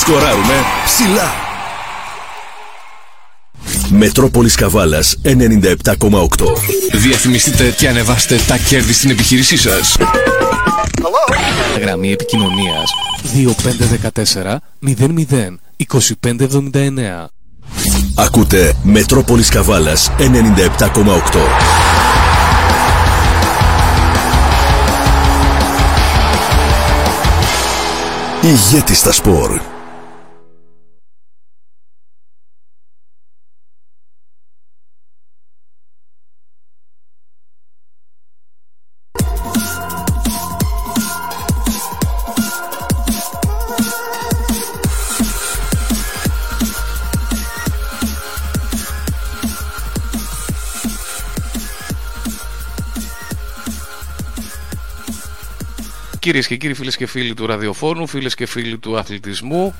Σκοράρουμε ψηλά. Μετρόπολης Καβάλας 97,8 Διαφημιστείτε και ανεβάστε τα κέρδη στην επιχείρησή σας. Γραμμή επικοινωνίας. 2514 00 2579 Ακούτε Μετρόπολης Καβάλας 97,8 Ηγέτης στα σπορ. Κυρίες και κύριοι, φίλες και φίλοι του ραδιοφώνου, φίλες και φίλοι του αθλητισμού,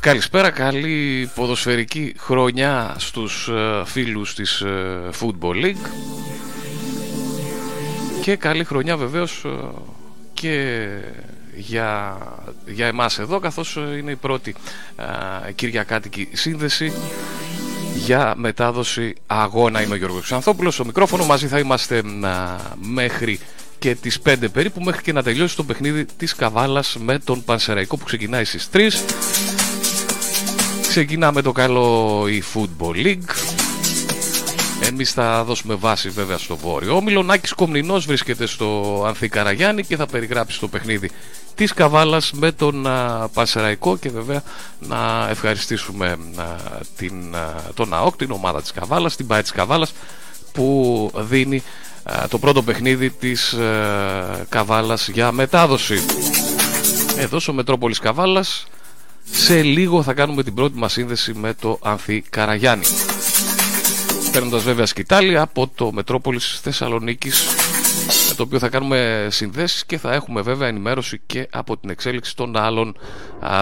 καλησπέρα, καλή ποδοσφαιρική χρονιά στους ε, φίλους της ε, Football League και καλή χρονιά βεβαίως ε, και για, για εμάς εδώ καθώς είναι η πρώτη κυριακάτικη σύνδεση για μετάδοση αγώνα. Είμαι ο Γιώργος Ξανθόπουλος, στο μικρόφωνο μαζί θα είμαστε μέχρι και τις 5 περίπου μέχρι και να τελειώσει το παιχνίδι της Καβάλας με τον Πανσεραϊκό που ξεκινάει στις 3 ξεκινάμε το καλό η Football League. Εμείς θα δώσουμε βάση βέβαια στο βόρειο όμιλο. Νάκης Κομνηνός βρίσκεται στο Ανθή Καραγιάννη και θα περιγράψει το παιχνίδι της Καβάλας με τον α, Πανσεραϊκό και βέβαια να ευχαριστήσουμε την, τον ΑΟΚ, την ομάδα της Καβάλας, την ΠΑΕ της Καβάλας που δίνει το πρώτο παιχνίδι της ε, Καβάλας για μετάδοση. Εδώ στο Μετρόπολης Καβάλας σε λίγο θα κάνουμε την πρώτη μας σύνδεση με το Ανθή Καραγιάννη. Παίρνοντας βέβαια σκητάλη από το Μετρόπολης Θεσσαλονίκης με το οποίο θα κάνουμε συνδέσεις και θα έχουμε βέβαια ενημέρωση και από την εξέλιξη των άλλων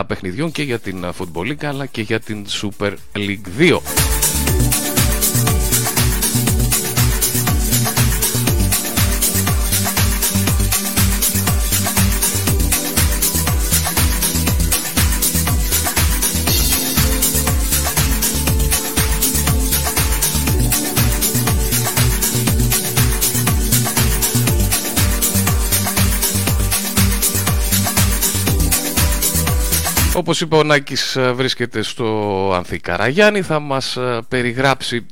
παιχνιδιών και για την Football League αλλά και για την Super League 2. Όπως είπε ο Νάκης ε, βρίσκεται στο Ανθή Καραγιάννη θα μας ε, περιγράψει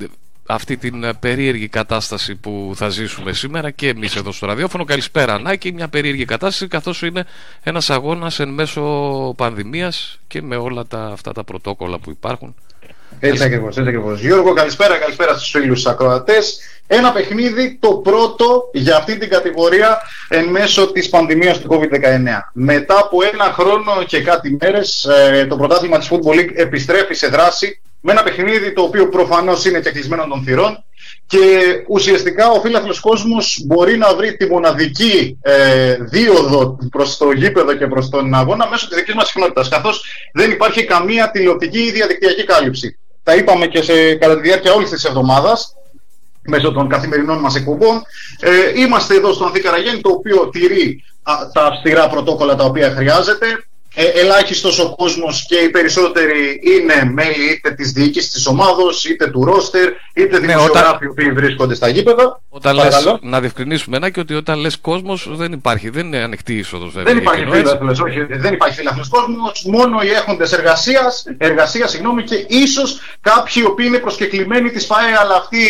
αυτή την ε, περίεργη κατάσταση που θα ζήσουμε σήμερα και εμείς εδώ στο ραδιόφωνο. Καλησπέρα Νάκη, μια περίεργη κατάσταση καθώς είναι ένας αγώνας εν μέσω πανδημίας και με όλα τα, αυτά τα πρωτόκολλα που υπάρχουν. Έτσι ακριβώς, έτσι ακριβώς. Γιώργο, καλησπέρα, καλησπέρα στους φίλους ακροατές. Ένα παιχνίδι το πρώτο για αυτή την κατηγορία εν μέσω της πανδημίας του COVID-19. Μετά από ένα χρόνο και κάτι μέρες, ε, το πρωτάθλημα της Football League επιστρέφει σε δράση με ένα παιχνίδι το οποίο προφανώς είναι και κλεισμένο των θυρών και ουσιαστικά ο φίλαθλος κόσμος μπορεί να βρει τη μοναδική ε, δίωδο προς το γήπεδο και προς τον αγώνα μέσω της δικής μας συχνότητας καθώς δεν υπάρχει καμία τηλεοπτική ή διαδικτυακή κάλυψη τα είπαμε και σε, κατά τη διάρκεια όλης της εβδομάδας μέσω των καθημερινών μας εκπομπών. Ε, είμαστε εδώ στον Ανθή το οποίο τηρεί τα αυστηρά πρωτόκολλα τα οποία χρειάζεται ε, ελάχιστος ο κόσμος και οι περισσότεροι είναι μέλη είτε της διοίκησης της ομάδος, είτε του ρόστερ, είτε ναι, δημοσιογράφοι οι βρίσκονται στα γήπεδα. Όταν λες, να διευκρινίσουμε ένα και ότι όταν λες κόσμος δεν υπάρχει, δεν είναι ανοιχτή είσοδος βέβαια. Δεν υπάρχει φίλαθλος, όχι, δεν υπάρχει φίλαθλος κόσμος, μόνο οι έχοντες εργασίας, εργασίας συγγνώμη, και ίσως κάποιοι οι οποίοι είναι προσκεκλημένοι της ΦΑΕ, αλλά αυτοί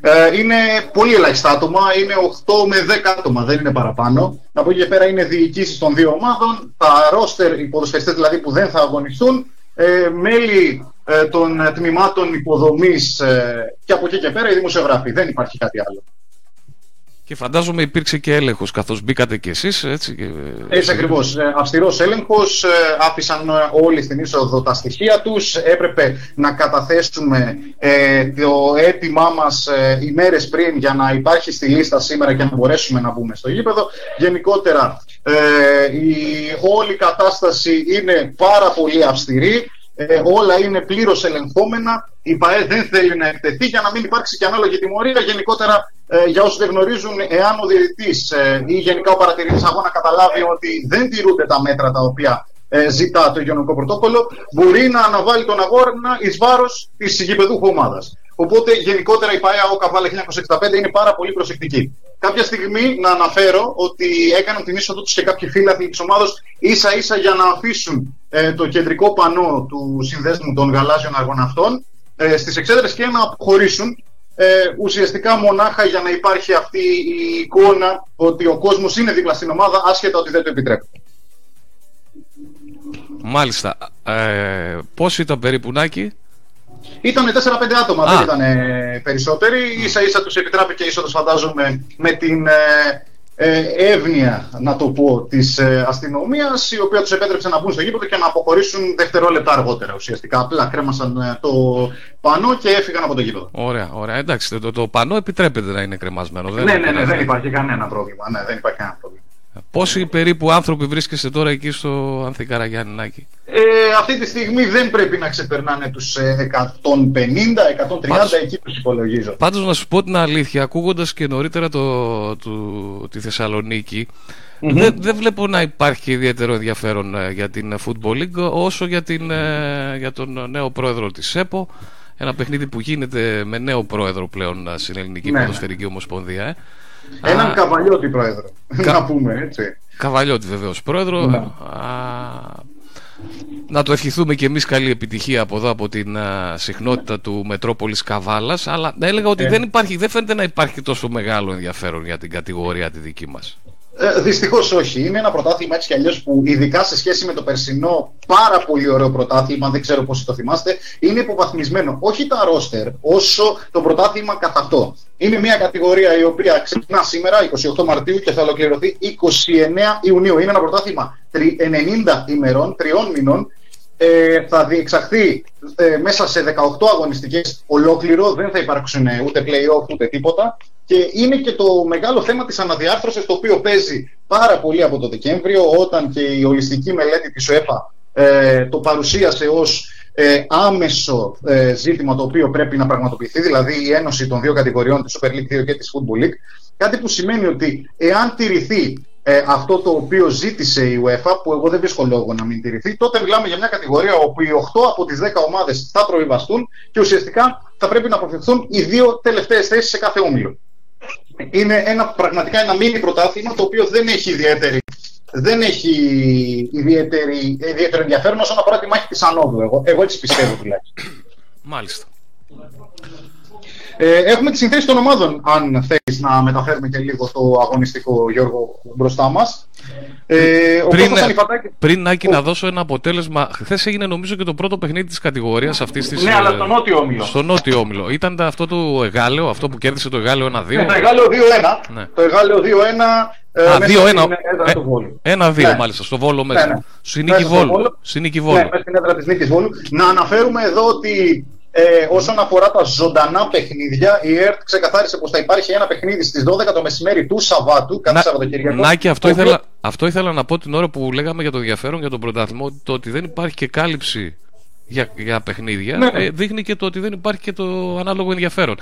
ε, είναι πολύ ελάχιστα άτομα, είναι 8 με 10 άτομα, δεν είναι παραπάνω. Από εκεί και πέρα είναι διοικήσεις των δύο ομάδων, τα ρόστερ, οι ποδοσφαιριστές δηλαδή που δεν θα αγωνιστούν, ε, μέλη ε, των τμήματων υποδομής ε, και από εκεί και πέρα οι δημοσιογράφοι. Δεν υπάρχει κάτι άλλο. Και φαντάζομαι υπήρξε και έλεγχος καθώς μπήκατε κι εσείς έτσι. Και... Έτσι ακριβώς. Ε, αυστηρός έλεγχος. Ε, άφησαν όλοι στην είσοδο τα στοιχεία τους. Έπρεπε να καταθέσουμε ε, το αίτημά μας ε, ημέρες πριν για να υπάρχει στη λίστα σήμερα και να μπορέσουμε να μπούμε στο γήπεδο. Γενικότερα ε, η όλη κατάσταση είναι πάρα πολύ αυστηρή. Ε, όλα είναι πλήρως ελεγχόμενα. Η ΠαΕ δεν θέλει να εκτεθεί για να μην υπάρξει και ανάλογη τιμωρία. Γενικότερα ε, για όσους δεν γνωρίζουν, εάν ο διαιτητής ε, ή γενικά ο παρατηρητής αγώνα καταλάβει ότι δεν τηρούνται τα μέτρα τα οποία ε, ζητά το υγειονομικό πρωτόκολλο, μπορεί να αναβάλει τον αγώνα εις βάρος της γηπεδούχου ομάδας. Οπότε γενικότερα η ΠαΕΑ ο Καβάλα 1965 είναι πάρα πολύ προσεκτική. Κάποια στιγμή να αναφέρω ότι έκαναν την είσοδο τους και κάποιοι φίλοι της ομάδα ίσα ίσα για να αφήσουν ε, το κεντρικό πανό του συνδέσμου των γαλάζιων αργοναυτών ε, στις εξέδρες και να αποχωρήσουν. Ε, ουσιαστικά μονάχα για να υπάρχει αυτή η εικόνα ότι ο κόσμος είναι δίπλα στην ομάδα άσχετα ότι δεν το επιτρέπεται. Μάλιστα. Ε, πώς ήταν περίπου Νάκη; Ήταν 4-5 άτομα, Α. δεν ήταν περισσότεροι. Mm. Ίσα ίσα τους επιτράπηκε είσοδος φαντάζομαι με την ε, ε, εύνοια, να το πω, της ε, αστυνομίας, η οποία τους επέτρεψε να μπουν στο γήπεδο και να αποχωρήσουν δευτερόλεπτα αργότερα ουσιαστικά. Απλά κρέμασαν ε, το πανό και έφυγαν από το γήπεδο. Ωραία, ωραία. Εντάξει, το, το πανό επιτρέπεται να είναι κρεμασμένο. Ναι, ναι, ναι, ναι, δεν υπάρχει κανένα πρόβλημα. Ναι, δεν υπάρχει κανένα πρόβλημα. Πόσοι περίπου άνθρωποι βρίσκεστε τώρα εκεί στο Ανθικαραγιάννη ε, αυτή τη στιγμή δεν πρέπει να ξεπερνάνε τους 150, ε, 130, πάντως, εκεί τους υπολογίζω. Πάντως να σου πω την αλήθεια, ακούγοντας και νωρίτερα το, το, τη Θεσσαλονίκη, mm-hmm. δεν, δεν βλέπω να υπάρχει ιδιαίτερο ενδιαφέρον ε, για την Football League όσο για, την, ε, για τον νέο πρόεδρο της ΕΠΟ. Ένα παιχνίδι που γίνεται με νέο πρόεδρο πλέον στην Ελληνική ναι. Ποδοσφαιρική Ομοσπονδία. Ε. Έναν καβαλιώτη πρόεδρο, Κα... να πούμε έτσι. Καβαλιώτη βεβαίως πρόεδρο. Ναι. Α, να το ευχηθούμε και εμείς καλή επιτυχία από εδώ από την συχνότητα του Μετρόπολης Καβάλας αλλά έλεγα ότι ε. δεν υπάρχει, δεν φαίνεται να υπάρχει τόσο μεγάλο ενδιαφέρον για την κατηγορία τη δική μας. Ε, Δυστυχώς όχι. Είναι ένα πρωτάθλημα έτσι κι αλλιώς που, ειδικά σε σχέση με το περσινό, πάρα πολύ ωραίο πρωτάθλημα, δεν ξέρω πόσοι το θυμάστε, είναι υποβαθμισμένο. Όχι τα ρόστερ, όσο το πρωτάθλημα καθ' αυτό. Είναι μια κατηγορία η οποία ξεκινά σήμερα, 28 Μαρτίου, και θα ολοκληρωθεί 29 Ιουνίου. Είναι ένα πρωτάθλημα 90 ημερών, τριών μηνών, ε, θα διεξαχθεί ε, μέσα σε 18 αγωνιστικές ολόκληρο, δεν θα υπάρξουν ούτε play-off ούτε τίποτα. Και είναι και το μεγάλο θέμα της αναδιάρθρωσης το οποίο παίζει πάρα πολύ από το Δεκέμβριο όταν και η ολιστική μελέτη της ΟΕΠΑ ε, το παρουσίασε ως ε, άμεσο ε, ζήτημα το οποίο πρέπει να πραγματοποιηθεί, δηλαδή η ένωση των δύο κατηγοριών της Super League 2 και της Football League, κάτι που σημαίνει ότι εάν τηρηθεί ε, αυτό το οποίο ζήτησε η UEFA, που εγώ δεν βρίσκω λόγο να μην τηρηθεί, τότε μιλάμε για μια κατηγορία όπου οι 8 από τις 10 ομάδες θα προβιβαστούν και ουσιαστικά θα πρέπει να αποφευχθούν οι δύο τελευταίες θέσεις σε κάθε όμιλο. Είναι ένα, πραγματικά ένα μήνυ πρωτάθλημα το οποίο δεν έχει ιδιαίτερη δεν έχει ιδιαίτερη, ιδιαίτερο ενδιαφέρον όσον αφορά τη μάχη της ανόδου. Εγώ, εγώ έτσι πιστεύω τουλάχιστον. Μάλιστα. Ε, έχουμε τις συνθέσεις των ομάδων, αν θέλεις να μεταφέρουμε και λίγο το αγωνιστικό Γιώργο μπροστά μας. Ε, πριν, πριν Νάκη, να δώσω ένα αποτέλεσμα. Χθες έγινε νομίζω και το πρώτο παιχνίδι της κατηγορίας αυτής της. Ναι, αλλά στο νότιο όμιλο. Στο νότιο όμιλο. Ήταν αυτό το Εγάλεο, αυτό που κέρδισε το Εγάλεο 1-2. Ναι, το Εγάλεο 2-1. Ναι. Το Εγάλεο 2-1. Ε, Α, 2-1. Ένα-δύο ναι. μάλιστα, στο Βόλο μέσα. Ναι, ναι. Συνήκη Βόλου. Συνήκη Βόλου. Ναι, στην έδρα της Νίκης Βόλου. Να αναφέρουμε εδώ ότι ε, όσον αφορά τα ζωντανά παιχνίδια, η ΕΡΤ ξεκαθάρισε πως θα υπάρχει ένα παιχνίδι στις 12 το μεσημέρι του Σαββάτου, κάθε Σαββατοκύριακο. Νάκη, αυτό, ήθελα, αυτό ήθελα να πω την ώρα που λέγαμε για το ενδιαφέρον για τον πρωτάθλημα, το ότι δεν υπάρχει και κάλυψη για, για παιχνίδια, ναι. ε, δείχνει και το ότι δεν υπάρχει και το ανάλογο ενδιαφέρον.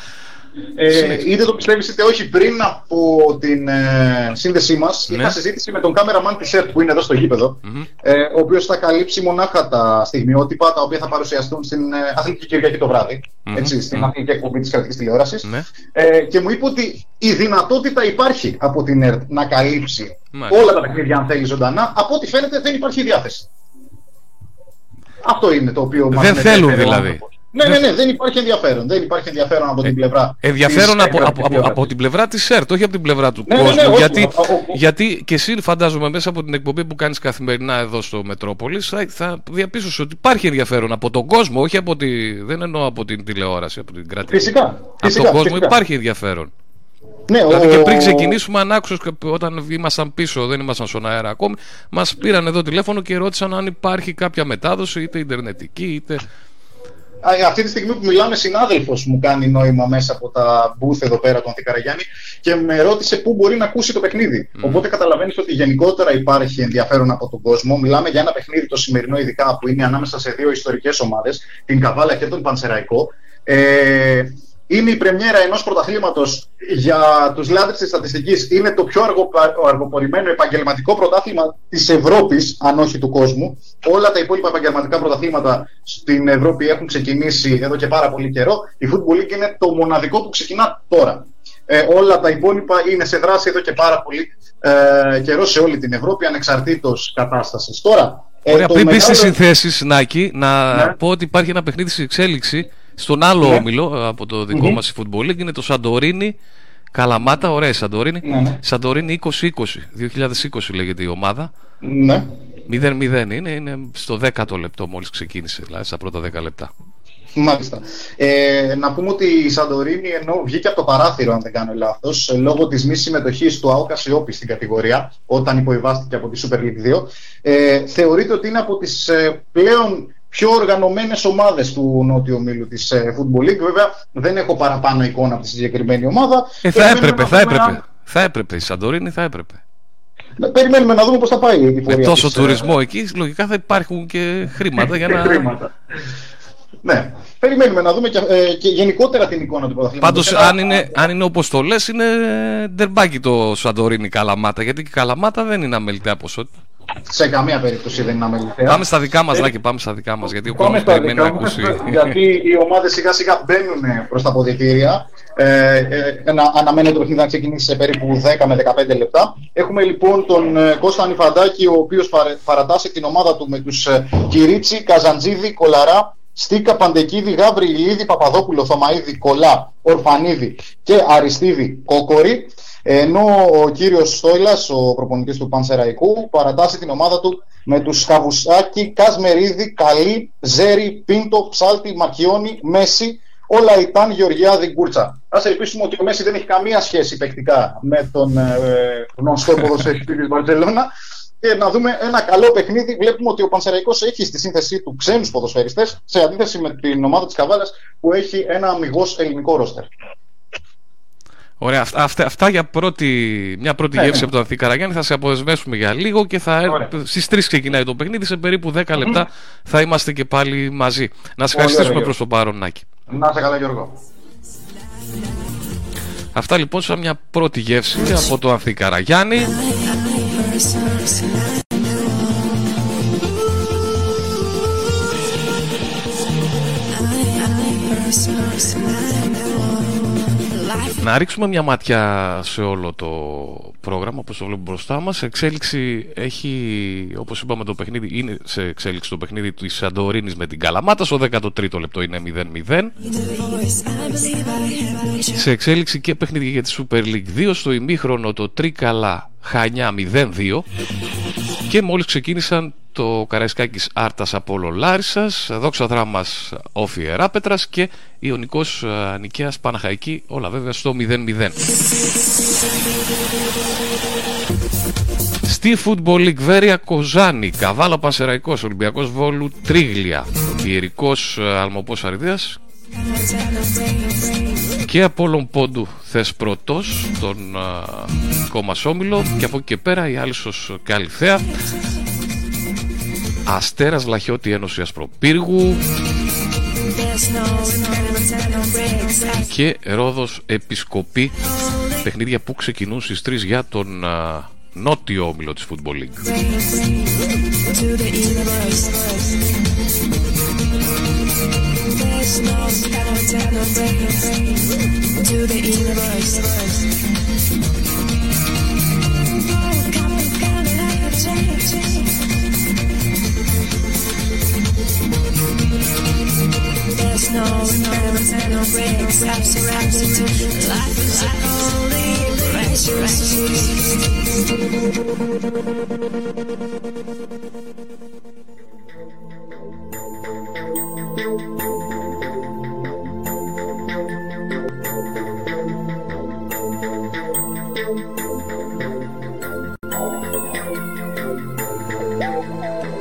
Ε, είτε το πιστεύεις είτε όχι, πριν από την ε, σύνδεσή μας, ναι. είχα συζήτηση με τον κάμεραμαν της ΕΡΤ που είναι εδώ στο γηπεδο ε, ο οποίος θα καλύψει μονάχα τα στιγμιότυπα τα οποία θα παρουσιαστούν στην ε, Αθλητική Κυριακή το βραδυ έτσι, στην Αθλητική Εκπομπή της Κρατικής Τηλεόρασης. Ναι. Ε, και μου είπε ότι η δυνατότητα υπάρχει από την ΕΡΤ να καλύψει όλα τα παιχνίδια, αν θέλει ζωντανά. Από ό,τι φαίνεται δεν υπάρχει διάθεση. Αυτό είναι το οποίο μας Δεν θέλουν δηλαδή. Ναι, ναι, ναι, δεν υπάρχει ενδιαφέρον. Δεν υπάρχει ενδιαφέρον από την ε, πλευρά. Ενδιαφέρον από, από, από, από, την πλευρά της ΣΕΡΤ, όχι από την πλευρά του ναι, ναι κόσμου. Ναι, ναι, γιατί, γιατί και εσύ φαντάζομαι μέσα από την εκπομπή που κάνεις καθημερινά εδώ στο Μετρόπολης θα, θα διαπίστωσες ότι υπάρχει ενδιαφέρον από τον κόσμο, όχι από τη, δεν εννοώ από την τηλεόραση, από την κρατική. Φυσικά. Από τον κόσμο υπάρχει ενδιαφέρον. Ναι, δηλαδή ο... και πριν ξεκινήσουμε, αν άκουσες όταν ήμασταν πίσω, δεν ήμασταν στον αέρα ακόμη, μας πήραν εδώ τηλέφωνο και ρώτησαν αν υπάρχει κάποια μετάδοση, είτε ιντερνετική, είτε αυτή τη στιγμή που μιλάμε, συνάδελφος μου κάνει νόημα μέσα από τα booth εδώ πέρα του Ανθικαραγιάννη και με ρώτησε πού μπορεί να ακούσει το παιχνίδι. Οπότε καταλαβαίνεις ότι γενικότερα υπάρχει ενδιαφέρον από τον κόσμο. Μιλάμε για ένα παιχνίδι το σημερινό ειδικά που είναι ανάμεσα σε δύο ιστορικές ομάδες, την Καβάλα και τον Πανσεραϊκό. Ε, είναι η πρεμιέρα ενός πρωταθλήματος για τους λάτρες της στατιστικής είναι το πιο αργοπορημένο επαγγελματικό πρωτάθλημα της Ευρώπης, αν όχι του κόσμου. Όλα τα υπόλοιπα επαγγελματικά πρωταθλήματα στην Ευρώπη έχουν ξεκινήσει εδώ και πάρα πολύ καιρό. Η Football League είναι το μοναδικό που ξεκινά τώρα. Ε, όλα τα υπόλοιπα είναι σε δράση εδώ και πάρα πολύ ε, καιρό σε όλη την Ευρώπη, ανεξαρτήτως κατάστασης. Τώρα, ε, Ωραία, πριν μεγάλο... πει συνθέσεις, Νάκη, να ναι. πω ότι υπάρχει ένα παιχνίδι στην εξέλιξη στον άλλο ναι. όμιλο από το δικό mm-hmm. μας Football League. Είναι το Σαντορίνη Καλαμάτα, ωραία Σαντορίνη. Ναι, ναι. Σαντορίνη 2020, 2020 λέγεται η ομάδα. Ναι. 0-0 είναι, είναι στο 10ο λεπτό μόλις ξεκίνησε, δηλαδή στα πρώτα 10 λεπτά. Μάλιστα. Ε, να πούμε ότι η Σαντορίνη ενώ βγήκε από το παράθυρο, αν δεν κάνω λάθος, λόγω της μη συμμετοχής του ΑΟΚΑ Σιώπη στην κατηγορία, όταν υποβιβάστηκε από τη Super League 2, ε, θεωρείται ότι είναι από τις ε, πλέον πιο οργανωμένες ομάδες του Νότιου Ομίλου της ε, Football League. Βέβαια, δεν έχω παραπάνω εικόνα από τη συγκεκριμένη ομάδα. Ε, θα έπρεπε, θα έπρεπε. Θα έπρεπε. Η Σαντορίνη θα έπρεπε. Περιμένουμε να δούμε πώς θα πάει η πορεία. Με τόσο της, τουρισμό εκεί, λογικά θα υπάρχουν και χρήματα για να. χρήματα. Ναι. Περιμένουμε να δούμε και, ε, και γενικότερα την εικόνα του πρωταθλήματος. Πάντως, αν είναι, αν είναι όπως το λες, είναι ντερμπάκι το Σαντορίνη Καλαμάτα. Γιατί η Καλαμάτα δεν είναι αμεληταία ποσότητα. Σε καμία περίπτωση δεν είναι αμεληταία. Πάμε στα δικά μας, Λάκη, πάμε στα δικά μας. Γιατί ο κόσμος περιμένει να ακούσει. Γιατί οι ομάδες σιγά σιγά μπαίνουν προς τα αποδητήρια. Ε, ε, αναμένεται το παιχνίδι να ξεκινήσει σε περίπου 10 με 15 λεπτά. Έχουμε λοιπόν τον ε, Κώστα Ανιφαντάκη, ο οποίος παρατάσσει την ομάδα του με τους ε, Κυρίτσι, Καζαντζίδη, Κολαρά, Στίκα, Παντεκίδη, Γάβρη, Ηλίδη, Παπαδόπουλο, Θωμαίδη, Κολά, Ορφανίδη και Αριστίδη Κόκορη. Ενώ ο κύριος Στόιλας, ο προπονητής του Πανσεραϊκού, παρατάσσει την ομάδα του με τους Σκαβουσάκη, Κασμερίδη, Καλή, Ζέρι, Πίντο, Ψάλτη, Μακιόνι, Μέση, όλα ήταν Γεωργιάδη Γκούρτσα. Α ελπίσουμε ότι ο Μέση δεν έχει καμία σχέση παικτικά με τον ε, γνωστό ποδοσφαιριστή της Μπαρσελόνα και να δούμε ένα καλό παιχνίδι. Βλέπουμε ότι ο Πανσεραϊκός έχει στη σύνθεσή του ξένους ποδοσφαιριστές σε αντίθεση με την ομάδα της Καβάλας που έχει ένα αμυγός ελληνικό ρόστερ. Ωραία, αυτά, αυτά για πρώτη, μια πρώτη ναι, γεύση ναι. από τον Ανθή Καραγιάννη θα σε αποδεσμεύσουμε για λίγο και θα, στις 3 ξεκινάει το παιχνίδι, σε περίπου 10 λεπτά θα είμαστε και πάλι μαζί. Να σε ευχαριστήσουμε προς το παρόν, Νάκη. Να σε καλά Γιώργο. Αυτά λοιπόν σαν μια πρώτη γεύση από τον Ανθή Καραγιάννη. Να ρίξουμε μια ματιά σε όλο το πρόγραμμα όπως το βλέπουμε μπροστά μας. Εξέλιξη έχει, όπως είπαμε το παιχνίδι Είναι σε εξέλιξη το παιχνίδι της Σαντορίνης με την Καλαμάτα. Στο 13ο λεπτό είναι 0-0 Σε εξέλιξη και παιχνίδι για τη Super League 2 Στο ημίχρονο το Τρίκαλα Χανιά 0-2 Και μόλις ξεκίνησαν το Καραϊσκάκης Άρτας Απόλο Λάρισας, Δόξα Δράμας Όφι Εράπετρας και Ιωνικός ε, Νικαίας Παναχαϊκή, όλα βέβαια στο 0-0. Στη Football League Βέρεια Κοζάνη, Καβάλα Πανσεραϊκός, Ολυμπιακός Βόλου Τρίγλια, Ιερικός ε, Αλμοπός Αριδίας και από Πόντου θες πρώτος τον uh, κόμμα Σόμιλο και από εκεί και πέρα η Άλυσος Καλυθέα. Αστέρας Λαχιώτη Ένωση Ασπροπύργου. Και Ρόδος Επισκοπή. Παιχνίδια που ξεκινούν στις 3 για τον α, νότιο όμιλο της Football League. lost, lost, cannot take no to the universe. There's no repentance and no breaks. I'm surrounded to life is only precious. Thank you.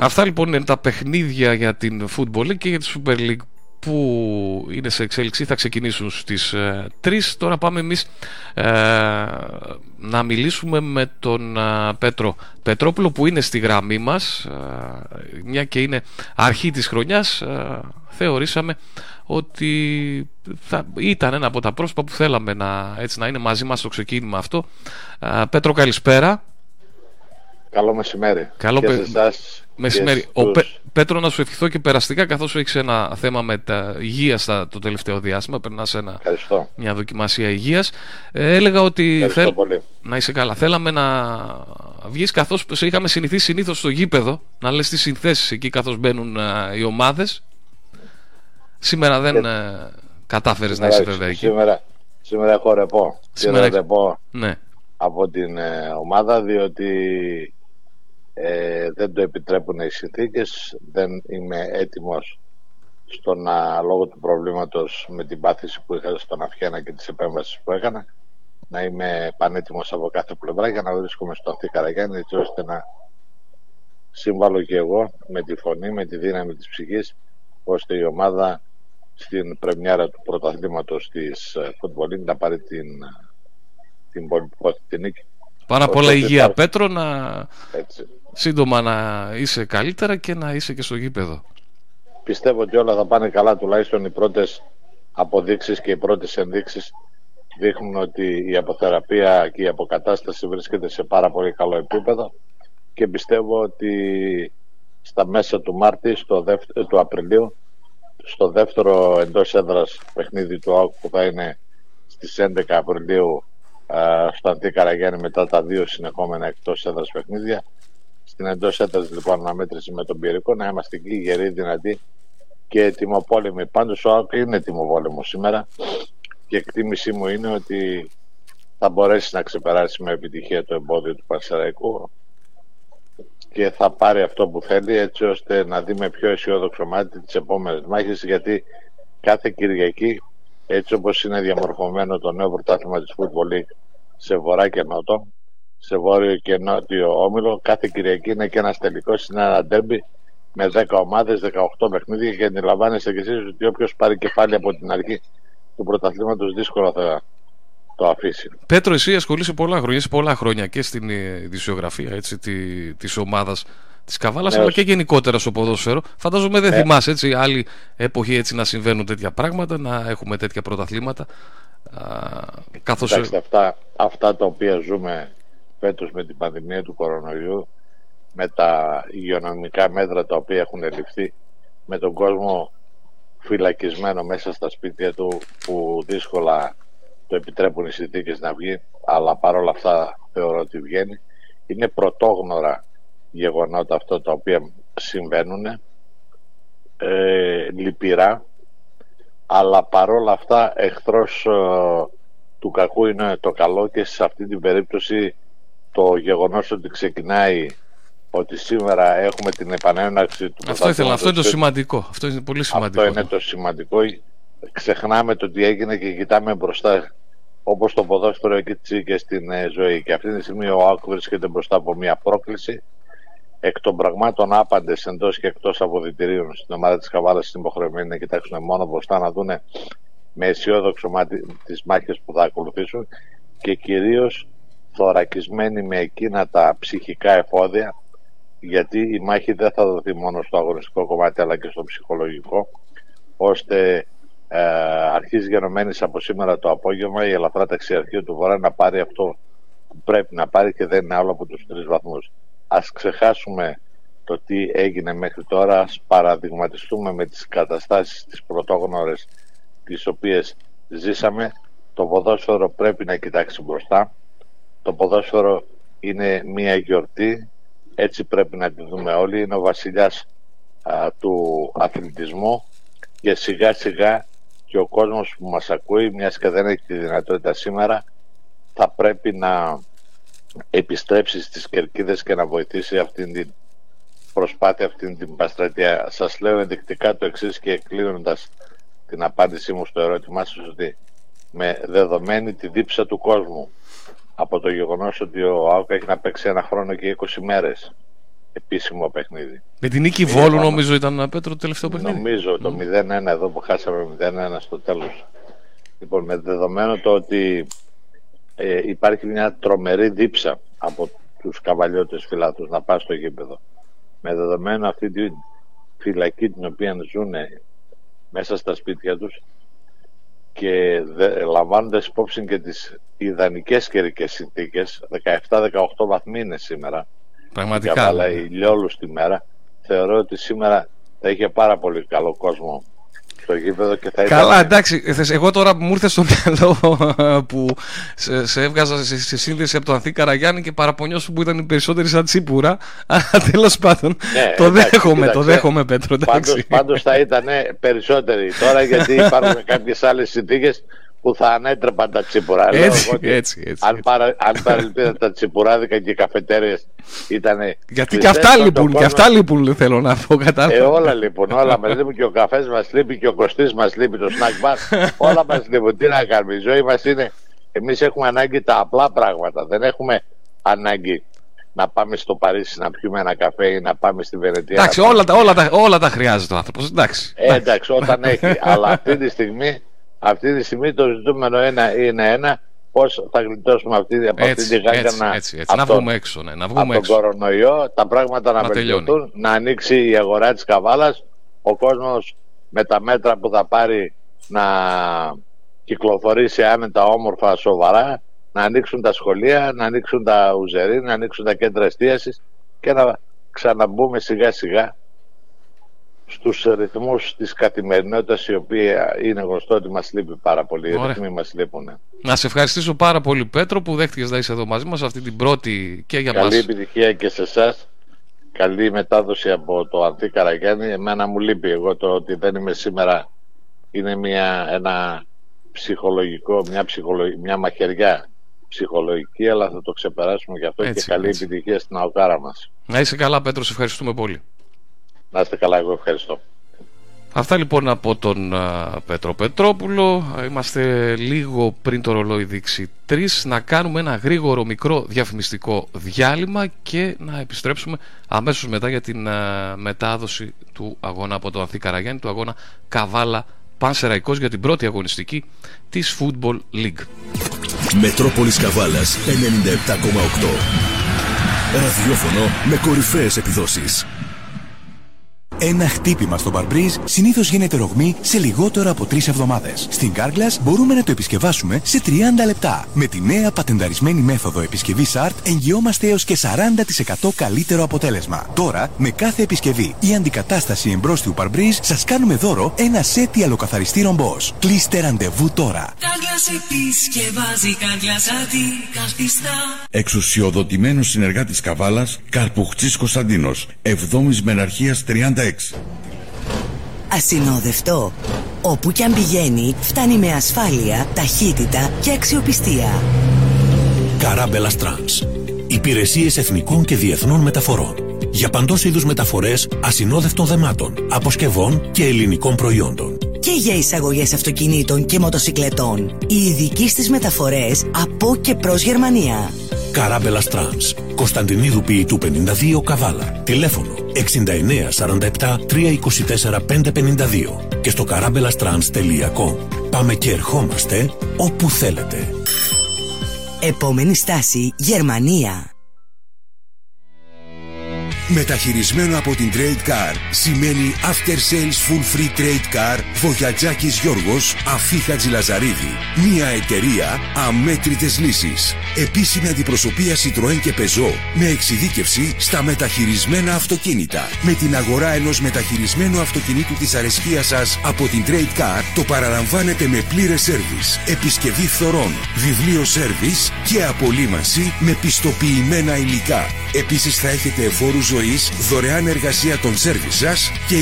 Αυτά λοιπόν είναι τα παιχνίδια για την Football League και για τη Super League που είναι σε εξέλιξη θα ξεκινήσουν στις 3 ε, τώρα πάμε εμείς ε, να μιλήσουμε με τον ε, Πέτρο Πετρόπουλο που είναι στη γραμμή μας μια και είναι αρχή της χρονιάς θεωρήσαμε ότι θα, ήταν ένα από τα πρόσωπα που θέλαμε να, έτσι, να είναι μαζί μας στο ξεκίνημα αυτό. Πέτρο καλησπέρα. Καλό μεσημέρι. Καλό και εσάς μεσημέρι. Ο Πέ, Πέτρο να σου ευχηθώ και περαστικά καθώς έχεις ένα θέμα με τα υγεία στα, το τελευταίο διάστημα. Περνάς ένα, μια δοκιμασία υγείας. Ε, έλεγα ότι θέλ, να είσαι καλά. Θέλαμε να βγεις καθώς σε είχαμε συνηθίσει συνήθως στο γήπεδο να λες τις συνθέσεις εκεί καθώς μπαίνουν ε, οι ομάδες. Σήμερα δεν και... ε, κατάφερες να είσαι βέβαια εκεί. Σήμερα, σήμερα έχω ρεπό. Σήμερα ρεπό ναι. από την ε, ομάδα διότι ε, δεν το επιτρέπουν οι συνθήκες δεν είμαι έτοιμος στο να λόγω του προβλήματος με την πάθηση που είχα στον Αφιένα και τις επέμβασεις που έκανα να είμαι πανέτοιμος από κάθε πλευρά για να βρίσκομαι στο Ανθή Καραγιάννη έτσι ώστε να συμβάλλω και εγώ με τη φωνή, με τη δύναμη της ψυχής ώστε η ομάδα στην πρεμιέρα του πρωταθλήματος της Football να πάρει την, την πολυπόθητη νίκη. Πάρα πολλά υγεία Πέτρο να Έτσι. Σύντομα να είσαι καλύτερα και να είσαι και στο γήπεδο. Πιστεύω ότι όλα θα πάνε καλά τουλάχιστον οι πρώτες αποδείξεις και οι πρώτες ενδείξεις δείχνουν ότι η αποθεραπεία και η αποκατάσταση βρίσκεται σε πάρα πολύ καλό επίπεδο και πιστεύω ότι στα μέσα του Μάρτη, στο του Απριλίου, στο δεύτερο εντός έδρας παιχνίδι του ΑΟΚ που θα είναι στις 11 Απριλίου στο Αντί Καραγιάννη μετά τα δύο συνεχόμενα εκτός έδρας παιχνίδια. Στην εντός έδρας λοιπόν αναμέτρηση με τον Πυρικό να είμαστε εκεί γεροί, δυνατοί και τιμοπόλεμοι. Πάντως ο ΑΟΚ είναι τιμοπόλεμο σήμερα και εκτίμησή μου είναι ότι θα μπορέσει να ξεπεράσει με επιτυχία το εμπόδιο του Παρσεραϊκού και θα πάρει αυτό που θέλει έτσι ώστε να δει με πιο αισιόδοξο μάτι τις επόμενες μάχες γιατί κάθε Κυριακή έτσι όπως είναι διαμορφωμένο το νέο πρωτάθλημα της Football League σε βορρά και νότο σε βόρειο και νότιο όμιλο κάθε Κυριακή είναι και ένας τελικός είναι ένα ντέρμπι με 10 ομάδες, 18 παιχνίδια και αντιλαμβάνεστε και εσείς ότι όποιος πάρει κεφάλι από την αρχή του πρωταθλήματος δύσκολα θα το αφήσει. Πέτρο, εσύ ασχολείσαι πολλά χρόνια, είσαι πολλά χρόνια και στην ειδησιογραφία έτσι, τη, της ομάδας της Καβάλας ναι, αλλά και γενικότερα στο ποδόσφαιρο. Φαντάζομαι δεν ναι. θυμάσαι έτσι άλλη εποχή έτσι να συμβαίνουν τέτοια πράγματα, να έχουμε τέτοια πρωταθλήματα. καθώς... Κοιτάξτε, αυτά, αυτά τα οποία ζούμε φέτος με την πανδημία του κορονοϊού με τα υγειονομικά μέτρα τα οποία έχουν ληφθεί με τον κόσμο φυλακισμένο μέσα στα σπίτια του που δύσκολα το επιτρέπουν οι συνθήκες να βγει αλλά παρόλα αυτά θεωρώ ότι βγαίνει. Είναι πρωτόγνωρα γεγονότα αυτό τα οποία συμβαίνουν ε, λυπηρά αλλά παρόλα αυτά εχθρός ε, του κακού είναι το καλό και σε αυτή την περίπτωση το γεγονός ότι ξεκινάει ότι σήμερα έχουμε την επανέναρξη του Αυτό ήθελα, αυτό είναι το σημαντικό. Αυτό είναι πολύ σημαντικό. Αυτό είναι το σημαντικό. Ξεχνάμε το τι έγινε και κοιτάμε μπροστά όπως το ποδόσφαιρο εκεί και στην ε, ζωή. Και αυτή τη στιγμή ο Άκου βρίσκεται μπροστά από μια πρόκληση εκ των πραγμάτων άπαντες εντός και εκτός αποδητηρίων στην ομάδα της Καβάλα είναι υποχρεωμένοι να κοιτάξουν μόνο μπροστά να δουν με αισιόδοξο μάτι τις μάχες που θα ακολουθήσουν και κυρίως θωρακισμένοι με εκείνα τα ψυχικά εφόδια γιατί η μάχη δεν θα δοθεί μόνο στο αγωνιστικό κομμάτι αλλά και στο ψυχολογικό ώστε ε, αρχίζει γενομένης από σήμερα το απόγευμα η ελαφρά ταξιαρχία του Βορρά να πάρει αυτό που πρέπει να πάρει και δεν είναι άλλο από τους τρεις βαθμούς. Ας ξεχάσουμε το τι έγινε μέχρι τώρα, ας παραδειγματιστούμε με τις καταστάσεις τις πρωτόγνωρες τις οποίες ζήσαμε. Το ποδόσφαιρο πρέπει να κοιτάξει μπροστά. Το ποδόσφαιρο είναι μια γιορτή, έτσι πρέπει να τη δούμε όλοι. Είναι ο βασιλιάς του αθλητισμού και σιγά σιγά και ο κόσμος που μας ακούει, μιας και δεν έχει τη δυνατότητα σήμερα, θα πρέπει να επιστρέψει στις κερκίδες και να βοηθήσει αυτήν την προσπάθεια, αυτήν την παστρατεία. Σας λέω ενδεικτικά το εξής και κλείνοντας την απάντησή μου στο ερώτημά σας ότι με δεδομένη τη δίψα του κόσμου από το γεγονός ότι ο ΑΟΚ έχει να παίξει ένα χρόνο και 20 μέρες επίσημο παιχνίδι. Με την νίκη Βόλου νομίζω ήταν ένα Πέτρο το τελευταίο παιχνίδι. Νομίζω το 0-1 εδώ που χάσαμε 0-1 στο τέλος. Λοιπόν με δεδομένο το ότι ε, υπάρχει μια τρομερή δίψα από τους καβαλιώτες φυλάτους να πάνε στο γήπεδο. Με δεδομένο αυτή τη φυλακή την οποία ζουν μέσα στα σπίτια τους και λαμβάνοντας υπόψη και τις ιδανικές καιρικές συνθήκες 17-18 βαθμοί είναι σήμερα Πραγματικά. για βάλα ηλιόλου στη μέρα θεωρώ ότι σήμερα θα είχε πάρα πολύ καλό κόσμο στο γήπεδο και θα Καλά, εντάξει. Εγώ τώρα που μου ήρθε στο μυαλό που σε, σε έβγαζα σε, σε, σύνδεση από το Ανθή Καραγιάννη και παραπονιώσου που ήταν οι περισσότεροι σαν τσίπουρα. Αλλά τέλος πάντων. Ναι, το εντάξει, δέχομαι, κοίταξε, το δέχομαι, Πέτρο. Πάντως, πάντως θα ήταν περισσότεροι τώρα γιατί υπάρχουν κάποιες άλλες συνθήκες που θα ανέτρεπαν τα τσιπουρά. Έτσι, εγώ, έτσι, έτσι, αν, παρα, αν τα τσιπουράδικα και οι καφετέρειε ήταν. Γιατί και αυτά λείπουν, και αυτά λείπουν θέλω να πω κατάλαβα. Ε, όλα λείπουν, όλα μας λείπουν και ο καφές μας λείπει και ο κοστή μας λείπει, το snack bar. όλα μας λείπουν. Τι να κάνουμε, η ζωή μας είναι. Εμείς έχουμε ανάγκη τα απλά πράγματα. Δεν έχουμε ανάγκη να πάμε στο Παρίσι να πιούμε ένα καφέ ή να πάμε στη Βενετία. Εντάξει, όλα, τα, όλα, τα, όλα τα χρειάζεται ο άνθρωπος. Εντάξει. Ε, εντάξει, όταν έχει. αλλά αυτή τη στιγμή αυτή τη στιγμή το ζητούμενο ένα είναι ένα πώς θα γλιτώσουμε αυτή, από έτσι, αυτή τη γάγκα έτσι, να, έτσι, έτσι. να βγούμε έξω. Ναι, να βγούμε από έξω. τον κορονοϊό, τα πράγματα να, Να βελτιωθούν, να ανοίξει η αγορά της καβάλας, ο κόσμος με τα μέτρα που θα πάρει να κυκλοφορήσει άνετα, όμορφα, σοβαρά, να ανοίξουν τα σχολεία, να ανοίξουν τα ουζερί, να ανοίξουν τα κέντρα εστίασης και να ξαναμπούμε σιγά σιγά στους ρυθμούς της καθημερινότητας η οποία είναι γνωστό ότι μας λείπει πάρα πολύ. Οι ρυθμοί μας λείπουν. Να σε ευχαριστήσω πάρα πολύ Πέτρο που δέχτηκες να είσαι εδώ μαζί μας αυτή την πρώτη και για Καλή μας. επιτυχία και σε εσάς. Καλή μετάδοση από το Ανθή Καραγιάννη. Εμένα μου λείπει εγώ το ότι δεν είμαι σήμερα. Είναι μια, ένα ψυχολογικό, μια, ψυχολογική, μια μαχαιριά ψυχολογική, αλλά θα το ξεπεράσουμε και αυτό Έτσι, και καλή έτσι. επιτυχία στην αοκάρα μας. Να είσαι καλά Πέτρο, σε ευχαριστούμε πολύ. Να είστε καλά, εγώ ευχαριστώ. Αυτά λοιπόν από τον α, Πέτρο Πετρόπουλο. Είμαστε λίγο πριν το ρολόι δείξει 3 να κάνουμε ένα γρήγορο μικρό διαφημιστικό διάλειμμα και να επιστρέψουμε αμέσως μετά για την α, μετάδοση του αγώνα από το Ανθή Καραγιάννη, του αγώνα Καβάλα Πανσεραϊκός για την πρώτη αγωνιστική της Football League. Μετρόπολης Καβάλας 97,8 Ραδιόφωνο με κορυφαίες επιδόσεις Ένα χτύπημα στο Barbreeze συνήθως γίνεται ρογμή σε λιγότερο από τρεις εβδομάδες. Στην Carglass μπορούμε να το επισκευάσουμε σε 30 λεπτά. Με τη νέα πατενταρισμένη μέθοδο επισκευής ART εγγυόμαστε έως και 40% καλύτερο αποτέλεσμα. Τώρα, με κάθε επισκευή ή αντικατάσταση εμπρόστιου Barbreeze, σας κάνουμε δώρο ένα σετ ιαλοκαθαριστή ρομπό. Κλείστε ραντεβού τώρα. Κάγκλας επισκευάζει, κάγκλας αντικαθιστά. Εξουσιοδοτημένος συνεργάτης Καβάλας, Καρπουχτσής Κωνσταντίνος, 7ης Μεναρχίας 36. Ασυνόδευτο. Όπου κι αν πηγαίνει, φτάνει με ασφάλεια, ταχύτητα και αξιοπιστία. Καράμπελα Trans. Υπηρεσίες εθνικών και διεθνών μεταφορών. Για παντός είδους μεταφορές ασυνόδευτων δεμάτων, αποσκευών και ελληνικών προϊόντων. Και για εισαγωγές αυτοκινήτων και μοτοσυκλετών. Οι ειδικοί στις μεταφορές από και προς Γερμανία. Καράμπελα Trans. Κωνσταντινίδου Ποιητού 52 Καβάλα. Τηλέφωνο 6947 324 552 και στο καράμπελαστρans.com. Πάμε και ερχόμαστε όπου θέλετε. Επόμενη στάση Γερμανία. Μεταχειρισμένο από την Trade Car σημαίνει After Sales Full Free Trade Car Βογιατζάκης Γιώργος Αφίχα Τζιλαζαρίδη. Μια εταιρεία αμέτρητες λύσεις. Επίσημη αντιπροσωπεία Citroën και Peugeot με εξειδίκευση στα μεταχειρισμένα αυτοκίνητα. Με την αγορά ενός μεταχειρισμένου αυτοκινήτου της αρεσκίας σας από την Trade Car το παραλαμβάνετε με πλήρες σέρβις, επισκευή φθορών, βιβλίο σέρβις και απολύμανση με πιστοποιημένα υλικά. Επίσης θα έχετε εφόρους ζωής, δωρεάν εργασία των σέρβις σας και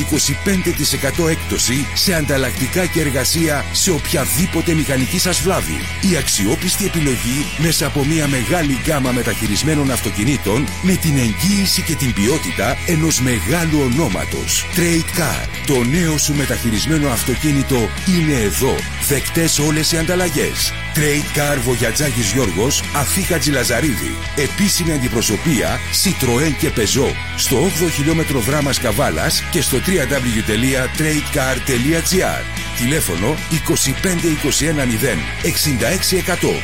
25% έκπτωση σε ανταλλακτικά και εργασία σε οποιαδήποτε μηχανική σας βλάβη. Η αξιόπιστη επιλογή μέσα από μια μεγάλη γκάμα μεταχειρισμένων αυτοκινήτων με την εγγύηση και την ποιότητα ενός μεγάλου ονόματος. Trade Car. Το νέο σου μεταχειρισμένο αυτοκίνητο είναι εδώ. Δεκτές όλες οι ανταλλαγές. Trade Car Βογιατζάκης Γιώργος, Αφίχα Τζιλαζαρίδη. Επίσημη αντιπροσωπεία Citroën και Peugeot. Στο 8ο χιλιόμετρο δράμας Καβάλας και στο www.tradecar.gr. Τηλέφωνο 25210 6600.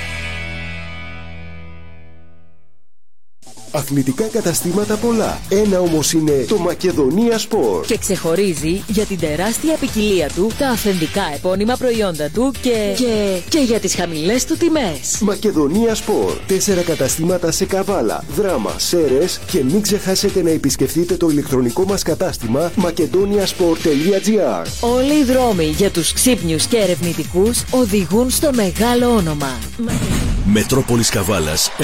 Αθλητικά καταστήματα πολλά. Ένα όμως είναι το Μακεδονία Sport. Και ξεχωρίζει για την τεράστια ποικιλία του, τα αυθεντικά επώνυμα προϊόντα του και. και, και για τις χαμηλές του τιμές. Μακεδονία Sport. Τέσσερα καταστήματα σε Καβάλα, Δράμα, Σέρες και μην ξεχάσετε να επισκεφτείτε το ηλεκτρονικό μας κατάστημα macedoniasport.gr. Όλοι οι δρόμοι για τους ξύπνιους και ερευνητικούς οδηγούν στο μεγάλο όνομα. Μετρόπολης Καβάλας 97,8.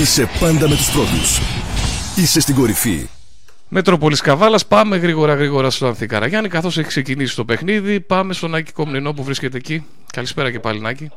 Είσαι πάντα με τους πρώτους. Είσαι στην κορυφή. Μετρόπολης Καβάλας, πάμε γρήγορα γρήγορα στο Ανθικαραγιάννη καθώς έχει ξεκινήσει το παιχνίδι. Πάμε στον Άκη Κομνηνό που βρίσκεται εκεί. Καλησπέρα και πάλι Νάκη.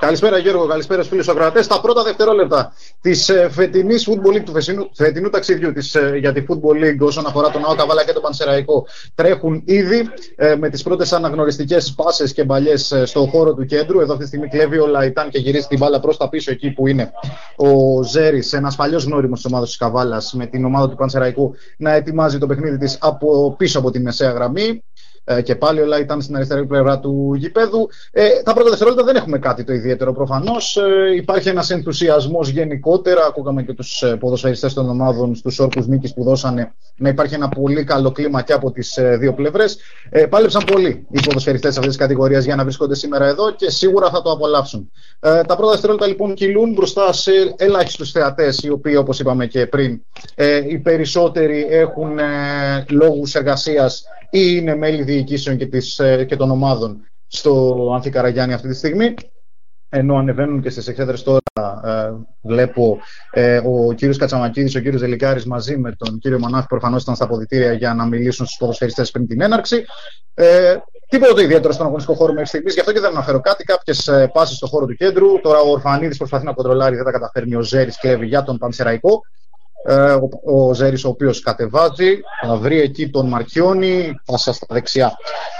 Καλησπέρα Γιώργο, καλησπέρα στους φίλους ακροατές. Τα πρώτα δευτερόλεπτα της ε, φετινής Football League, του φετινού, φετινού ταξιδιού της, ε, για τη Football League όσον αφορά τον Άο Καβάλα και τον Πανσεραϊκό τρέχουν ήδη ε, με τις πρώτες αναγνωριστικές πάσες και μπαλιές ε, στο χώρο του κέντρου. Εδώ αυτή τη στιγμή κλέβει ο Λαϊτάν και γυρίζει την μπάλα προς τα πίσω εκεί που είναι ο Ζέρης, ένας παλιός γνώριμος της ομάδας της Καβάλας με την ομάδα του Πανσεραϊκού να ετοιμάζει το παιχνίδι της από πίσω από τη μεσαία γραμμή. Ε, και πάλι όλα ήταν στην αριστερή πλευρά του γηπέδου. Ε, τα πρώτα δευτερόλεπτα δεν έχουμε κάτι το ιδιαίτερο προφανώς. Ε, υπάρχει ένας ενθουσιασμός γενικότερα. Ακούγαμε και τους ε, ποδοσφαιριστές των ομάδων στους όρκους νίκης που δώσανε να υπάρχει ένα πολύ καλό κλίμα και από τις ε, δύο πλευρές. Ε, πάλεψαν πολύ οι ποδοσφαιριστές αυτής της κατηγορίας για να βρίσκονται σήμερα εδώ και σίγουρα θα το απολαύσουν. Ε, τα πρώτα δευτερόλεπτα λοιπόν κυλούν μπροστά σε ελάχιστους θεατές, οι οποίοι όπως είπαμε και πριν, ε, οι περισσότεροι έχουν ε, λόγους εργασίας ή είναι μέλη διοικήσεων και, της, ε, και των ομάδων στο Ανθικαραγιάννη αυτή τη στιγμή. Ενώ ανεβαίνουν και στις εξέδρες τώρα, ε, βλέπω ε, ο κύριος Κατσαμακίδης, ο κύριος Δελικάρη μαζί με τον κύριο Μανάφη προφανώς ήταν στα αποδητήρια για να μιλήσουν στους ποδοσφαιριστές πριν την έναρξη. Ε, τίποτα το ιδιαίτερο στον αγωνιστικό χώρο μέχρι στιγμής, γι' αυτό και δεν αναφέρω κάτι. Κάποιες πάσει στο χώρο του κέντρου. Τώρα ο Ορφανίδης προσπαθεί να κοντρολάρει, δεν τα καταφέρνει. Ο Ζέρι κλέβει για τον Πανσεραϊκό. Ε, ο, ο Ζέρης ο οποίος κατεβάζει, θα βρει εκεί τον Μαρκιόνι, πάσα στα δεξιά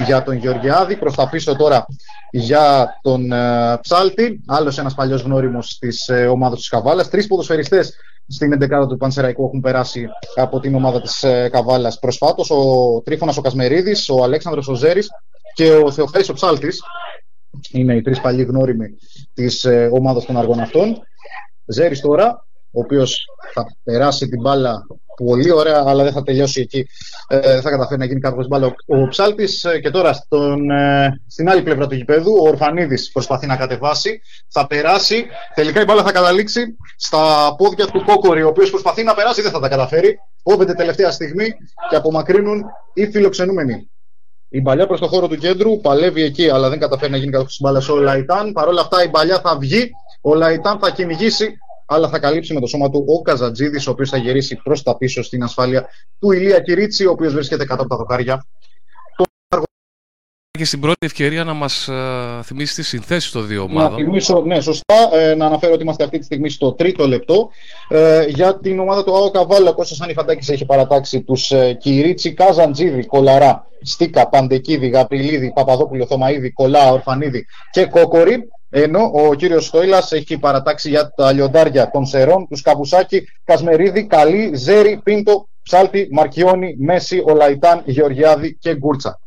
για τον Γεωργιάδη, προς τα πίσω τώρα για τον ε, Ψάλτη, άλλος ένας παλιός γνώριμος της ε, ομάδας της Καβάλας, τρεις ποδοσφαιριστές στην 11η του Πανσεραϊκού έχουν περάσει από την ομάδα της ε, Καβάλας προσφάτως, ο Τρίφωνας ο Κασμερίδης, ο Αλέξανδρος ο Ζέρης και ο Θεοφέλης ο Ψάλτης, είναι οι τρεις παλιοί γνώριμοι της ε, ομάδας των αργών αυτών. Ζέρης τώρα, ο οποίος θα περάσει την μπάλα πολύ ωραία, αλλά δεν θα τελειώσει εκεί. Ε, δεν θα καταφέρει να γίνει κάποιος μπάλα. Ο Ψάλτης ε, και τώρα στον, ε, στην άλλη πλευρά του γηπέδου, ο Ορφανίδης προσπαθεί να κατεβάσει. Θα περάσει. Τελικά η μπάλα θα καταλήξει στα πόδια του Κόκορη, ο οποίος προσπαθεί να περάσει, δεν θα τα καταφέρει. Κόβεται τελευταία στιγμή και απομακρύνουν οι φιλοξενούμενοι. Η παλιά προς το χώρο του κέντρου παλεύει εκεί, αλλά δεν καταφέρει να γίνει κάποιο μπάλα ο Λαϊτάν. Παρ' όλα αυτά η παλιά θα βγει. Ο Λαϊτάν θα κυνηγήσει αλλά θα καλύψει με το σώμα του ο Καζατζίδης, ο οποίος θα γυρίσει προς τα πίσω στην ασφάλεια του Ηλία Κυρίτσι, ο οποίος βρίσκεται κάτω από τα δοκάρια. Και στην πρώτη ευκαιρία να μας ε, θυμίσει τις συνθέσεις των δύο ομάδων. Να θυμίσω, ναι, σωστά. Ε, να αναφέρω ότι είμαστε αυτή τη στιγμή στο τρίτο λεπτό. Ε, για την ομάδα του ΑΟ Καβάλα, ο Κώστας Ανιφαντάκης έχει παρατάξει τους ε, Κυρίτσι, Καζαντζίδη, Κολαρά, Στίκα, Παντεκίδη, Γαπριλίδη, Παπαδόπουλο, Θωμαίδη, Κολά, Ορφανίδη και Κόκορη. Ενώ ο κύριος Στόιλας έχει παρατάξει για τα λιοντάρια των Σερών, τους Καπουσάκη, Κασμερίδη, Καλή, Ζέρι, Πίντο, Ψάλτη, Μαρκιόνι, Μέση, Ολαϊτάν, Γεωργιάδη και Γκούρτσα.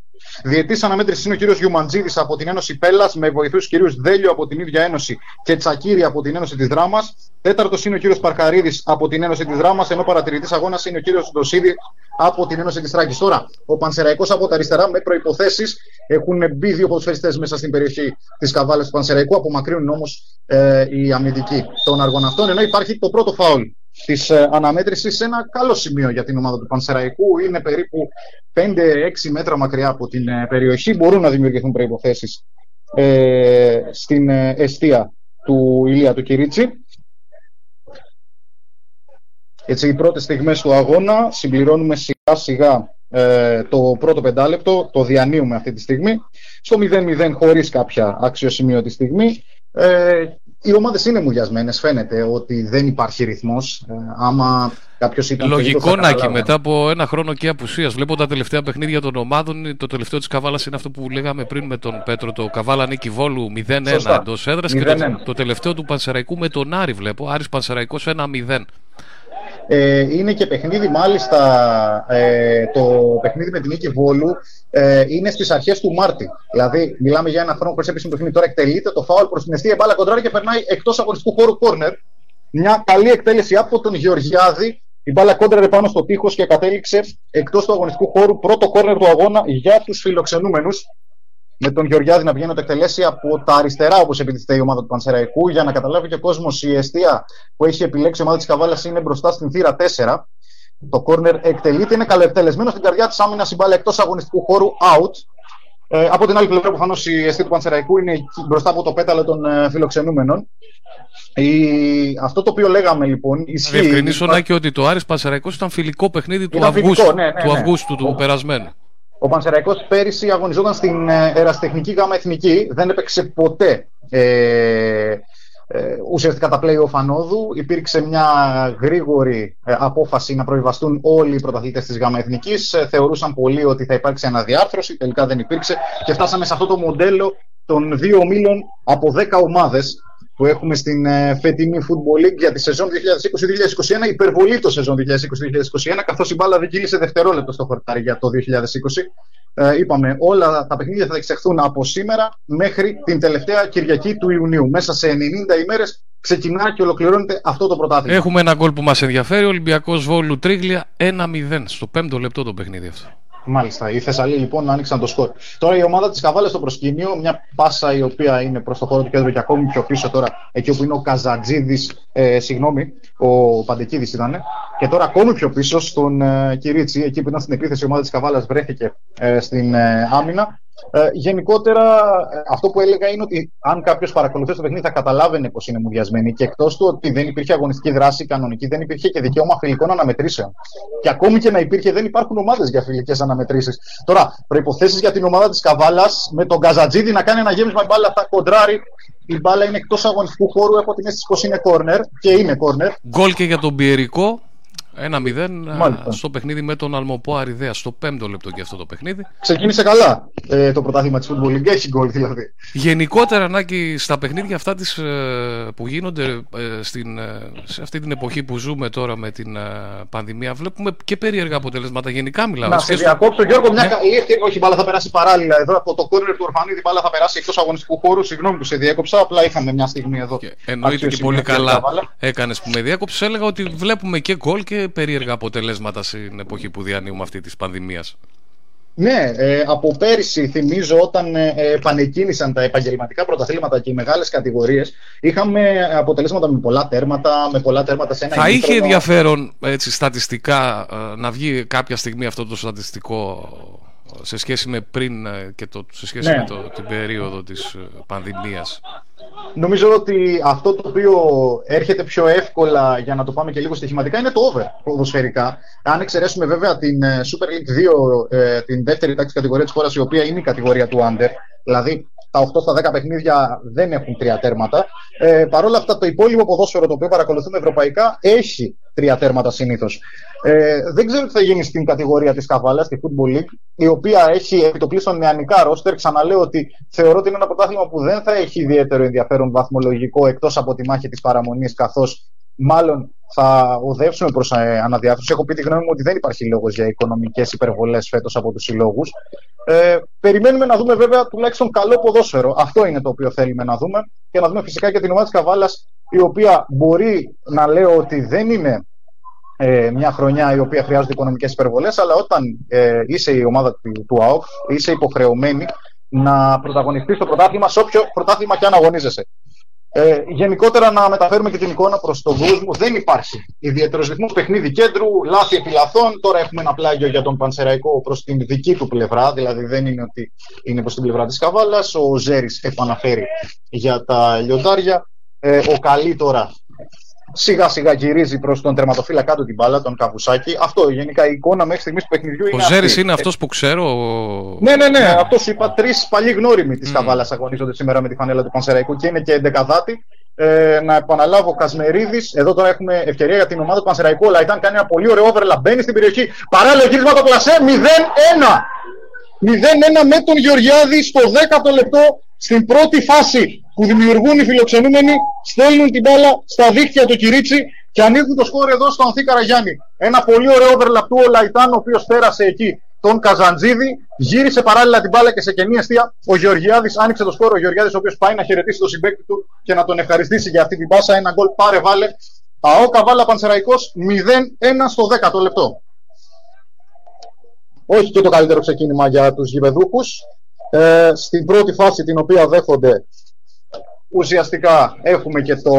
Διετής αναμέτρησης είναι ο κύριος Γιουμαντζίδης από την Ένωση Πέλλα, με βοηθούς κυρίους Δέλιο από την ίδια Ένωση και Τσακύρη από την Ένωση της Δράμας. Τέταρτος είναι ο κύριος Παρκαρίδης από την Ένωση της Δράμας, ενώ παρατηρητής αγώνας είναι ο κύριος Ντοσίδη από την Ένωση της Τράκης. Τώρα, ο Πανσεραϊκός από τα αριστερά με προποθέσει έχουν μπει δύο ποδοσφαιριστές μέσα στην περιοχή της Καβάλα του Πανσεραϊκού, απομακρύνουν όμως ε, οι αμυντικοί των αργών αυτών, ενώ υπάρχει το πρώτο φάουλ της ε, αναμέτρησης σε ένα καλό σημείο για την ομάδα του Πανσεραϊκού. Είναι περίπου 5-6 μέτρα μακριά από την ε, περιοχή. Μπορούν να δημιουργηθούν προποθέσει ε, στην ε, αιστεία του Ηλία του Κυρίτσι. Έτσι, οι πρώτες στιγμές του αγώνα συμπληρώνουμε σιγά σιγά ε, το πρώτο πεντάλεπτο, το διανύουμε αυτή τη στιγμή. Στο 0-0 χωρίς κάποια αξιοσημείωτη στιγμή. Ε, οι ομάδες είναι μουλιασμένες, φαίνεται ότι δεν υπάρχει ρυθμός. Ε, άμα κάποιος ήταν Λογικό να και μετά από ένα χρόνο και απουσίας. Βλέπω τα τελευταία παιχνίδια των ομάδων. Το τελευταίο της Καβάλας είναι αυτό που λέγαμε πριν με τον Πέτρο. Το Καβάλα Νίκη Βόλου 0-1 εντός έδρας. Και το, το, τελευταίο του Πανσεραϊκού με τον Άρη βλέπω. Άρης Πανσεραϊκός 1-0. Ε, είναι και παιχνίδι μάλιστα ε, το παιχνίδι με την Νίκη Βόλου ε, είναι στις αρχές του Μάρτη. Δηλαδή μιλάμε για ένα χρόνο προς επίσημο παιχνίδι. Τώρα εκτελείται το φάουλ προς την αιστεία μπάλα κοντράρι και περνάει εκτός αγωνιστικού χώρου κόρνερ Μια καλή εκτέλεση από τον Γεωργιάδη. Η μπάλα κόντραρε πάνω στο τείχος και κατέληξε εκτός του αγωνιστικού χώρου. Πρώτο κόρνερ του αγώνα για τους φιλοξενούμενους. Με τον Γεωργιάδη να βγαίνει το εκτελέσει από τα αριστερά, όπως επιτίθεται η ομάδα του Πανσεραϊκού. Για να καταλάβει και ο κόσμος, η αιστεία που έχει επιλέξει η ομάδα της Καβάλας είναι μπροστά στην θύρα 4. Το κόρνερ εκτελείται, είναι καλοεκτελεσμένο στην καρδιά της άμυνας η μπάλα εκτός αγωνιστικού χώρου out. Ε, από την άλλη πλευρά, προφανώς η αιστεία του Πανσεραϊκού είναι μπροστά από το πέταλο των ε, φιλοξενούμενων. Η... Αυτό το οποίο λέγαμε λοιπόν. Ισχύει... Να διευκρινίσω Νάκη ότι το Άρης Πανσεραϊκός ήταν φιλικό παιχνίδι του, Ήταν φιλικό, Αυγούστου, ναι, ναι, του, ναι. Αυγούστου του Ο- περασμένου. Ο Πανσεραϊκός πέρυσι αγωνιζόταν στην ε, ερασιτεχνική γάμα εθνική, δεν έπαιξε ποτέ ε, ε, ουσιαστικά τα play-off ανόδου. Υπήρξε μια γρήγορη ε, απόφαση να προεβαστούν όλοι οι πρωταθλητές της γάμα εθνικής. Ε, θεωρούσαν πολλοί ότι θα υπάρξει αναδιάρθρωση, τελικά δεν υπήρξε και φτάσαμε σε αυτό το μοντέλο των δύο ομίλων από 10 ομάδες που έχουμε στην ε, φετινή Football League για τη σεζόν 2020-2021, υπερβολή το σεζόν 2020-2021, καθώς η μπάλα δεν κύλησε δευτερόλεπτο στο χορτάρι για το 2020. Ε, είπαμε, όλα τα παιχνίδια θα εξεχθούν από σήμερα μέχρι την τελευταία Κυριακή του Ιουνίου. Μέσα σε 90 ημέρες ξεκινά και ολοκληρώνεται αυτό το πρωτάθλημα. Έχουμε ένα γκολ που μας ενδιαφέρει. Ολυμπιακός Βόλου Τρίγλια 1-0 στο πέμπτο λεπτό το παιχνίδι αυτό. Μάλιστα. Οι Θεσσαλοί λοιπόν άνοιξαν το σκορ. Τώρα η ομάδα της Καβάλα στο προσκήνιο, μια πάσα η οποία είναι προς το χώρο του κέντρου και ακόμη πιο πίσω τώρα, εκεί όπου είναι ο Καζατζίδη, ε, συγγνώμη, ο Παντεκίδης ήταν. Και τώρα ακόμη πιο πίσω στον ε, Κυρίτσι, εκεί που ήταν στην επίθεση η ομάδα της Καβάλας, βρέθηκε ε, στην ε, άμυνα. Ε, γενικότερα, ε, αυτό που έλεγα είναι ότι αν κάποιος παρακολουθεί το παιχνίδι θα καταλάβαινε πως είναι μουδιασμένοι. Και εκτός του ότι δεν υπήρχε αγωνιστική δράση κανονική, δεν υπήρχε και δικαίωμα φιλικών αναμετρήσεων. Και ακόμη και να υπήρχε, δεν υπάρχουν ομάδες για φιλικές αναμετρήσεις. Τώρα, προποθέσει για την ομάδα της Καβάλας με τον Καζατζίδη να κάνει ένα γέμισμα η μπάλα θα κοντράρει. Η μπάλα είναι εκτός αγωνιστικού χώρου. Έχω την αίσθηση πως είναι κόρνερ και είναι κόρνερ. Γκολ και για τον Πιερικό 1-0 Μάλιστα. στο παιχνίδι με τον Αλμοπό Αριδέα στο πέμπτο λεπτό και αυτό το παιχνίδι. Ξεκίνησε καλά ε, το πρωτάθλημα της Football League. Έχει γκολ δηλαδή. Γενικότερα, Νάκη, στα παιχνίδια αυτά τις, ε, που γίνονται ε, στην, ε, σε αυτή την εποχή που ζούμε τώρα με την ε, πανδημία, βλέπουμε και περίεργα αποτελέσματα. Γενικά μιλάω. Να σε Σχέση- διακόψω, Γιώργο, μια Ναι. καλή ευκαιρία. Όχι, η μπάλα θα περάσει παράλληλα εδώ από το κόρνερ του Ορφανίδη. Η μπάλα θα περάσει εκτός αγωνιστικού χώρου. Συγγνώμη που σε διέκοψα. Απλά είχαμε μια στιγμή εδώ. Εννοείται και Αξιοσημεία πολύ για την καλά Καβάλα. έκανες που με διάκοψε. Έλεγα ότι βλέπουμε και γκολ και περίεργα αποτελέσματα στην εποχή που διανύουμε αυτή της πανδημίας. Ναι, ε, από πέρυσι θυμίζω όταν ε, ε, επανεκκίνησαν τα επαγγελματικά πρωταθλήματα και οι μεγάλες κατηγορίες, είχαμε αποτελέσματα με πολλά τέρματα, με πολλά τέρματα σε ένα Θα είχε ημίχρονο. ενδιαφέρον έτσι, στατιστικά ε, να βγει κάποια στιγμή αυτό το στατιστικό ε, σε σχέση με πριν ε, και το, σε σχέση Ναι. με το, την περίοδο της ε, πανδημίας. Νομίζω ότι αυτό το οποίο έρχεται πιο εύκολα για να το πάμε και λίγο στοιχηματικά είναι το over ποδοσφαιρικά. Αν εξαιρέσουμε βέβαια την ε, Super League 2, ε, την δεύτερη τάξη κατηγορία της χώρας, η οποία είναι η κατηγορία του under, δηλαδή τα 8 στα 10 παιχνίδια δεν έχουν τρία τέρματα. Ε, Παρ' όλα αυτά, το υπόλοιπο ποδόσφαιρο το οποίο παρακολουθούμε ευρωπαϊκά έχει τρία τέρματα συνήθως. Ε, δεν ξέρω τι θα γίνει στην κατηγορία της Καβάλας, στη Football League, η οποία έχει επιτοπλίστων νεανικά ρόστερ. Ξαναλέω ότι θεωρώ ότι είναι ένα πρωτάθλημα που δεν θα έχει ιδιαίτερο ενδιαφέρον βαθμολογικό εκτός από τη μάχη της παραμονής, καθώς μάλλον θα οδεύσουμε προς αναδιάρθρωση. Έχω πει τη γνώμη μου ότι δεν υπάρχει λόγος για οικονομικές υπερβολές φέτος από τους συλλόγους. Ε, περιμένουμε να δούμε βέβαια τουλάχιστον καλό ποδόσφαιρο. Αυτό είναι το οποίο θέλουμε να δούμε. Και να δούμε φυσικά και την ομάδα της Καβάλας, η οποία μπορεί να λέω ότι δεν είναι ε, μια χρονιά η οποία χρειάζονται οικονομικές υπερβολές, αλλά όταν ε, είσαι η ομάδα του, του ΑΟΚ, είσαι υποχρεωμένη να πρωταγωνιστείς στο πρωτάθλημα, σε όποιο πρωτάθλημα και αν αγωνίζεσαι. Ε, γενικότερα να μεταφέρουμε και την εικόνα προς τον κόσμο. Δεν υπάρχει ιδιαίτερος ρυθμός παιχνίδι κέντρου, λάθη επιλαθών. Τώρα έχουμε ένα πλάγιο για τον Πανσεραϊκό προς την δική του πλευρά. Δηλαδή δεν είναι ότι είναι προς την πλευρά της Καβάλας. Ο Ζέρι επαναφέρει για τα λιοντάρια. Ε, ο Καλή τώρα σιγά σιγά γυρίζει προς τον τερματοφύλακα του την μπάλα, τον Καβουσάκη. Αυτό γενικά η εικόνα μέχρι στιγμής του παιχνιδιού Ο είναι. Ζέρης αυτή. είναι αυτός που ξέρω. ο- Ναι, ναι, ναι. Αυτός σου είπα. Τρεις παλιοί γνώριμοι της Καβάλας αγωνίζονται σήμερα με τη φανέλα του Πανσεραϊκού και είναι και εντεκαδάτη. Ε, να επαναλάβω, Κασμερίδης. Εδώ τώρα έχουμε ευκαιρία για την ομάδα του Πανσεραϊκού. Ο Λαϊτάν κάνει ένα πολύ ωραίο overlap. Μπαίνει στην περιοχή. Παράλληλο γύρισμα το πλασέ. 0-1. 0-1 με τον Γεωργιάδη στο 10ο λεπτό στην πρώτη φάση που δημιουργούν οι φιλοξενούμενοι. Στέλνουν την μπάλα στα δίχτυα του Κυρίτσι και ανοίγουν το σκόρ εδώ στο Ανθή Καραγιάννη. Ένα πολύ ωραίο overlap του Ολαϊτάν, ο οποίος πέρασε εκεί τον Καζαντζίδη, γύρισε παράλληλα την μπάλα και σε κενή εστία ο Γεωργιάδης άνοιξε το σκόρ. Ο Γεωργιάδης, ο οποίος πάει να χαιρετήσει τον συμπαίκτη του και να τον ευχαριστήσει για αυτή την πάσα. Ένα γκολ πάρε βάλε ΑΟ Καβάλα Πανσεραϊκός 0-1 στο 10ο λεπτό. Όχι και το καλύτερο ξεκίνημα για τους γηπεδούχους. Ε, στην πρώτη φάση την οποία δέχονται ουσιαστικά έχουμε και το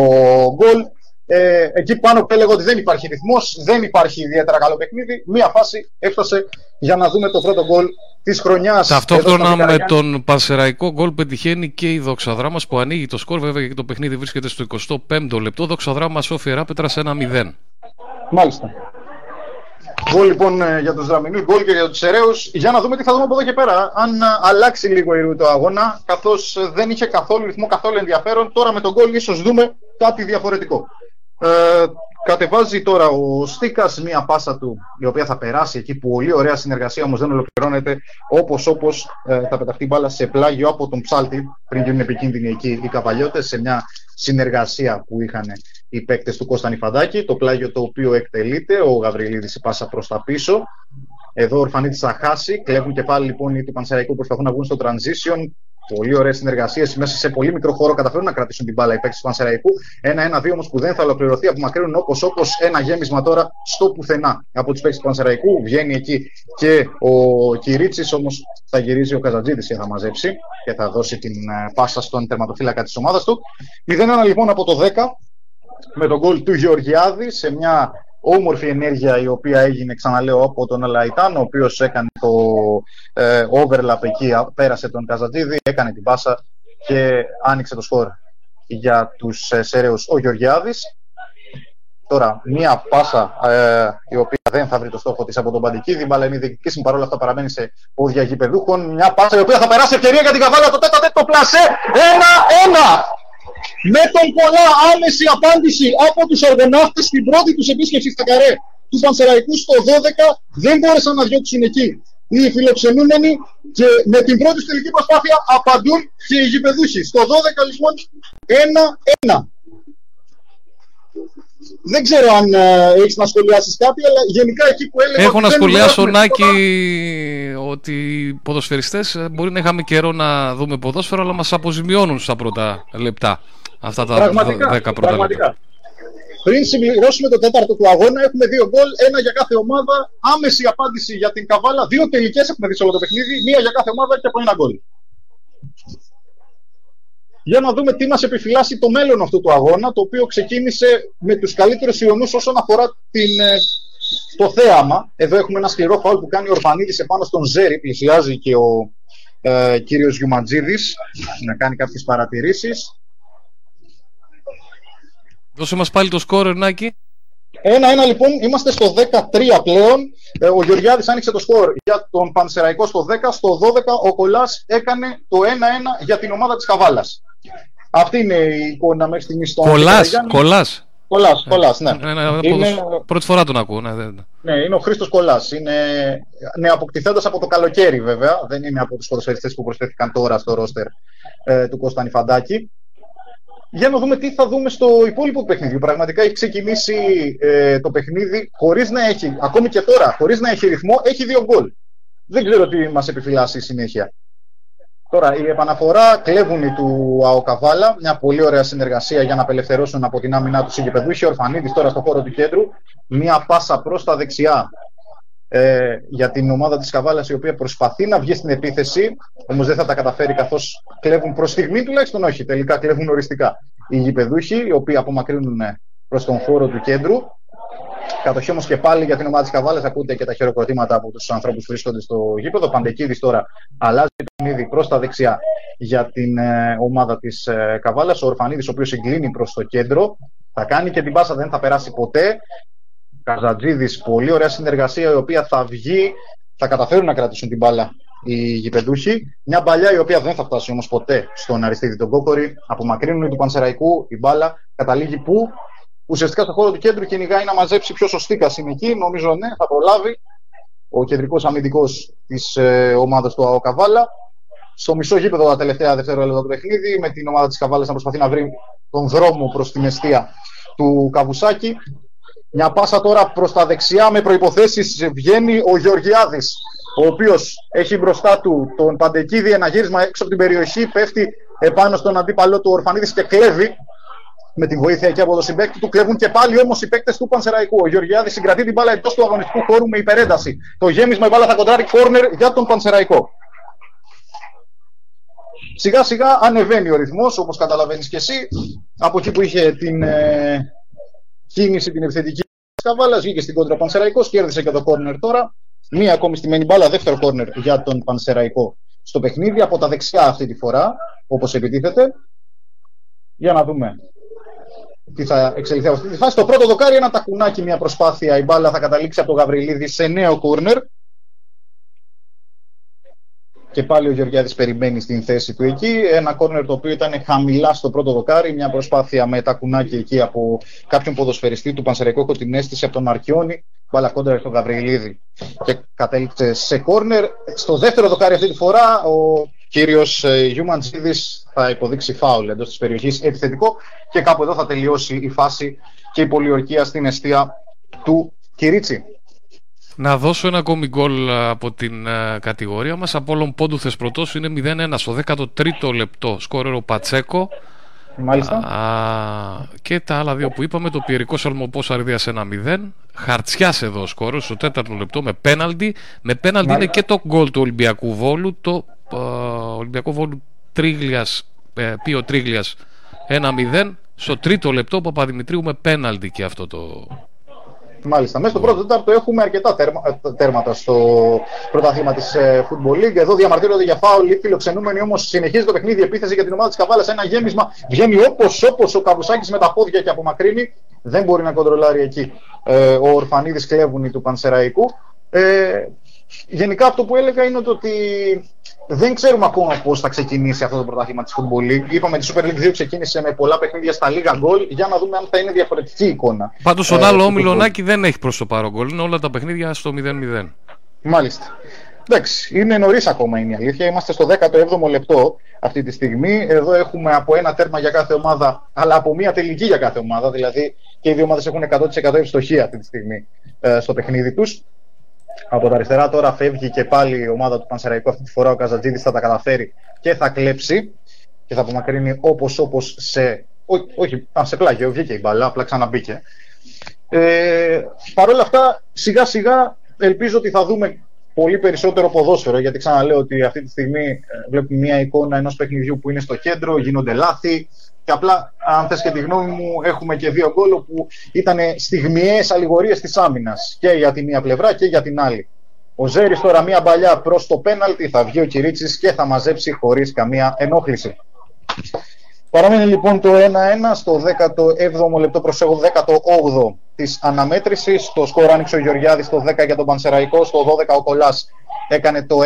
γκολ. Ε, εκεί πάνω που έλεγα ότι δεν υπάρχει ρυθμός, δεν υπάρχει ιδιαίτερα καλό παιχνίδι. Μία φάση έφτασε για να δούμε το πρώτο γκολ της χρονιάς. Ταυτόχρονα με τον Πανσεραϊκό γκολ πετυχαίνει και η Δοξαδράμα που ανοίγει το σκορ. Βέβαια και το παιχνίδι βρίσκεται στο 25ο λεπτό. Δοξαδράμα Σόφια Ράπετρα σε 1-0. Μάλιστα. Γκολ λοιπόν ε, για τους Δραμινού, γκολ και για τους Ερέου. Για να δούμε τι θα δούμε από εδώ και πέρα. Αν ε, αλλάξει λίγο η ροή του αγώνα, καθώς ε, δεν είχε καθόλου ρυθμό, καθόλου ενδιαφέρον. Τώρα με τον γκολ ίσως δούμε κάτι διαφορετικό. Ε, κατεβάζει τώρα ο Στίκας μία πάσα του, η οποία θα περάσει εκεί. Πολύ ωραία συνεργασία όμως δεν ολοκληρώνεται. Όπως όπως, ε, θα πεταχτεί μπάλα σε πλάγιο από τον Ψάλτη, πριν γίνουν επικίνδυνοι εκεί οι καβαλιώτες, σε μια συνεργασία που είχαν οι παίκτες του Κώστα Νιφαντάκη. Το πλάγιο το οποίο εκτελείται, ο Γαβριλίδης η πάσα προς τα πίσω. Εδώ ο Ορφανίτης θα χάσει. Κλέβουν και πάλι λοιπόν οι του Πανσεραϊκού προσπαθούν να βγουν στο transition. Πολύ ωραίες συνεργασίες μέσα σε πολύ μικρό χώρο καταφέρουν να κρατήσουν την μπάλα οι παίκτες του Πανσεραϊκού. Ένα-ένα-δύο όμως που δεν θα ολοκληρωθεί, απομακρύνουν όπως όπως ένα γέμισμα τώρα στο πουθενά από τους παίκτες του Πανσεραϊκού. Βγαίνει εκεί και ο Κυρίτσι, όμως θα γυρίζει ο Καζατζίδη και θα μαζέψει και θα δώσει την ε, πάσα στον τερματοφύλακα της ομάδας του. 0-1 λοιπόν από το 10 με τον γκολ του Γεωργιάδη σε μια όμορφη ενέργεια η οποία έγινε, ξαναλέω, από τον Λαϊτάν, ο οποίος έκανε το ε, overlap εκεί, πέρασε τον Καζατζίδη, έκανε την πάσα και άνοιξε το σκορ για τους ε, Σέρεους ο Γεωργιάδης. Τώρα, μία πάσα ε, η οποία δεν θα βρει το στόχο της από τον Παντικίδη, αλλά είναι διεκδικήσιμη παρόλα αυτά παραμένει σε πόδια γηπεδούχων. Μια πάσα η οποία θα περάσει ευκαιρία για την καβάλα το τέταρτο τέταρτο πλασέ. Ένα-ένα! Με τον πολλά άμεση απάντηση από τους οργανώτε στην πρώτη τους επίσκεψη στα καρέ του Πανσεραϊκού στο 12 δεν μπόρεσαν να διώξουν εκεί οι φιλοξενούμενοι και με την πρώτη τελική προσπάθεια απαντούν και οι γηπεδούχοι. Στο 12 λοιπόν 1-1. Δεν ξέρω αν ε, έχεις να σχολιάσεις κάτι, αλλά γενικά εκεί που έλεγα. Έχω να σχολιάσω, Νάκη, ότι οι ποδοσφαιριστές ε, μπορεί να είχαμε καιρό να δούμε ποδόσφαιρο, αλλά μας αποζημιώνουν στα πρώτα λεπτά. Αυτά τα πραγματικά, 10 πρώτα πραγματικά. λεπτά. Πριν συμπληρώσουμε το τέταρτο του αγώνα, έχουμε δύο γκολ, ένα για κάθε ομάδα. Άμεση απάντηση για την Καβάλα. Δύο τελικές έχουμε δει σε όλο το παιχνίδι, μία για κάθε ομάδα και από ένα γκολ. Για να δούμε τι μας επιφυλάσσει το μέλλον αυτού του αγώνα, το οποίο ξεκίνησε με τους καλύτερους ιονού όσον αφορά την, ε, το θέαμα. Εδώ έχουμε ένα σκληρό φάουλ που κάνει ο Ορφανίδης επάνω στον Ζέρι. Πλησιάζει και ο ε, κύριος Γιουμαντζίδης να κάνει κάποιες παρατηρήσεις. Δώσε μας πάλι το σκόρ, Νάκη. Ένα-ένα λοιπόν, είμαστε στο 13 πλέον. Ε, ο Γεωργιάδης άνοιξε το σκορ για τον Πανσεραϊκό στο 10. Στο 12 ο Κολάς έκανε το 1-1 για την ομάδα της Καβάλας. Αυτή είναι η εικόνα μέχρι στιγμής στον Κολάς, Κολάς. Κολάς, Κολάς, ναι. Ε, ε, Είναι- Πρώτη φορά τον ακούω. Ναι, ναι. Ναι, είναι ο Χρήστος Κολλάς. Είναι νεοαποκτηθέντα από το καλοκαίρι, βέβαια. Δεν είναι από τους ποδοσφαιριστές που προσθέθηκαν τώρα στο ρόστερ ε, του Κώστα Νιφαντάκη. Για να δούμε τι θα δούμε στο υπόλοιπο του παιχνιδιού. Πραγματικά έχει ξεκινήσει ε, το παιχνίδι χωρίς να έχει, ακόμη και τώρα, χωρίς να έχει ρυθμό, έχει δύο γκολ. Δεν ξέρω τι μας επιφυλάσσει η συνέχεια. Τώρα, η επαναφορά κλέβουν οι του ΑΟΚΑΒΑΛΑ. Μια πολύ ωραία συνεργασία για να απελευθερώσουν από την άμυνά τους συγκεκριτού. Ο Ορφανίδης τώρα στο χώρο του κέντρου. Μια πάσα προς τα δεξιά ε, για την ομάδα της Καβάλας, η οποία προσπαθεί να βγει στην επίθεση. Όμως δεν θα τα καταφέρει καθώς κλέβουν προς στιγμή τουλάχιστον όχι. Τελικά κλέβουν οριστικά οι γηπεδούχοι, οι οποίοι απομακρύνουν προς τον χώρο του κέντρου. Κατοχή όμως και πάλι για την ομάδα της Καβάλας. Ακούτε και τα χειροκροτήματα από τους ανθρώπους που βρίσκονται στο γήπεδο. Παντεκίδης τώρα αλλάζει το παιχνίδι προς τα δεξιά για την ε, ομάδα της ε, Καβάλας. Ο Ορφανίδης, ο οποίος συγκλίνει προς το κέντρο, θα κάνει και την πάσα, δεν θα περάσει ποτέ. Καζατζίδης, πολύ ωραία συνεργασία η οποία θα βγει, θα καταφέρουν να κρατήσουν την μπάλα οι γηπεδούχοι. Μια παλιά η οποία δεν θα φτάσει όμως ποτέ στον Αριστίδη τον Κόκορη. Απομακρύνουν του Πανσεραϊκού η μπάλα, καταλήγει που ουσιαστικά στο χώρο του κέντρου κυνηγάει να μαζέψει πιο σωστή είναι εκεί. Νομίζω ναι, θα προλάβει ο κεντρικός αμυντικός της ε, ομάδας του ΑΟ Καβάλα. Στο μισό γήπεδο τα τελευταία δευτερόλεπτα του παιχνίδι, με την ομάδα της Καβάλας να προσπαθεί να βρει τον δρόμο προς την αιστεία του Καβουσάκη. Μια πάσα τώρα προς τα δεξιά με προποθέσει βγαίνει ο Γεωργιάδης, ο οποίος έχει μπροστά του τον Παντεκίδη ένα γύρισμα έξω από την περιοχή, πέφτει επάνω στον αντίπαλό του Ορφανίδης και κλέβει με τη βοήθεια και από το συμπέκτη του. Κλέβουν και πάλι όμως οι παίκτες του Πανσεραϊκού. Ο Γεωργιάδης συγκρατεί την μπάλα εντός του αγωνιστικού χώρου με υπερένταση. Το γέμισμα η μπάλα θα κοντράρει κόρνερ για τον Πανσεραϊκό. Σιγά σιγά ανεβαίνει ο ρυθμός όπως καταλαβαίνεις και εσύ από εκεί που είχε την ε, κίνηση την επιθετική Καβάλας βγήκε στην κόντρα Πανσεραϊκός κέρδισε και το κόρνερ τώρα μία ακόμη στημένη μπάλα δεύτερο κόρνερ για τον Πανσεραϊκό στο παιχνίδι από τα δεξιά αυτή τη φορά όπως επιτίθεται για να δούμε τι θα εξελιχθεί από αυτή τη φάση. Το πρώτο δοκάρι ένα τακουνάκι, μια προσπάθεια. Η μπάλα θα καταλήξει από τον Γαβριλίδη σε νέο κόρνερ. Και πάλι ο Γεωργιάδης περιμένει στην θέση του εκεί. Ένα κόρνερ το οποίο ήταν χαμηλά στο πρώτο δοκάρι. Μια προσπάθεια με τα κουνάκια εκεί από κάποιον ποδοσφαιριστή του Πανσεραϊκού. Έχω την αίσθηση από τον Μαρκιόνη. Μπάλα κόντρα στον Γαβριλίδη. Και κατέληξε σε κόρνερ. Στο δεύτερο δοκάρι αυτή τη φορά ο κύριος ε, Γιούμαντζίδη θα υποδείξει φάουλ εντός της περιοχής επιθετικό. Και κάπου εδώ θα τελειώσει η φάση και η πολιορκία στην αιστεία του Κυρίτσι. Να δώσω ένα ακόμη γκολ από την uh, κατηγορία μας. Από όλων πόντου πρωτός είναι 0-1 στο 13ο λεπτό. Σκόρερο Πατσέκο. Μάλιστα. Α, και τα άλλα δύο που είπαμε, το Πιερικό Σαλμοπός Αρδίας 1-0. Χαρτσιάς εδώ σκόρος στο τέταρτο λεπτό με πέναλτι. Με πέναλτι είναι και το γκολ του Ολυμπιακού Βόλου. Το uh, Ολυμπιακό Βόλου Τρίγλιας, ε, Πίο Τρίγλιας 1-0. Στο τρίτο λεπτό Παπαδημητρίου με πέναλτι και αυτό το, Μάλιστα. Μέσα στο πρώτο τέταρτο έχουμε αρκετά τέρμα, ε, τέρματα στο πρωτάθλημα της ε, Football League. Εδώ διαμαρτύρονται για φάουλ οι φιλοξενούμενοι όμως συνεχίζει το παιχνίδι. Επίθεση για την ομάδα της Καβάλας. Ένα γέμισμα βγαίνει όπως όπως ο Καβουσάκη με τα πόδια και απομακρύνει. Δεν μπορεί να κοντρολάρει εκεί. Ε, ο Ορφανίδης κλέβουνη του Πανσεραϊκού. Ε, γενικά αυτό που έλεγα είναι ότι δεν ξέρουμε ακόμα πώς θα ξεκινήσει αυτό το πρωτάθλημα της Football League. Είπαμε ότι η Super League 2 ξεκίνησε με πολλά παιχνίδια στα λίγα γκολ. Για να δούμε αν θα είναι διαφορετική εικόνα. Πάντως, στον ε, άλλο όμιλο Νάκη δεν έχει προς το παρόν γκολ. Είναι όλα τα παιχνίδια στο 0-0. Μάλιστα. Εντάξει, είναι νωρίς ακόμα είναι η αλήθεια. Είμαστε στο 17ο λεπτό αυτή τη στιγμή. Εδώ έχουμε από ένα τέρμα για κάθε ομάδα, αλλά από μία τελική για κάθε ομάδα. Δηλαδή και οι δύο ομάδες έχουν 100% ευστοχία αυτή τη στιγμή ε, στο παιχνίδι τους. Από τα αριστερά τώρα φεύγει και πάλι η ομάδα του Πανσεραϊκού. Αυτή τη φορά ο Καζατζίδη θα τα καταφέρει και θα κλέψει και θα απομακρύνει όπως όπως σε. όχι, α, σε πλάγιο, βγήκε η μπαλά, απλά ξαναμπήκε. Ε, Παρ' όλα αυτά, σιγά σιγά ελπίζω ότι θα δούμε πολύ περισσότερο ποδόσφαιρο. Γιατί ξαναλέω ότι αυτή τη στιγμή ε, βλέπουμε μια εικόνα ενός παιχνιδιού που είναι στο κέντρο, γίνονται λάθη, και απλά, αν θες και τη γνώμη μου, έχουμε και δύο γκολ που ήταν στιγμιαίες αλληγορίες της άμυνας και για τη μία πλευρά και για την άλλη. Ο Ζέρης τώρα μία μπαλιά προς το πέναλτι, θα βγει ο Κυρίτσης και θα μαζέψει χωρίς καμία ενόχληση. Παραμένει λοιπόν το 1-1 στο 17ο λεπτό προς 18ο της αναμέτρησης. Το σκορ άνοιξε ο Γεωργιάδης στο 10 για τον Πανσεραϊκό, στο 12 ο Κολάς έκανε το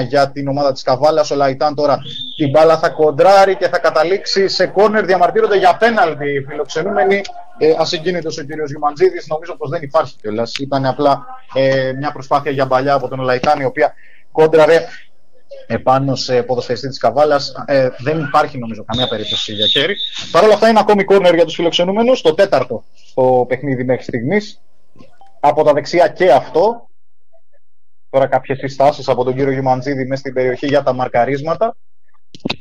1-1 για την ομάδα της Καβάλας. Ο Λαϊτάν τώρα την μπάλα θα κοντράρει και θα καταλήξει σε κόρνερ. Διαμαρτύρονται για πέναλτι οι φιλοξενούμενοι. Ε, ασυγκίνητος ο κύριος Γιουμαντζίδης. Νομίζω πως δεν υπάρχει κιόλας. Ήταν απλά ε, μια προσπάθεια για μπαλιά από τον Λαϊτάν η οποία κόντραρε επάνω σε ποδοσφαιριστή της Καβάλας. Ε, δεν υπάρχει νομίζω καμία περίπτωση για χέρι. Παρ' όλα αυτά είναι ακόμη κόρνερ για τους φιλοξενούμενους. Το τέταρτο στο παιχνίδι μέχρι στιγμής. Από τα δεξιά και αυτό τώρα κάποιες συστάσεις από τον κύριο Γιουμαντζίδη μέσα στην περιοχή για τα μαρκαρίσματα.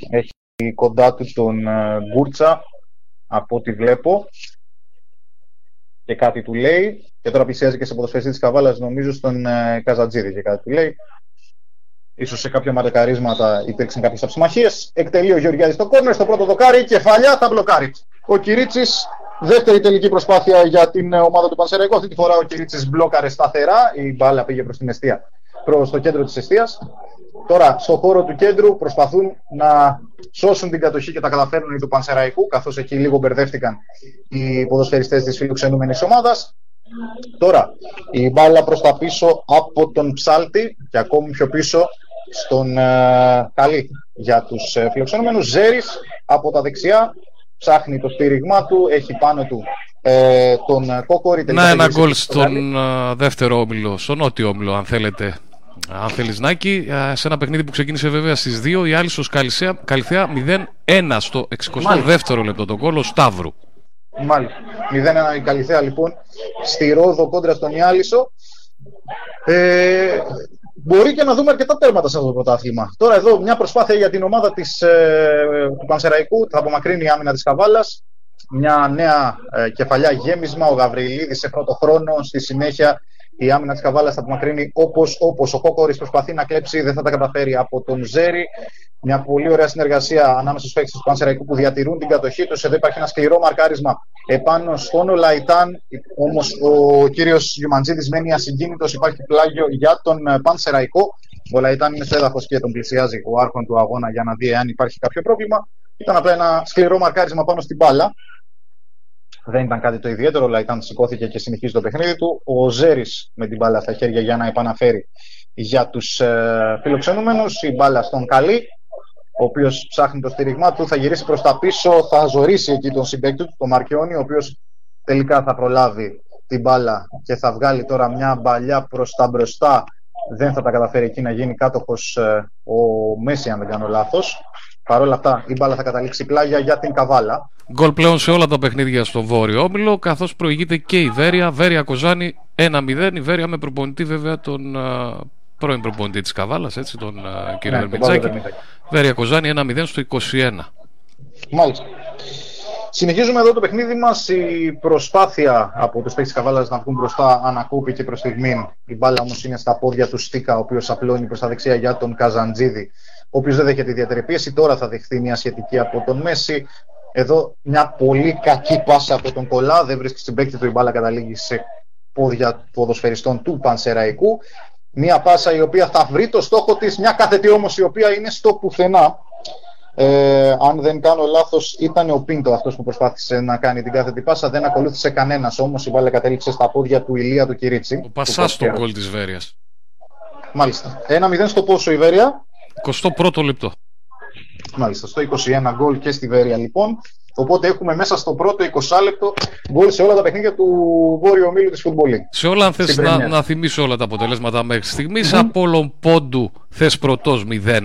Έχει κοντά του τον ε, Γκούρτσα, από ό,τι βλέπω. Και κάτι του λέει. Και τώρα πλησιάζει και σε ποδοσφαιριστή της Καβάλας, νομίζω στον ε, Καζατζίδη και κάτι του λέει. Ίσως σε κάποια μαρκαρίσματα υπήρξαν κάποιες αψημαχίε. Εκτελεί ο Γεωργιάδης το κόρνερ στο πρώτο δοκάρι. Κεφαλιά θα μπλοκάρει. Ο Κυρίτσι, δεύτερη τελική προσπάθεια για την ε, ομάδα του Πανσεραϊκού. Αυτή τη φορά ο Κυρίτσι μπλόκαρε σταθερά. Η μπάλα πήγε προς την αιστεία προς το κέντρο της αιστεία. Τώρα, στο χώρο του κέντρου προσπαθούν να σώσουν την κατοχή και τα καταφέρνουν οι του Πανσεραϊκού, καθώς εκεί λίγο μπερδεύτηκαν οι ποδοσφαιριστές της φιλοξενούμενη ομάδας. Τώρα, η μπάλα προς τα πίσω από τον Ψάλτη και ακόμη πιο πίσω στον ε, Καλή για τους ε, φιλοξενούμενους. Ζέρης από τα δεξιά ψάχνει το στήριγμά του, έχει πάνω του ε, τον Κόκορη. Να ένα γκολ στον ε, δεύτερο όμιλο, στον νότιο όμιλο αν θέλετε αν θέλεις Νάκη, σε ένα παιχνίδι που ξεκίνησε βέβαια στις 2, η άλλη στο Καλυθέα 0-1 στο 62ο λεπτό. Τον κόλλο Σταύρου. Μάλιστα. 0-1 η Καλυθέα λοιπόν στη Ρόδο κόντρα στον Ιάλισο. Ε, μπορεί και να δούμε αρκετά τέρματα σε αυτό το πρωτάθλημα. Τώρα εδώ μια προσπάθεια για την ομάδα της, ε, του Πανσεραϊκού, θα απομακρύνει η άμυνα της Καβάλας. μια νέα ε, κεφαλιά γέμισμα. Ο Γαβριλίδης σε πρώτο χρόνο. Στη συνέχεια η άμυνα της Καβάλας θα απομακρύνει όπως όπως. ο Κόκορης προσπαθεί να κλέψει, δεν θα τα καταφέρει από τον Ζέρι. Μια πολύ ωραία συνεργασία ανάμεσα στους παίκτες του Πανσεραϊκού που διατηρούν την κατοχή τους. Εδώ υπάρχει ένα σκληρό μαρκάρισμα επάνω στον Λαϊτάν. Όμως ο κύριος Γιουμαντζίδης μένει ασυγκίνητος. Υπάρχει πλάγιο για τον ε, Πανσεραϊκό. Ο Λαϊτάν είναι στο έδαφος και τον πλησιάζει ο άρχων του αγώνα για να δει αν υπάρχει κάποιο πρόβλημα. Ήταν απλά ένα σκληρό μαρκάρισμα πάνω στην μπάλα. Δεν ήταν κάτι το ιδιαίτερο. Ο Λαϊτάν σηκώθηκε και συνεχίζει το παιχνίδι του. Ο Ζέρι με την μπάλα στα χέρια για να επαναφέρει για τους ε, φιλοξενούμενους. Η μπάλα στον Καλή, ο οποίος ψάχνει το στήριγμά του. Θα γυρίσει προς τα πίσω, θα ζωρίσει εκεί τον συμπέκτη του, τον Μαρκιόνι, ο οποίος τελικά θα προλάβει την μπάλα και θα βγάλει τώρα μια μπαλιά προς τα μπροστά. Δεν θα τα καταφέρει εκεί να γίνει κάτοχος ε, ο Μέση, αν δεν κάνω λάθος. Παρ' όλα αυτά, η μπάλα θα καταλήξει πλάγια για την Καβάλα. Γκολ πλέον σε όλα τα παιχνίδια στο Βόρειο Όμιλο, καθώς προηγείται και η Βέρεια. Βέρεια Κοζάνη 1-0. Η Βέρεια με προπονητή βέβαια τον uh, πρώην προπονητή της Καβάλας, έτσι, τον uh, κύριο ναι, Βέρεια Κοζάνη 1-0 στο 21. Μάλιστα. Συνεχίζουμε εδώ το παιχνίδι μας. Η προσπάθεια από τους παίκτες Καβάλας να βγουν μπροστά ανακόπηκε προς στιγμή. Η μπάλα όμως είναι στα πόδια του Στίκα, ο οποίος απλώνει προς τα δεξιά για τον Καζαντζίδη ο οποίος δεν δέχεται ιδιαίτερη πίεση. Τώρα θα δεχθεί μια σχετική από τον Μέση. Εδώ μια πολύ κακή πάσα από τον Κολά. Δεν βρίσκει στην παίκτη του η μπάλα καταλήγει σε πόδια ποδοσφαιριστών του Πανσεραϊκού. Μια πάσα η οποία θα βρει το στόχο της, μια κάθετη όμως η οποία είναι στο πουθενά. Ε, αν δεν κάνω λάθος, ήταν ο Πίντο αυτός που προσπάθησε να κάνει την κάθετη πάσα. Δεν ακολούθησε κανένας όμως. Η μπάλα κατέληξε στα πόδια του Ηλία του Κυρίτσι. Ο Πασάς στο γκολ της Βέρειας. Μάλιστα. 1-0 στο πόσο η Βέρεια. 21ο λεπτό. Μάλιστα, στο 21 γκολ και στη Βέρεια λοιπόν. Οπότε έχουμε μέσα στο πρώτο 20 λεπτό γκολ σε όλα τα παιχνίδια του Βόρειου Ομίλου της Φουτμπολή. Σε όλα, αν θες να, να θυμίσω όλα τα αποτελέσματα μέχρι στιγμής, mm-hmm. Απόλων Πόντου θες πρωτός 0-1.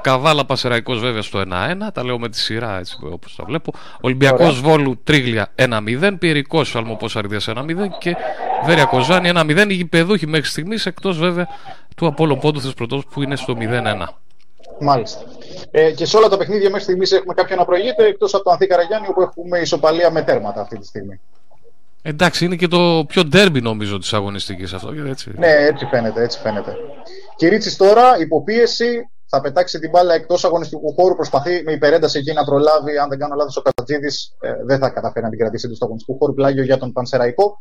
Καβάλα Πασεραϊκός βέβαια στο 1-1. Τα λέω με τη σειρά έτσι όπως τα βλέπω. Ολυμπιακός Βόλου Τρίγλια 1-0. Πυρικός Αλμοπό Αρδία 1-0. Και Βέρεια Κοζάνη 1-0. Οι γηπεδούχοι μέχρι στιγμής εκτός βέβαια του Απόλων Πόντου θε πρωτός που είναι στο 0-1. Μάλιστα. Ε, και σε όλα τα παιχνίδια μέχρι στιγμής έχουμε κάποιον να προηγείται εκτός από το Ανθή Καραγιάννη όπου έχουμε ισοπαλία με τέρματα αυτή τη στιγμή. Εντάξει, είναι και το πιο ντέρμπι νομίζω της αγωνιστικής αυτό. Έτσι. Ναι, έτσι φαίνεται. Έτσι φαίνεται. Κυρίτσι τώρα, υποπίεση, θα πετάξει την μπάλα εκτός αγωνιστικού χώρου. Προσπαθεί με υπερένταση εκεί να προλάβει. Αν δεν κάνω λάθος, ο Κατζίδη ε, δεν θα καταφέρει να την κρατήσει εντός αγωνιστικού χώρου. Πλάγιο για τον Πανσεραϊκό.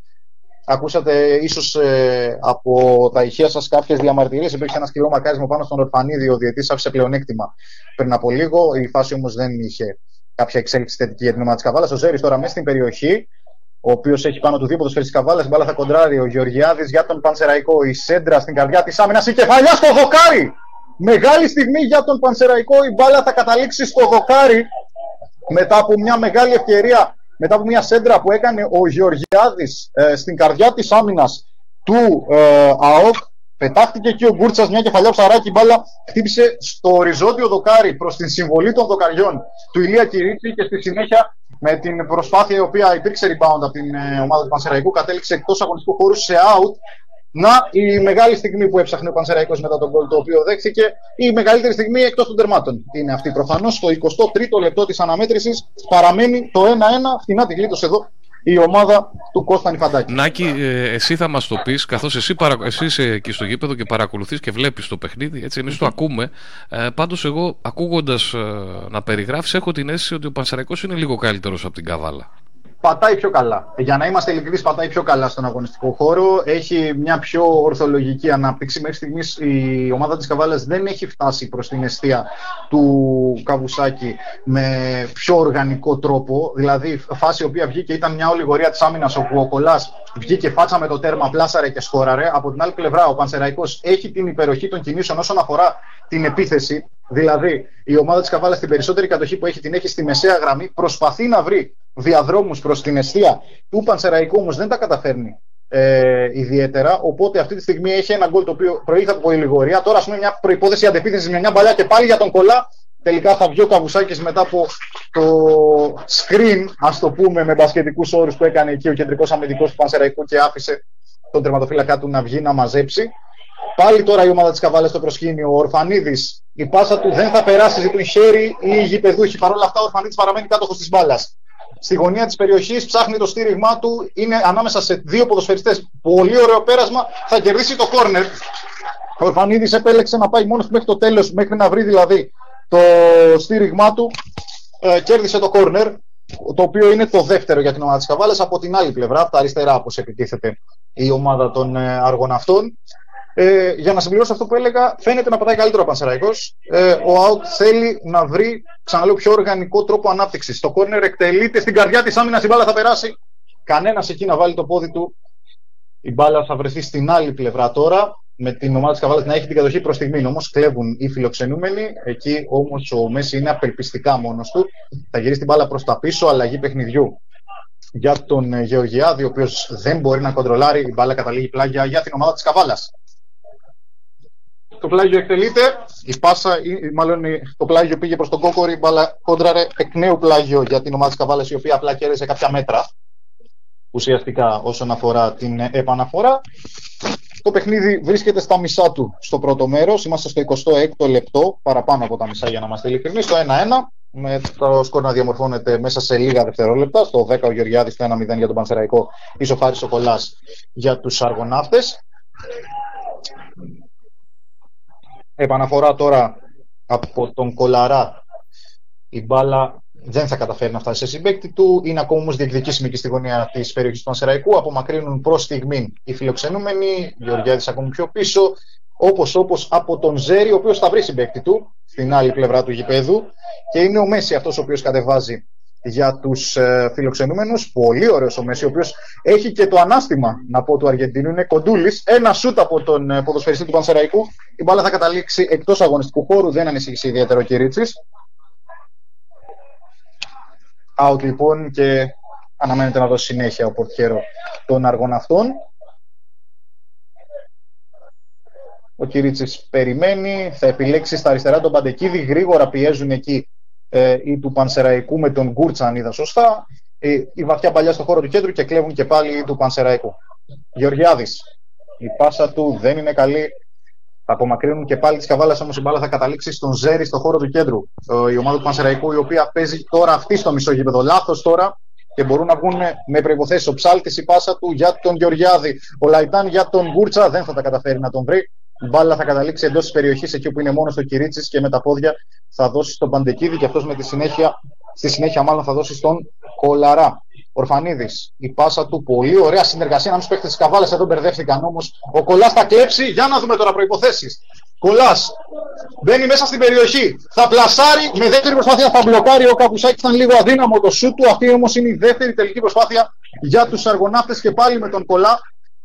Ακούσατε ίσως ε, από τα ηχεία σας κάποιες διαμαρτυρίες. Υπήρχε ένας σκληρό μακάρισμα πάνω στον Ορφανίδη. Ο διαιτής άφησε πλεονέκτημα πριν από λίγο. Η φάση όμως δεν είχε κάποια εξέλιξη θετική για την ομάδα της Καβάλας. Ο Ζέρι τώρα μέσα στην περιοχή, ο οποίος έχει πάνω του δύο ποδοσφαίρες της Καβάλας. Μπάλα θα κοντράρει ο Γεωργιάδης για τον Πανσεραϊκό. Η Σέντρα στην καρδιά της άμυνας. Η κεφαλιά στο δοκάρι. Μεγάλη στιγμή για τον Πανσεραϊκό. Η μπάλα θα καταλήξει στο δοκάρι μετά από μια μεγάλη ευκαιρία μετά από μια σέντρα που έκανε ο Γεωργιάδης ε, στην καρδιά της άμυνας του ε, ΑΟΚ πετάχτηκε εκεί ο Γκούρτσας μια κεφαλιά ψαράκι μπάλα χτύπησε στο οριζόντιο δοκάρι προς την συμβολή των δοκαριών του Ηλία Κυρίτσι και στη συνέχεια με την προσπάθεια η οποία υπήρξε rebound από την ε, ομάδα του Πανσεραϊκού κατέληξε εκτός αγωνιστικού χώρου σε out να, η μεγάλη στιγμή που έψαχνε ο Πανσεραϊκός μετά τον γκολ το οποίο δέχθηκε, η μεγαλύτερη στιγμή εκτός των τερμάτων είναι αυτή. Προφανώς στο 23ο λεπτό της αναμέτρησης παραμένει το 1-1. Φθηνά τη γλίτωσε εδώ η ομάδα του Κώστα Νιφαντάκη. Νάκη, ε, εσύ θα μας το πεις, καθώς εσύ, παρα... εσύ είσαι εκεί στο γήπεδο και παρακολουθείς και βλέπεις το παιχνίδι. Έτσι, εμείς το ακούμε. Ε, Πάντως, εγώ ακούγοντας ε, να περιγράφεις, έχω την αίσθηση ότι ο Πανσεραϊκός είναι λίγο καλύτερος από την Καβάλα πατάει πιο καλά. Για να είμαστε ειλικρινείς, πατάει πιο καλά στον αγωνιστικό χώρο. Έχει μια πιο ορθολογική ανάπτυξη. Μέχρι στιγμής η ομάδα της Καβάλα δεν έχει φτάσει προς την αιστεία του Καβουσάκη με πιο οργανικό τρόπο. Δηλαδή, φάση η οποία βγήκε ήταν μια ολιγορία της άμυνας όπου ο Κολά βγήκε φάτσα με το τέρμα, πλάσαρε και σκόραρε. Από την άλλη πλευρά, ο Πανσεραϊκός έχει την υπεροχή των κινήσεων όσον αφορά την επίθεση. Δηλαδή, η ομάδα της Καβάλα στην περισσότερη κατοχή που έχει την έχει στη μεσαία γραμμή, προσπαθεί να βρει διαδρόμους προς την αιστεία του Πανσεραϊκού όμως δεν τα καταφέρνει ε, ιδιαίτερα. Οπότε αυτή τη στιγμή έχει ένα γκολ το οποίο προήλθε από ηλιγορία. Τώρα, ας πούμε, μια προπόθεση αντεπίθεσης με μια μπαλιά και πάλι για τον κολλά. Τελικά θα βγει ο Καβουσάκης μετά από το screen, ας το πούμε, με μπασκετικούς όρους που έκανε εκεί ο κεντρικός αμυντικός του Πανσεραϊκού και άφησε τον τερματοφύλακα του να βγει να μαζέψει. Πάλι τώρα η ομάδα της Καβάλα στο προσκήνιο. Ο Ορφανίδης, η πάσα του δεν θα περάσει, ζητούν χέρι ή οι γηπεδούχοι. Παρ' όλα αυτά, ο Ορφανίδης παραμένει κάτοχος της μπάλας. Στη γωνία της περιοχής, ψάχνει το στήριγμά του, είναι ανάμεσα σε δύο ποδοσφαιριστές. Πολύ ωραίο πέρασμα, θα κερδίσει το κόρνερ. Ο Ορφανίδης επέλεξε να πάει μόνος μέχρι το τέλος, μέχρι να βρει δηλαδή το στήριγμά του. Ε, κέρδισε το κόρνερ, το οποίο είναι το δεύτερο για την ομάδα της Καβάλας. Από την άλλη πλευρά, από τα αριστερά, όπως επιτίθεται η ομάδα των ε, αργοναυτών. Ε, για να συμπληρώσω αυτό που έλεγα, φαίνεται να πατάει καλύτερο ο Πανσεραϊκός. Ε, ο Αουτ θέλει να βρει, ξαναλέω, πιο οργανικό τρόπο ανάπτυξης. Το κόρνερ εκτελείται στην καρδιά της άμυνα, η μπάλα θα περάσει. Κανένας εκεί να βάλει το πόδι του. Η μπάλα θα βρεθεί στην άλλη πλευρά τώρα. Με την ομάδα της Καβάλας να έχει την κατοχή προς στιγμή. Όμως κλέβουν οι φιλοξενούμενοι. Εκεί όμως ο Μέση είναι απελπιστικά μόνος του. Θα γυρίσει την μπάλα προς τα πίσω, αλλαγή παιχνιδιού για τον ε, Γεωργιάδη, ο οποίος δεν μπορεί να κοντρολάρει. Η μπάλα καταλήγει πλάγια για την ομάδα της Καβάλας το πλάγιο εκτελείται. Η πάσα, μάλλον το πλάγιο πήγε προς τον Κόκορη, μπαλα κόντραρε εκ νέου πλάγιο για την ομάδα της Καβάλας, η οποία απλά κέρδισε κάποια μέτρα ουσιαστικά όσον αφορά την επαναφορά. Το παιχνίδι βρίσκεται στα μισά του στο πρώτο μέρος. Είμαστε στο 26ο λεπτό, παραπάνω από τα μισά για να είμαστε ειλικρινείς. Στο 1-1, με το σκορ να διαμορφώνεται μέσα σε λίγα δευτερόλεπτα. Στο 10 ο Γεωργιάδης, στο 1-0 για τον Πανσεραϊκό, ισοφάρισε ο Κολλά για τους Αργοναύτες. Επαναφορά τώρα από τον Κολαρά. Η μπάλα δεν θα καταφέρει να φτάσει σε συμπέκτη του. Είναι ακόμα όμως διεκδικήσιμη και στη γωνία της περιοχής του Πανσεραϊκού. Απομακρύνουν προς στιγμή οι φιλοξενούμενοι. Γεωργιάδης ακόμη πιο πίσω. Όπως όπως από τον Ζέρι, ο οποίος θα βρει συμπέκτη του στην άλλη πλευρά του γηπέδου. Και είναι ο Μέση αυτός ο οποίος κατεβάζει για τους ε, φιλοξενούμενους. Πολύ ωραίος ο Μέση, ο οποίος έχει και το ανάστημα να πω του Αργεντινού. Είναι κοντούλης. Ένα σούτ από τον ε, ποδοσφαιριστή του Πανσεραϊκού. Η μπάλα θα καταλήξει εκτός αγωνιστικού χώρου. Δεν ανησύχησε ιδιαίτερο ο Κυρίτσι. Out λοιπόν και αναμένεται να δώσει συνέχεια ο πορτιέρο των αργών αυτών. Ο Κυρίτσης περιμένει, θα επιλέξει στα αριστερά τον Παντεκίδη, γρήγορα πιέζουν εκεί ε, ή του Πανσεραϊκού με τον Γκούρτσα, αν είδα σωστά. Ε, η βαθιά παλιά στο χώρο του κέντρου και κλέβουν και πάλι του Πανσεραϊκού. Γεωργιάδης. Η πάσα του δεν είναι καλή. Θα απομακρύνουν και πάλι τη Καβάλα, όμως η μπάλα θα καταλήξει στον Ζέρι στο χώρο του κέντρου. Ε, η ομάδα του Πανσεραϊκού, η οποία παίζει τώρα αυτή στο μισό γήπεδο. Λάθος τώρα και μπορούν να βγουν με προϋποθέσεις. Ο Ψάλτης η πάσα του για τον Γεωργιάδη. Ο Λαϊτάν για τον Γκούρτσα δεν θα τα καταφέρει να τον βρει. Η μπάλα θα καταλήξει εντός της περιοχής εκεί που είναι μόνος ο Κυρίτσης και με τα πόδια θα δώσει στον Παντεκίδη και αυτός με τη συνέχεια, στη συνέχεια μάλλον θα δώσει στον Κολαρά. Ορφανίδης, η πάσα του, πολύ ωραία συνεργασία ανάμεσα στου παίχτες τη Καβάλα. Εδώ μπερδεύτηκαν όμως. Ο Κολάς θα κλέψει. Για να δούμε τώρα προποθέσει. Κολάς μπαίνει μέσα στην περιοχή. Θα πλασάρει με δεύτερη προσπάθεια. Θα μπλοκάρει ο Καπουσάκης. Ήταν λίγο αδύναμο το σου του. Αυτή όμως είναι η δεύτερη τελική προσπάθεια για τους Αργοναύτες και πάλι με τον Κολά.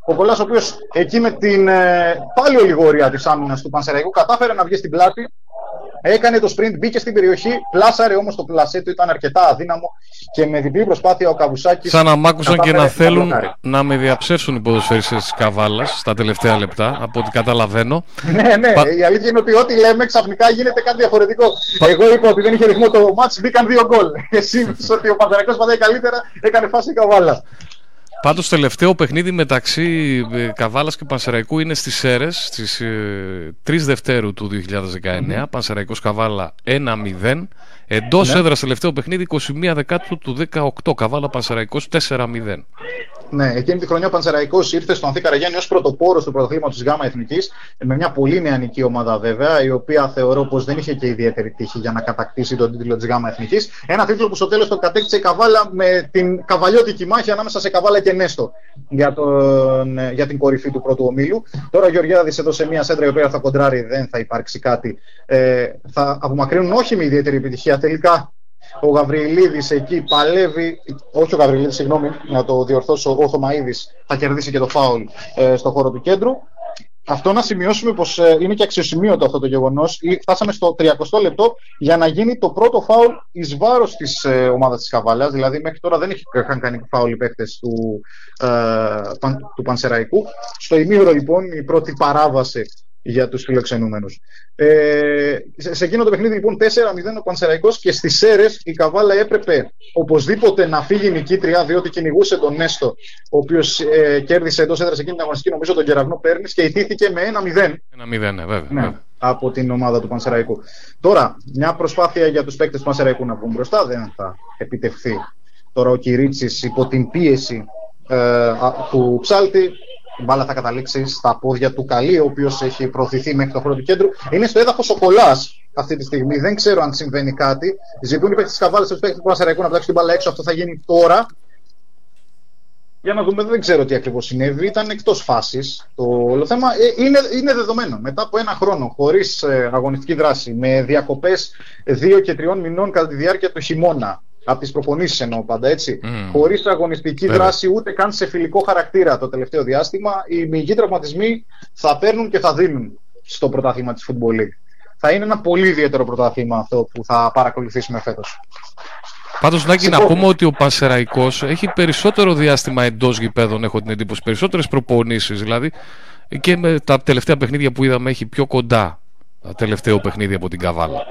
Ο Κολά, ο οποίος εκεί με την ε, πάλι ολιγορία της άμυνας του Πανσεραϊκού κατάφερε να βγει στην πλάτη. Έκανε το sprint, μπήκε στην περιοχή, πλάσαρε όμως το πλασέ του, ήταν αρκετά αδύναμο και με διπλή προσπάθεια ο Καβουσάκης. Σαν να μ' άκουσαν και να θέλουν να με διαψεύσουν οι ποδοσφαιριστέ της Καβάλας στα τελευταία λεπτά, από ό,τι καταλαβαίνω. ναι, ναι. Πα... Η αλήθεια είναι ότι ό,τι λέμε ξαφνικά γίνεται κάτι διαφορετικό. Πα... Εγώ είπα ότι δεν είχε ρυθμό το μάτς, μπήκαν δύο γκολ. Εσύ ότι ο Παναγιακό πατάει καλύτερα, έκανε φάση η Καβάλας. Πάντως, τελευταίο παιχνίδι μεταξύ ε, Καβάλας και Πανσεραϊκού είναι στις Σέρες στις 3 Δευτέρου του 2019. Mm-hmm. Πανσεραϊκό Καβάλα 1-0. Εντός ναι. έδρας τελευταίο παιχνίδι 21 Δεκάτου του 18. Καβάλα Πανσεραϊκός 4-0. Ναι, εκείνη τη χρονιά ο Πανσεραϊκός ήρθε στον Ανθή Καραγιάννη ως πρωτοπόρος του πρωτοθλήματο της ΓΑΜΑ Εθνικής, με μια πολύ νεανική ομάδα βέβαια, η οποία θεωρώ πως δεν είχε και ιδιαίτερη τύχη για να κατακτήσει τον τίτλο της ΓΑΜΑ Εθνικής. Ένα τίτλο που στο τέλος το κατέκτησε η Καβάλα με την καβαλιώτικη μάχη ανάμεσα σε Καβάλα και Νέστο για, τον, για την κορυφή του πρώτου ομίλου. Τώρα ο Γεωργιάδης έδωσε μια σέντρα η οποία θα κοντράρει, δεν θα υπάρξει κάτι. Ε, θα απομακρύνουν όχι με ιδιαίτερη επιτυχία. Τελικά ο Γαβριλίδης εκεί παλεύει. Όχι ο Γαβριλίδης, συγγνώμη, να το διορθώσω. Ο Θωμαίδης θα κερδίσει και το φάουλ ε, στο χώρο του κέντρου. Αυτό να σημειώσουμε πως ε, είναι και αξιοσημείωτο αυτό το γεγονός. Φτάσαμε στο 30 λεπτό για να γίνει το πρώτο φάουλ εις βάρος της ε, ομάδας της Καβάλα. Δηλαδή, μέχρι τώρα δεν είχαν κάνει φάουλ οι παίχτε του, ε, του Πανσεραϊκού. Στο ημίωρο, λοιπόν, η πρώτη παράβαση για τους φιλοξενούμενους. Ε, σε εκείνο το παιχνίδι λοιπόν 4-0 ο Πανσεραϊκός και στις Σέρες η Καβάλα έπρεπε οπωσδήποτε να φύγει νικήτρια διότι κυνηγούσε τον Νέστο, ο οποίος ε, κέρδισε εντός έδρας εκείνη την αγωνιστική, νομίζω τον κεραυνό παίρνεις και ηθήθηκε με 1-0. 1-0, ναι, βέβαια, ναι, Από την ομάδα του Πανσεραϊκού. Τώρα, μια προσπάθεια για τους παίκτες του Πανσεραϊκού να βγουν μπροστά δεν θα επιτευχθεί Τώρα ο Κυρίτσης υπό την πίεση ε, του Ψάλτη η μπάλα θα καταλήξει στα πόδια του Καλή, ο οποίος έχει προωθηθεί μέχρι το χώρο του κέντρου. Είναι στο έδαφος ο Κολάς αυτή τη στιγμή. Δεν ξέρω αν συμβαίνει κάτι. Ζητούν οι παίκτες τη Καβάλας του παίκτες του Πασαραϊκού να πλάξουν την μπάλα έξω. Αυτό θα γίνει τώρα. Για να δούμε, δεν ξέρω τι ακριβώς συνέβη. Ήταν εκτός φάσης το όλο θέμα. Ε, είναι, είναι δεδομένο. Μετά από ένα χρόνο χωρίς ε, αγωνιστική δράση, με διακοπές δύο και τριών μηνών κατά τη διάρκεια του χειμώνα, από τις προπονήσει εννοώ πάντα έτσι, mm. χωρίς αγωνιστική Βέβαια. δράση ούτε καν σε φιλικό χαρακτήρα το τελευταίο διάστημα, οι μυϊκοί τραυματισμοί θα παίρνουν και θα δίνουν στο πρωτάθλημα της Football League. Θα είναι ένα πολύ ιδιαίτερο πρωτάθλημα αυτό που θα παρακολουθήσουμε φέτος. Πάντως, Νάκη, να πούμε ότι ο Πασεραϊκό έχει περισσότερο διάστημα εντός γηπέδων, έχω την εντύπωση. Περισσότερες προπονήσεις δηλαδή. Και με τα τελευταία παιχνίδια που είδαμε έχει πιο κοντά τα τελευταίο παιχνίδι από την Καβάλα.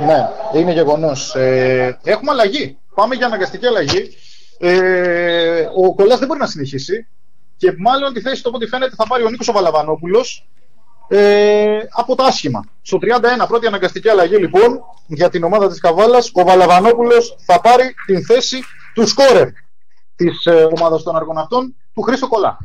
Ναι, είναι γεγονός. Ε, έχουμε αλλαγή. Πάμε για αναγκαστική αλλαγή. Ε, ο Κολλάς δεν μπορεί να συνεχίσει. Και μάλλον τη θέση του, από ό,τι φαίνεται, θα πάρει ο Νίκος Βαλαβανόπουλο ε, από τα άσχημα. Στο 31, πρώτη αναγκαστική αλλαγή λοιπόν για την ομάδα της Καβάλας, ο Βαλαβανόπουλος θα πάρει την θέση του σκόρερ της ε, ομάδας των αργων του Χρήστο Κολά.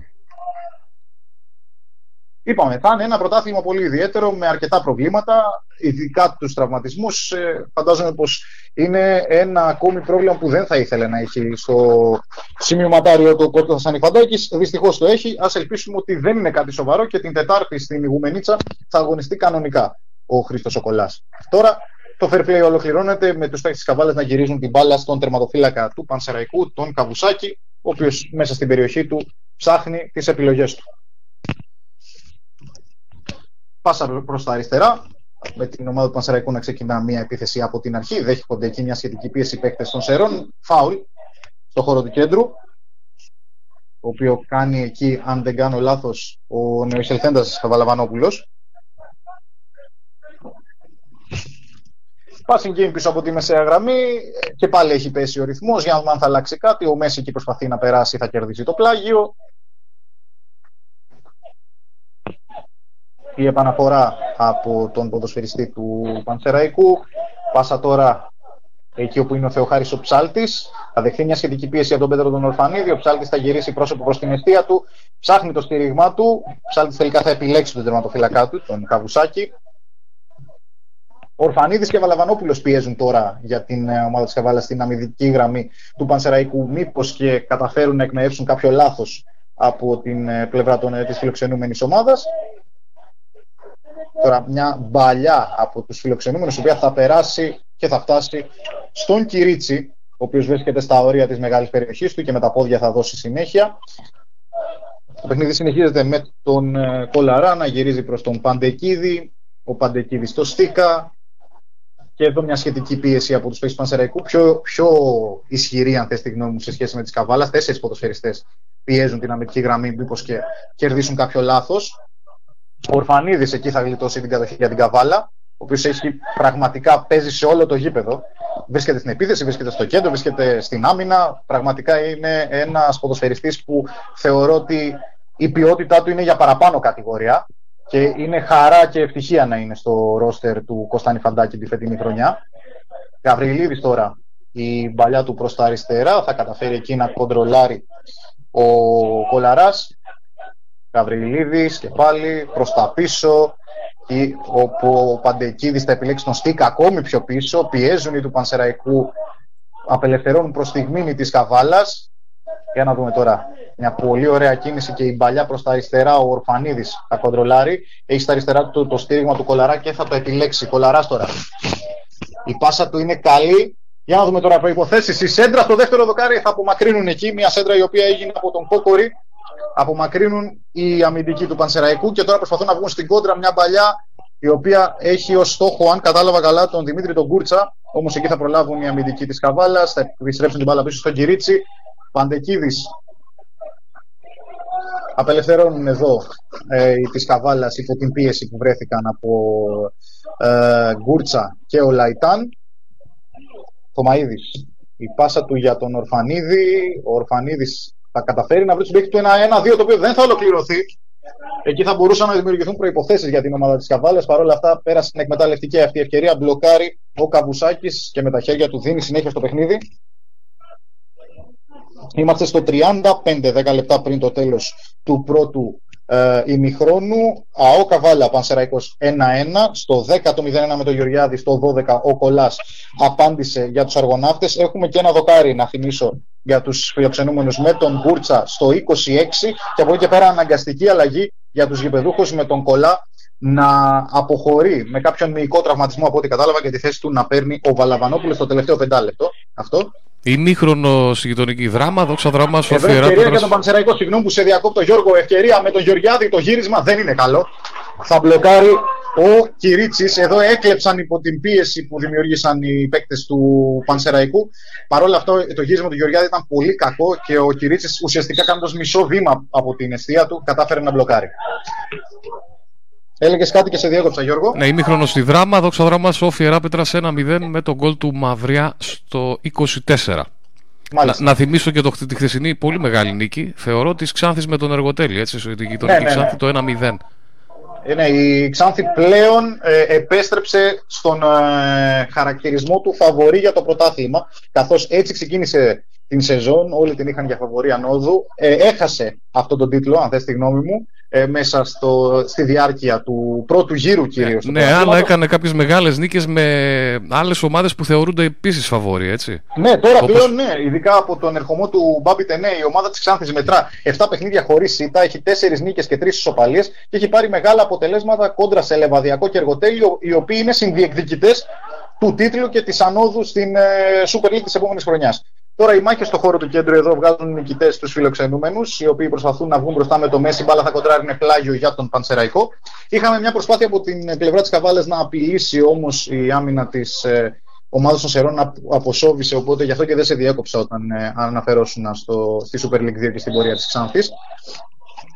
Είπαμε, θα είναι ένα πρωτάθλημα πολύ ιδιαίτερο με αρκετά προβλήματα, ειδικά τους τραυματισμούς. Ε, φαντάζομαι πως είναι ένα ακόμη πρόβλημα που δεν θα ήθελε να έχει στο σημειωματάριο του Κόρτο Θασανιφαντάκη. Δυστυχώς το έχει. Α ελπίσουμε ότι δεν είναι κάτι σοβαρό και την Τετάρτη στην Ιγουμενίτσα θα αγωνιστεί κανονικά ο Χρήστος Σοκολάς. Τώρα το fair play ολοκληρώνεται με τους παίκτε της Καβάλας να γυρίζουν την μπάλα στον τερματοφύλακα του Πανσεραϊκού, τον Καβουσάκη, ο οποίος μέσα στην περιοχή του ψάχνει τις επιλογές του πάσα προς τα αριστερά, με την ομάδα του Πανσεραϊκού να ξεκινά μια επίθεση από την αρχή. Δέχονται εκεί μια σχετική πίεση παίκτες των Σερών. Φάουλ στο χώρο του κέντρου. Το οποίο κάνει εκεί, αν δεν κάνω λάθος, ο νεοεισελθέντα Καβαλαβανόπουλο. Passing game πίσω από τη μεσαία γραμμή και πάλι έχει πέσει ο ρυθμός. Για να δούμε αν θα αλλάξει κάτι. Ο Μέση εκεί προσπαθεί να περάσει, θα κερδίσει το πλάγιο. Η επαναφορά από τον ποδοσφαιριστή του Πανσεραϊκού. Πάσα τώρα εκεί όπου είναι ο Θεοχάρης ο Ψάλτης. Θα δεχθεί μια σχετική πίεση από τον Πέτρο τον Ορφανίδη. Ο Ψάλτης θα γυρίσει πρόσωπο προς την αιστεία του. Ψάχνει το στήριγμά του. Ο Ψάλτης τελικά θα επιλέξει τον τερματοφύλακά του, τον Καβουσάκη. Ο Ορφανίδης και Βαλαβανόπουλος πιέζουν τώρα για την ε, ομάδα της Καβάλας στην αμυντική γραμμή του Πανσεραϊκού. Μήπως και καταφέρουν να εκμεύσουν κάποιο λάθος από την ε, πλευρά ε, της φιλοξενούμενης ομάδας. Τώρα μια μπαλιά από τους φιλοξενούμενους η οποία θα περάσει και θα φτάσει στον Κυρίτσι ο οποίος βρίσκεται στα όρια της μεγάλης περιοχής του και με τα πόδια θα δώσει συνέχεια. Το παιχνίδι συνεχίζεται με τον ε, Κολαρά να γυρίζει προς τον Παντεκίδη, ο Παντεκίδης στο Στίκα και εδώ μια σχετική πίεση από τους παίκτες Πανσεραϊκού, πιο, πιο ισχυρή αν θες τη γνώμη μου σε σχέση με τις Καβάλας, τέσσερις ποδοσφαιριστές πιέζουν την αμυντική γραμμή μήπως και κερδίσουν κάποιο λάθος. Ο Ορφανίδης εκεί θα γλιτώσει την κατοχή για την Καβάλα, ο οποίος έχει πραγματικά παίζει σε όλο το γήπεδο. Βρίσκεται στην επίθεση, βρίσκεται στο κέντρο, βρίσκεται στην άμυνα. Πραγματικά είναι ένας ποδοσφαιριστής που θεωρώ ότι η ποιότητά του είναι για παραπάνω κατηγορία και είναι χαρά και ευτυχία να είναι στο ρόστερ του Κωνσταντινή Φαντάκη τη φετινή χρονιά. Γαβριλίδης τώρα, η μπαλιά του προς τα αριστερά, θα καταφέρει εκεί να κοντρολάρει ο Κολαράς Γαβριλίδης και πάλι προς τα πίσω όπου ο Παντεκίδης θα επιλέξει τον Στίκα ακόμη πιο πίσω πιέζουν οι του Πανσεραϊκού απελευθερώνουν προς τη γμήνη της Καβάλας. Για να δούμε τώρα μια πολύ ωραία κίνηση και η μπαλιά προς τα αριστερά ο Ορφανίδης θα κοντρολάρει. Έχει στα αριστερά του το στήριγμα του Κολαρά και θα το επιλέξει. Κολαράς τώρα. Η πάσα του είναι καλή. Για να δούμε τώρα προποθέσει. Η σέντρα στο δεύτερο δοκάρι θα απομακρύνουν εκεί. Μια σέντρα η οποία έγινε από τον Κόκορη απομακρύνουν οι αμυντικοί του Πανσεραϊκού και τώρα προσπαθούν να βγουν στην κόντρα μια παλιά η οποία έχει ως στόχο, αν κατάλαβα καλά, τον Δημήτρη τον Κούρτσα. Όμως εκεί θα προλάβουν οι αμυντικοί της Καβάλας, θα επιστρέψουν την μπάλα πίσω στον Κυρίτσι. Παντεκίδης απελευθερώνουν εδώ ε, της Καβάλας υπό την πίεση που βρέθηκαν από ε, Γκούρτσα και ο Λαϊτάν. Θωμαίδης, η πάσα του για τον Ορφανίδη. Ο Ορφανίδης θα καταφέρει να βρει του παίκτη του 1-1-2 το οποίο δεν θα ολοκληρωθεί. Εκεί θα μπορούσαν να δημιουργηθούν προποθέσει για την ομάδα της Καβάλα. Παρ' όλα αυτά, πέρασε την εκμεταλλευτική αυτή ευκαιρία. Μπλοκάρει ο Καβουσάκης και με τα χέρια του δίνει συνέχεια στο παιχνίδι. Είμαστε στο 35, 10 λεπτά πριν το τέλος του πρώτου ε, ημιχρόνου. ΑΟ Καβάλα, Πανσεραϊκός 1-1. Στο 10 το 0-1 με τον Γεωργιάδη, στο 12 ο Κολάς απάντησε για τους αργοναύτες. Έχουμε και ένα δοκάρι να θυμίσω για τους φιλοξενούμενους με τον Μπούρτσα στο 26 και από εκεί και πέρα αναγκαστική αλλαγή για τους γηπεδούχους με τον Κολά να αποχωρεί με κάποιον μυϊκό τραυματισμό από ό,τι κατάλαβα και τη θέση του να παίρνει ο Βαλαβανόπουλος στο τελευταίο πεντάλεπτο. Αυτό. Ημίχρονο γειτονική δράμα, δόξα δράμα, Εδώ Σοφία ευκαιρία για τον Πανσεραϊκό, συγγνώμη που σε διακόπτω Γιώργο, ευκαιρία με τον Γεωργιάδη, το γύρισμα δεν είναι καλό. Θα μπλοκάρει ο Κυρίτσης. Εδώ έκλεψαν υπό την πίεση που δημιούργησαν οι παίκτες του Πανσεραϊκού. Παρ' όλα αυτό το γύρισμα του Γεωργιάδη ήταν πολύ κακό και ο Κυρίτσης ουσιαστικά κάνοντας μισό βήμα από την αιστεία του κατάφερε να μπλοκάρει. Έλεγες κάτι και σε διέκοψα, Γιώργο. Ναι, ημίχρονο στη δράμα, δόξα δράμα, Σόφια Ράπετρα 1-0 με τον γκολ του Μαυριά στο 24. Να, να θυμίσω και το, τη χθεσινή πολύ μεγάλη νίκη. Θεωρώ τη Ξάνθης με τον Εργοτέλη. Έτσι, η γειτονική Ναι, ναι, ναι. Ξάνθη το 1-0. Ε, ναι, η Ξάνθη πλέον ε, επέστρεψε στον ε, χαρακτηρισμό του φαβορή για το πρωτάθλημα, καθώς έτσι ξεκίνησε την σεζόν, όλοι την είχαν για φαβορή ανόδου, ε, έχασε αυτόν τον τίτλο, αν θες τη γνώμη μου, ε, μέσα στο, στη διάρκεια του πρώτου γύρου κυρίως. του Ναι, πρωταθλήματος. αλλά έκανε κάποιες μεγάλες νίκες με άλλες ομάδες που θεωρούνται επίσης φαβόροι, έτσι. Ναι, τώρα Όπως- πλέον ναι, ειδικά από τον ερχομό του Μπάμπι Τενέ, η ομάδα της Ξάνθης μετρά 7 παιχνίδια χωρίς ήττα, έχει 4 νίκες και 3 ισοπαλίες και έχει πάρει μεγάλα αποτελέσματα κόντρα σε Λεβαδιακό και Εργοτέλειο, οι οποίοι είναι συνδιεκδικητές του τίτλου και της ανόδου στην ε, Super League της επόμενης χρονιάς. Τώρα οι μάχες στο χώρο του κέντρου εδώ βγάζουν νικητές τους φιλοξενούμενους, οι οποίοι προσπαθούν να βγουν μπροστά με το Μέση. Μπάλα θα κοντράρει είναι πλάγιο για τον Πανσεραϊκό. Είχαμε μια προσπάθεια από την πλευρά της Καβάλας να απειλήσει όμως η άμυνα της ε, ομάδας των Σερών να αποσόβησε, οπότε γι' αυτό και δεν σε διέκοψα όταν ε, αναφερόσουν στο, στη Super League 2 και στην πορεία της Ξάνθης.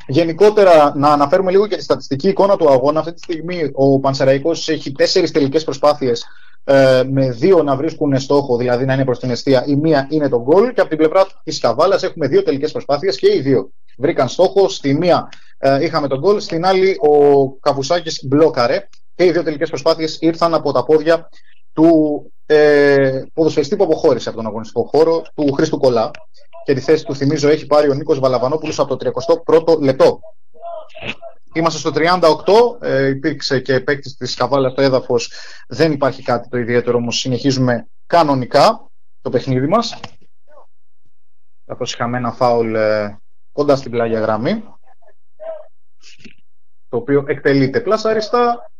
Γενικότερα, να αναφέρουμε λίγο και τη στατιστική εικόνα του αγώνα. Αυτή τη στιγμή ο Πανσεραϊκός έχει τέσσερις τελικές προσπάθειες ε, με δύο να βρίσκουν στόχο, δηλαδή να είναι προς την αιστεία. Η μία είναι το γκολ. Και από την πλευρά της Καβάλας έχουμε δύο τελικές προσπάθειες και οι δύο βρήκαν στόχο. Στη μία ε, είχαμε τον γκολ, στην άλλη ο Καβουσάκης μπλόκαρε. Και οι δύο τελικές προσπάθειες ήρθαν από τα πόδια του ε, ποδοσφαιριστή που αποχώρησε από τον αγωνιστικό χώρο, του Χρήστου Κολά. Και τη θέση του, θυμίζω, έχει πάρει ο Νίκος Βαλαβανόπουλος από το 31ο λεπτό. Είμαστε στο 38, ε, υπήρξε και παίκτης της Καβάλα στο έδαφος, δεν υπάρχει κάτι το ιδιαίτερο, όμως συνεχίζουμε κανονικά το παιχνίδι μας. Καθώς είχαμε ένα φάουλ ε, κοντά στην πλάγια γραμμή, το οποίο εκτελείται πλασαριστά.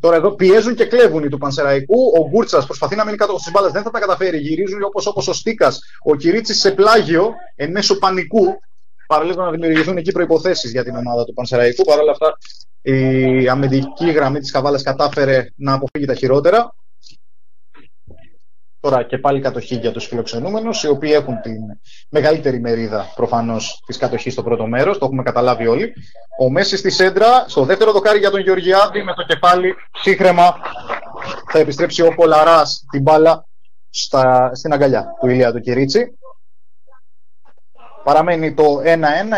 Τώρα εδώ πιέζουν και κλέβουν οι του Πανσεραϊκού. Ο Γκούρτσας προσπαθεί να μείνει κάτω στι μπάλες, δεν θα τα καταφέρει. Γυρίζουν όπως όπως ο Στίκας, ο Κυρίτσι σε πλάγιο εν μέσω πανικού. Παραλίγο να δημιουργηθούν εκεί προποθέσει για την ομάδα του Πανσεραϊκού. Παρ' όλα αυτά, η αμυντική γραμμή της Καβάλα κατάφερε να αποφύγει τα χειρότερα. Τώρα και πάλι κατοχή για τους φιλοξενούμενους, οι οποίοι έχουν την μεγαλύτερη μερίδα προφανώς της κατοχής στο πρώτο μέρος, το έχουμε καταλάβει όλοι. Ο Μέσης στη σέντρα, στο δεύτερο δοκάρι για τον Γεωργιάδη, με το κεφάλι ψύχρεμα θα επιστρέψει ο Πολαράς την μπάλα στα, στην αγκαλιά του Ηλία του Κυρίτσι. Παραμένει το 1-1,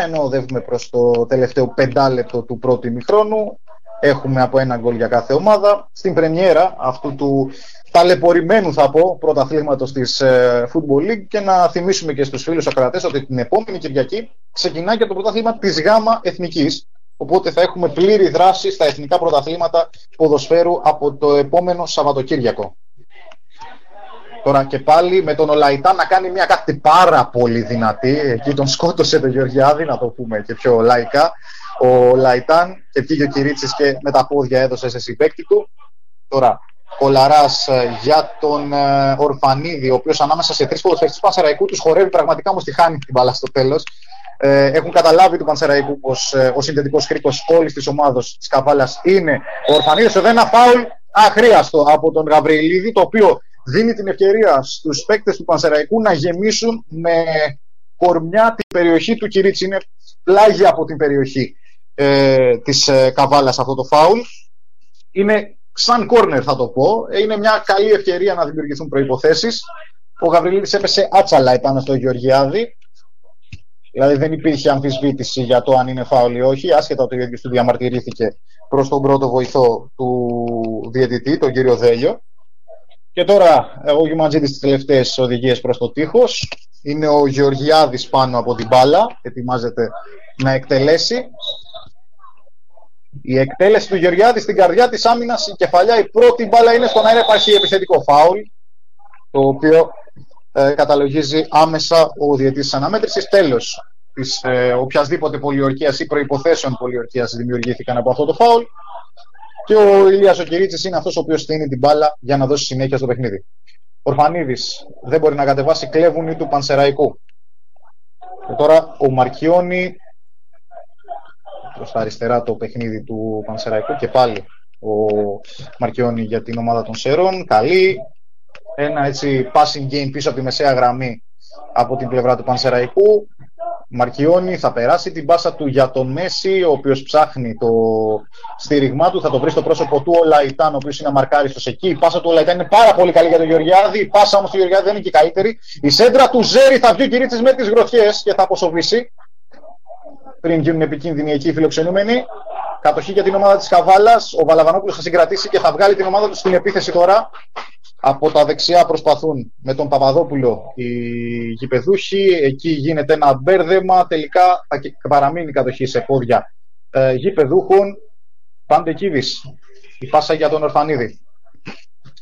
ενώ οδεύουμε προς το τελευταίο πεντάλεπτο του πρώτου ημιχρόνου. Έχουμε από ένα γκολ για κάθε ομάδα. Στην πρεμιέρα αυτού του ταλαιπωρημένου θα πω πρωταθλήματος της ε, Football League και να θυμίσουμε και στους φίλους ακροατές ότι την επόμενη Κυριακή ξεκινάει και το πρωτάθλημα της ΓΑΜΑ Εθνικής οπότε θα έχουμε πλήρη δράση στα εθνικά πρωταθλήματα ποδοσφαίρου από το επόμενο Σαββατοκύριακο. Τώρα και πάλι με τον Ολαϊτά να κάνει μια κάτι πάρα πολύ δυνατή. Εκεί τον σκότωσε τον Γεωργιάδη, να το πούμε και πιο λαϊκά. Ο Λαϊτάν και βγήκε ο Κυρίτσης και με τα πόδια έδωσε σε συμπέκτη του. Τώρα Κολαράς ε, για τον ε, Ορφανίδη, ο οποίος ανάμεσα σε τρεις ποδοσφαιριστές του Πανσεραϊκού τους χορεύει πραγματικά όμως τη χάνει την μπάλα στο τέλος. Ε, έχουν καταλάβει του Πανσεραϊκού πως ε, ο συνδετικός κρίκος όλης της ομάδος της Καβάλας είναι ο Ορφανίδης. Εδώ ένα φάουλ αχρίαστο από τον Γαβριλίδη, το οποίο δίνει την ευκαιρία στους παίκτες του Πανσεραϊκού να γεμίσουν με κορμιά την περιοχή του Κυρίτσι. Είναι πλάγια από την περιοχή ε, της ε, Καβάλας αυτό το φάουλ. Είναι σαν κόρνερ θα το πω. Ε, Είναι μια καλή ευκαιρία να δημιουργηθούν προϋποθέσεις. Ο Γαβριλίδης έπεσε άτσαλα επάνω στο Γεωργιάδη. Δηλαδή δεν υπήρχε αμφισβήτηση για το αν είναι φάουλ ή όχι, άσχετα ότι ο ίδιος του διαμαρτυρήθηκε προς τον πρώτο βοηθό του διαιτητή, τον κύριο Δέλιο. Και τώρα ε, ο Γιουμαντζίδης τις τελευταίες οδηγίες προς το τείχος. είναι ο Γεωργιάδης πάνω από την μπάλα. Ετοιμάζεται να εκτελέσει. Η εκτέλεση του Γεωργιάδη στην καρδιά της άμυνας, η κεφαλιά, η πρώτη μπάλα είναι στον αέρα, υπάρχει επιθετικό φάουλ, το οποίο ε, καταλογίζει άμεσα ο διαιτής της αναμέτρησης. Τέλος της ε, οποιασδήποτε πολιορκίας ή προϋποθέσεων πολιορκίας δημιουργήθηκαν από αυτό το φάουλ. Και ο Ηλίας ο Κυρίτσης είναι αυτός ο οποίος στείνει την μπάλα για να δώσει συνέχεια στο παιχνίδι. Ορφανίδης δεν μπορεί να κατεβάσει κλέβουνι του Πανσεραϊκού. Και τώρα ο Μαρκιόνι προς τα αριστερά το παιχνίδι του Πανσεραϊκού και πάλι ο Μαρκιόνι για την ομάδα των Σερών. Καλή. Ένα έτσι passing game πίσω από τη μεσαία γραμμή από την πλευρά του Πανσεραϊκού. Μαρκιόνι θα περάσει την πάσα του για τον Μέσι, ο οποίος ψάχνει το στήριγμά του. Θα το βρει στο πρόσωπο του Ολαϊτάν, ο οποίος είναι αμαρκάριστος εκεί. Η πάσα του Ολαϊτάν είναι πάρα πολύ καλή για τον Γεωργιάδη. Η πάσα όμως του Γεωργιάδη δεν είναι η καλύτερη. Η σέντρα του Ζέρι θα βγει ο Κυρίτσι με τις γροθιές και θα αποσοβήσει. Πριν γίνουν επικίνδυνοι εκεί οι φιλοξενούμενοι. Κατοχή για την ομάδα της Καβάλας. Ο Βαλαβανόπουλος θα συγκρατήσει και θα βγάλει την ομάδα του στην επίθεση τώρα. Από τα δεξιά προσπαθούν με τον Παπαδόπουλο οι γηπεδούχοι. Εκεί γίνεται ένα μπέρδεμα. Τελικά θα παραμείνει η κατοχή σε πόδια ε, γηπεδούχων. Παντεκίδης. Η πάσα για τον Ορφανίδη.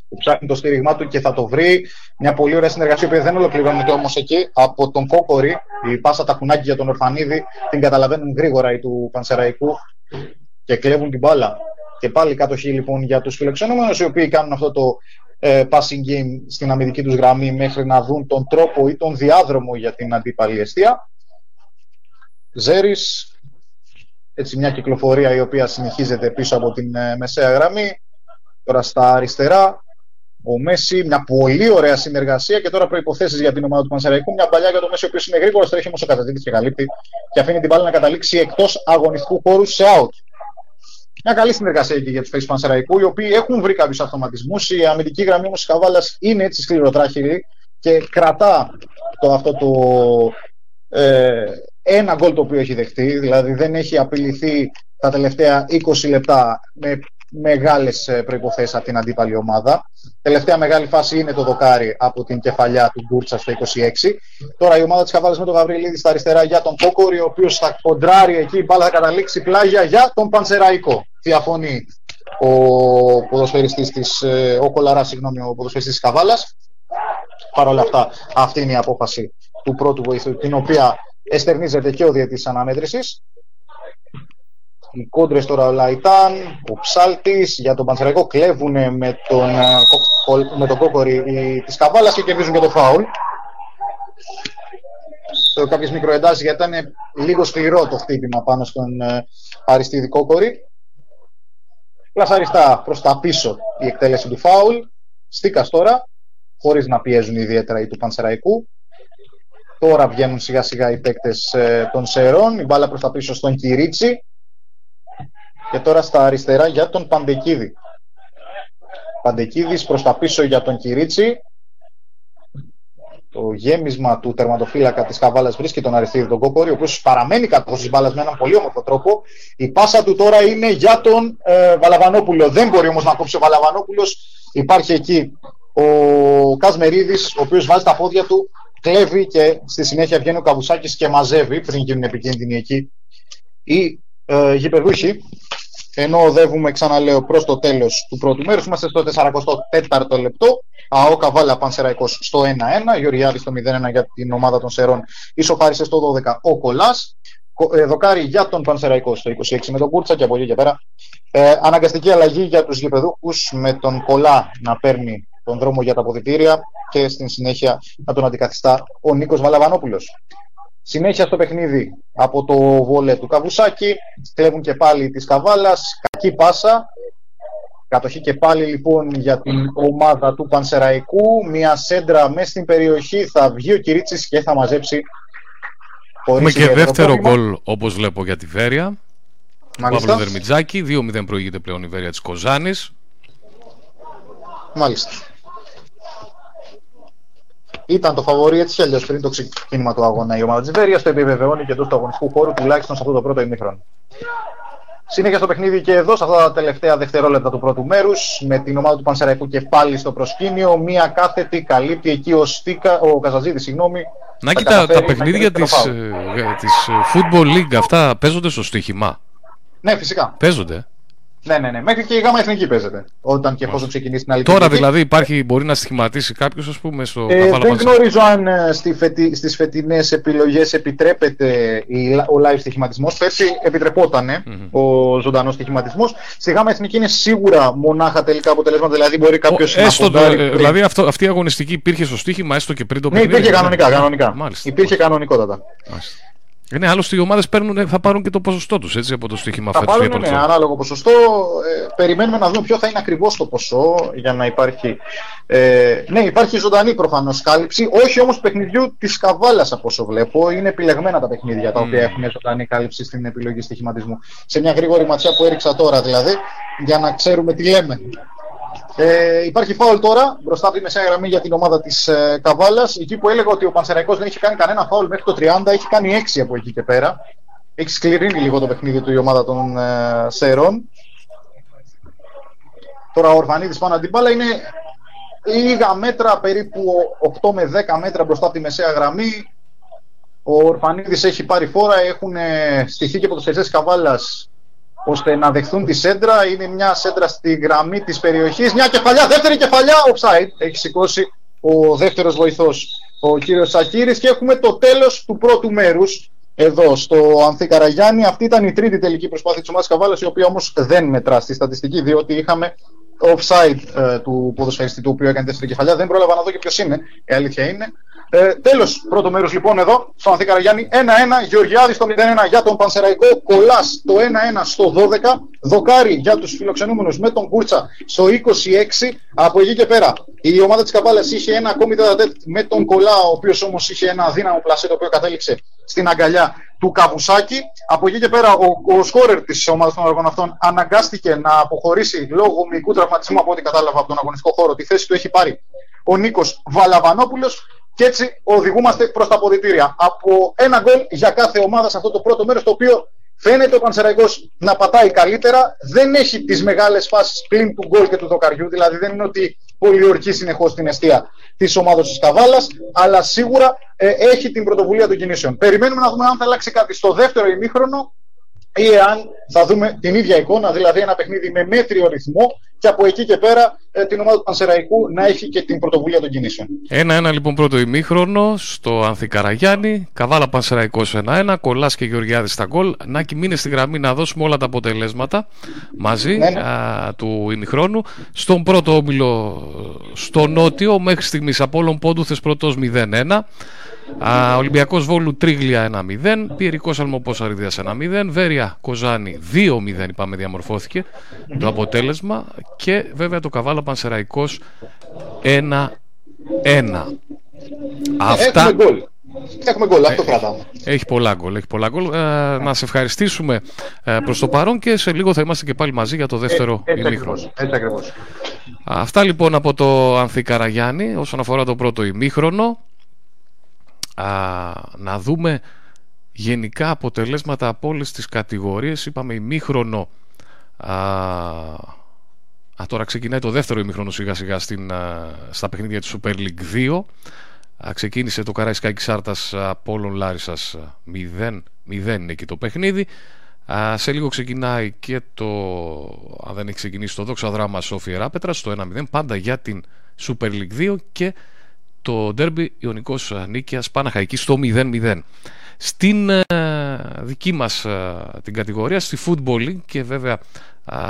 Που ψάχνει το στήριγμά του και θα το βρει. Μια πολύ ωραία συνεργασία που δεν ολοκληρώνεται όμως εκεί. Από τον Κόκορη, η πάσα τα κουνάκι για τον Ορφανίδη την καταλαβαίνουν γρήγορα οι του Πανσεραϊκού και κλέβουν την μπάλα. Και πάλι κατοχή λοιπόν για τους φιλοξενούμενους, οι οποίοι κάνουν αυτό το ε, passing game στην αμυντική τους γραμμή μέχρι να δουν τον τρόπο ή τον διάδρομο για την αντίπαλη αιστεία. Ζέρις, έτσι μια κυκλοφορία η οποία συνεχίζεται πίσω από την ε, μεσαία γραμμή. Τώρα στα αριστερά, ο Μέση, μια πολύ ωραία συνεργασία και τώρα προποθέσει για την ομάδα του Πανσεραϊκού. Μια παλιά για το Μέση, ο οποίος είναι γρήγορος, τρέχει όμως ο καταδίκης και καλύπτει και αφήνει την μπάλα να καταλήξει εκτός αγωνιστικού χώρου σε out μια καλή συνεργασία εκεί για τους παίκτες Πανσεραϊκού, οι οποίοι έχουν βρει κάποιους αυτοματισμούς. Η αμυντική γραμμή όμως της Καβάλας είναι έτσι σκληροτράχηρη και κρατά το, αυτό το ε, ένα γκολ το οποίο έχει δεχτεί. Δηλαδή δεν έχει απειληθεί τα τελευταία 20 λεπτά με μεγάλες προποθέσει από την αντίπαλη ομάδα. Τελευταία μεγάλη φάση είναι το δοκάρι από την κεφαλιά του Γκούρτσα στο 26. Τώρα η ομάδα της Καβάλας με τον Γαβριλίδη στα αριστερά για τον Κόκορη, ο οποίος θα κοντράρει εκεί, η μπάλα θα καταλήξει πλάγια για τον Πανσεραϊκό. Διαφωνεί ο ποδοσφαιριστής της, ε, ο Κολαρά, συγγνώμη, ο ποδοσφαιριστής της Καβάλας. Παρ' όλα αυτά, αυτή είναι η απόφαση του πρώτου βοηθού, την οποία εστερνίζεται και ο διαιτής αναμέτρησης. Οι κόντρες τώρα ο Λαϊτάν, ο Ψάλτης για τον Πανσεραϊκό κλέβουν με τον, ε, με τον κόκορη τη Καβάλας και κερδίζουν και το φάουλ. Κάποιες μικροεντάσεις γιατί ήταν λίγο σκληρό το χτύπημα πάνω στον ε, Αριστίδη Κόκορη. Πλασαριστά προς τα πίσω η εκτέλεση του φάουλ. Στίκας τώρα, χωρίς να πιέζουν ιδιαίτερα οι του Πανσεραϊκού. Τώρα βγαίνουν σιγά σιγά οι παίκτες ε, των Σερών. Η μπάλα προς τα πίσω στον Κυρίτσι. Και τώρα στα αριστερά για τον Παντεκίδη. Παντεκίδης προς τα πίσω για τον Κυρίτσι. Το γέμισμα του τερματοφύλακα της Καβάλας βρίσκει τον Αριστίδη τον Κόκορη, ο οποίος παραμένει κάτω της μπάλας με έναν πολύ όμορφο τρόπο. Η πάσα του τώρα είναι για τον ε, Βαλαβανόπουλο. Δεν μπορεί όμως να κόψει ο Βαλαβανόπουλος. Υπάρχει εκεί ο Κασμερίδης, ο οποίος βάζει τα πόδια του, κλέβει και στη συνέχεια βγαίνει ο Καβουσάκης και μαζεύει, πριν γίνουν επικίνδυνοι εκεί, οι ε, γηπεδούχοι ενώ οδεύουμε, ξαναλέω, προς το τέλος του πρώτου μέρους. Είμαστε στο 44ο λεπτό. ΑΟ Καβάλα Πανσεραϊκός στο 1-1. Γεωργιάδης στο 0-1 για την ομάδα των Σερών. Ισοφάρισε στο 12 ο Κολάς. Ε, δοκάρι για τον Πανσεραϊκό στο 26 με τον Κούρτσα και από εκεί και πέρα. Ε, αναγκαστική αλλαγή για τους γηπεδούχους με τον Κολά να παίρνει τον δρόμο για τα αποδητήρια και στην συνέχεια να τον αντικαθιστά ο Νίκος Βαλαβανόπουλος. Συνέχεια στο παιχνίδι από το βόλε του Καβουσάκη. Κλέβουν και πάλι της Καβάλας. Κακή πάσα. Κατοχή και πάλι λοιπόν για την ομάδα του Πανσεραϊκού. Μια σέντρα μέσα στην περιοχή. Θα βγει ο Κυρίτσης και θα μαζέψει. Με και δεύτερο γκολ όπως βλέπω για τη Βέρεια. Παύλο Δερμιτζάκη. 2-0 προηγείται πλέον η Βέρεια της Κοζάνης. Μάλιστα. Ήταν το φαβορή έτσι αλλιώς πριν το ξεκίνημα του αγώνα η ομάδα της Βέρειας. Το επιβεβαιώνει και εντός του αγωνιστικού χώρου τουλάχιστον σε αυτό το πρώτο ημίχρονο. Συνέχεια στο παιχνίδι και εδώ, σε αυτά τα τελευταία δευτερόλεπτα του πρώτου μέρους, με την ομάδα του Πανσεραϊκού και πάλι στο προσκήνιο. Μία κάθετη καλύπτει εκεί ο, Στίκα, ο Καζαζίδη, συγγνώμη. Να και τα, τα παιχνίδια της της Football League αυτά παίζονται στο στοίχημα; Ναι, φυσικά. Παίζονται. Ναι, ναι, ναι. Μέχρι και η γάμα εθνική παίζεται. Όταν και εφόσον ξεκινήσει την άλλη Τώρα δηλαδή υπάρχει, μπορεί να στοιχηματίσει κάποιος, ας πούμε, στο ε, Δεν γνωρίζω αν ε, στη φετι, στις φετινές επιλογές επιτρέπεται ο live στοιχηματισμός. Πέρσι επιτρεπόταν mm-hmm. ο ζωντανός στοιχηματισμός. Στη γάμα εθνική είναι σίγουρα μονάχα τελικά αποτελέσματα. Δηλαδή μπορεί κάποιος να φοντάρει. Ε, δηλαδή αυτό, αυτή η αγωνιστική υπήρχε στο στοίχημα έστω και πριν το παιχνίδι. Ναι, υπήρχε κανονικά. κανονικά. Μάλιστα. Υπήρχε κανονικότατα. Μάλιστα. Ναι, άλλωστε οι ομάδες θα πάρουν και το ποσοστό τους από το στοίχημα αυτό. Θα πάρουν, ναι, ανάλογο ποσοστό. Ε, περιμένουμε να δούμε ποιο θα είναι ακριβώς το ποσό για να υπάρχει. Ε, ναι, υπάρχει ζωντανή προφανώς κάλυψη. Όχι όμως παιχνιδιού της Καβάλας από όσο βλέπω. Είναι επιλεγμένα τα παιχνίδια τα οποία έχουν ζωντανή κάλυψη στην επιλογή στοιχηματισμού. Σε μια γρήγορη ματιά που έριξα τώρα δηλαδή, για να ξέρουμε τι λέμε. Ε, υπάρχει φάουλ τώρα μπροστά από τη μεσαία γραμμή για την ομάδα της ε, Καβάλας. Εκεί που έλεγα ότι ο Πανσεραϊκός δεν έχει κάνει κανένα φάουλ μέχρι το 30, έχει κάνει 6 από εκεί και πέρα. Έχει σκληρύνει λίγο το παιχνίδι του η ομάδα των ε, Σερών. Τώρα ο Ορφανίδης πάνω την μπάλα είναι λίγα μέτρα, περίπου 8 με 10 μέτρα μπροστά από τη μεσαία γραμμή. Ο Ορφανίδης έχει πάρει φόρα, έχουν στηθεί και από τους τη Καβάλας ώστε να δεχθούν τη σέντρα. Είναι μια σέντρα στη γραμμή της περιοχής. Μια κεφαλιά, δεύτερη κεφαλιά, offside. Έχει σηκώσει ο δεύτερος βοηθός, ο κύριος Σακύρης και έχουμε το τέλος του πρώτου μέρους εδώ στο Ανθή Καραγιάννη. Αυτή ήταν η τρίτη τελική προσπάθεια της ομάδας Καβάλας, η οποία όμως δεν μετρά στη στατιστική, διότι είχαμε offside ε, του ποδοσφαιριστή του οποίου έκανε δεύτερη κεφαλιά. Δεν πρόλαβα να δω και ποιος είναι. Η αλήθεια είναι. Ε, Τέλος, πρώτο μέρος λοιπόν εδώ, στο Ανθή Καραγιάννη. 1-1, Γεωργιάδης στο 0-1 για τον Πανσεραϊκό. Κολλά το 1-1 στο 12. Δοκάρι για τους φιλοξενούμενους με τον Κούρτσα στο 26. Από εκεί και πέρα η ομάδα της Καπάλας είχε ένα ακόμη τέταρτο με τον Κολλά, ο οποίος όμως είχε ένα δύναμο πλασέ το οποίο κατέληξε στην αγκαλιά του Καβουσάκη. Από εκεί και πέρα ο, ο σκόρερ της ομάδας των αργών αυτών αναγκάστηκε να αποχωρήσει λόγω μυϊκού τραυματισμού από ό,τι κατάλαβα από τον αγωνιστικό χώρο. Τη θέση του έχει πάρει ο Νίκος Βαλαβανόπουλος. Και έτσι οδηγούμαστε προς τα ποδητήρια. Από ένα γκολ για κάθε ομάδα σε αυτό το πρώτο μέρος, το οποίο φαίνεται ο Πανσεραϊκός να πατάει καλύτερα. Δεν έχει τις μεγάλες φάσεις πλην του γκολ και του δοκαριού. Δηλαδή δεν είναι ότι πολιορκεί συνεχώς την αιστεία της ομάδα της Καβάλας, αλλά σίγουρα ε, έχει την πρωτοβουλία των κινήσεων. Περιμένουμε να δούμε αν θα αλλάξει κάτι στο δεύτερο ημίχρονο ή εάν θα δούμε την ίδια εικόνα, δηλαδή ένα παιχνίδι με μέτριο ρυθμό και από εκεί και πέρα ε, την ομάδα του Πανσεραϊκού να έχει και την πρωτοβουλία των κινήσεων. Ένα-ένα λοιπόν πρώτο ημίχρονο στο Ανθικαραγιάννη, Καβάλα Πανσεραϊκός 1-1, Κολλά και Γεωργιάδης στα γκολ. Νάκη, μείνε στη γραμμή να δώσουμε όλα τα αποτελέσματα μαζί ναι, ναι. Α, του ημιχρόνου. Στον πρώτο όμιλο στο νότιο, μέχρι στιγμής από όλων πόντου θε πρώτο 0-1. Ολυμπιακός Βόλου Τρίγλια 1-0, Πιερικός Αλμοπός Αριδίας 1-0, Βέρεια Κοζάνη 2-0 είπαμε διαμορφώθηκε το αποτέλεσμα και βέβαια το Καβάλα Πανσεραϊκός 1-1. Αυτά... Έχουμε γκολ. Έχουμε γκολ, αυτό κρατάμε. Έχει πολλά γκολ. Έχει πολλά γκολ. Ε, να σε ευχαριστήσουμε ε, προς το παρόν και σε λίγο θα είμαστε και πάλι μαζί για το δεύτερο ε, ημίχρονο. Έτσι ακριβώς. Αυτά λοιπόν από το Ανθή Καραγιάννη όσον αφορά το πρώτο ημίχρονο α, να δούμε γενικά αποτελέσματα από όλες τις κατηγορίες είπαμε ημίχρονο α, α, τώρα ξεκινάει το δεύτερο ημίχρονο σιγά σιγά στην, στα παιχνίδια της Super League 2 α, ξεκίνησε το Καραϊσκάκη Σάρτας Απόλλων Λάρισας. 0 0 είναι εκεί το παιχνίδι. Α, σε λίγο ξεκινάει και το αν δεν έχει ξεκινήσει το δόξα δράμα Σόφια Ράπετρα στο 1-0 πάντα για την Super League 2 και το ντέρμπι Ιωνικός Νίκιας Παναχαϊκής στο 0-0. Στην ε, δική μας ε, την κατηγορία, στη Football League και βέβαια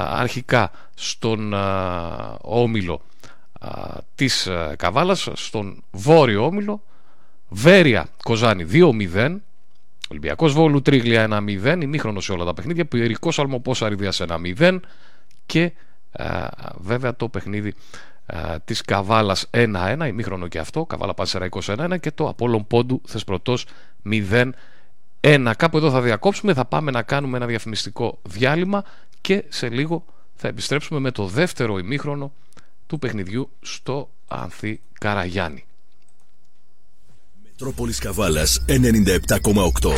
αρχικά στον όμιλο της Καβάλας, στον βόρειο όμιλο, Βέρεια Κοζάνη 2-0, Ολυμπιακός Βόλου Τρίγλια 1-0, ημίχρονος σε όλα τα παιχνίδια, Πιερικός Αλμοπός Αριδίας 1-0 και βέβαια το παιχνίδι Της Καβάλας 1-1, ημίχρονο και αυτό, Καβάλα Πανσεραϊκό 1-1 και το Απόλλων Πόντου Θεσπρωτός 0-1. Κάπου εδώ θα διακόψουμε, θα πάμε να κάνουμε ένα διαφημιστικό διάλειμμα και σε λίγο θα επιστρέψουμε με το δεύτερο ημίχρονο του παιχνιδιού στο Ανθή Καραγιάννη. Μετρόπολης Καβάλας 97,8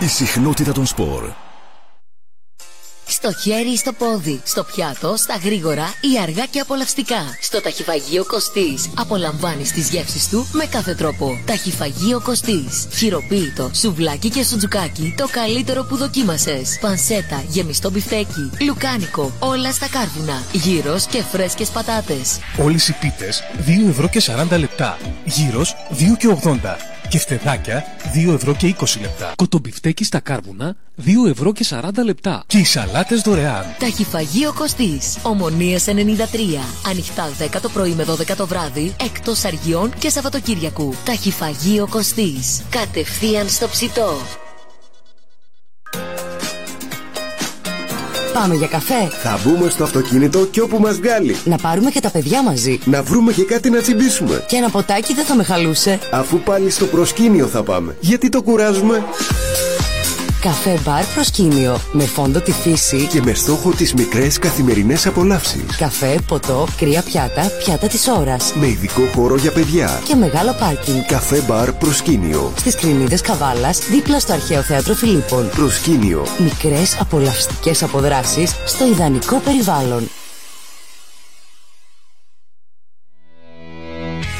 Η συχνότητα των σπορ. Στο χέρι ή στο πόδι, στο πιάτο, στα γρήγορα ή αργά και απολαυστικά. Στο ταχυφαγείο Κωστής. Απολαμβάνεις τις γεύσεις του με κάθε τρόπο. Ταχυφαγείο Κωστής. Χειροποίητο, σουβλάκι και σουτζουκάκι, το καλύτερο που δοκίμασες. Πανσέτα, γεμιστό μπιφτέκι, λουκάνικο, όλα στα κάρβουνα. Γύρω και φρέσκες πατάτες. Όλες οι πίτες 2 ευρώ και 40 λεπτά. Γύρω 2 και 80. Και φτεδάκια 2 ευρώ και 20 λεπτά. Κοτομπιφτέκι στα κάρβουνα 2 ευρώ και 40 λεπτά. Και οι σαλάτες δωρεάν. Ταχυφαγείο Κωστής. Ομονίας 93. Ανοιχτά 10 το πρωί με 12 το βράδυ. Εκτός Αργιών και Σαββατοκύριακου. Ταχυφαγείο Κωστής. Κατευθείαν στο ψητό. Πάμε για καφέ. Θα μπούμε στο αυτοκίνητο και όπου μας βγάλει. Να πάρουμε και τα παιδιά μαζί. Να βρούμε και κάτι να τσιμπήσουμε. Και ένα ποτάκι δεν θα με χαλούσε. Αφού πάλι στο προσκήνιο θα πάμε. Γιατί το κουράζουμε; Καφέ μπαρ προσκήνιο. Με φόντο τη φύση. Και με στόχο τις μικρές καθημερινές απολαύσεις. Καφέ, ποτό, κρύα πιάτα, πιάτα της ώρας. Με ειδικό χώρο για παιδιά. Και μεγάλο πάρκινγκ. Καφέ μπαρ προσκήνιο. Στις κρινίδες Καβάλας, δίπλα στο Αρχαίο Θέατρο Φιλίππων. Προσκήνιο. Μικρές απολαυστικές αποδράσεις στο ιδανικό περιβάλλον.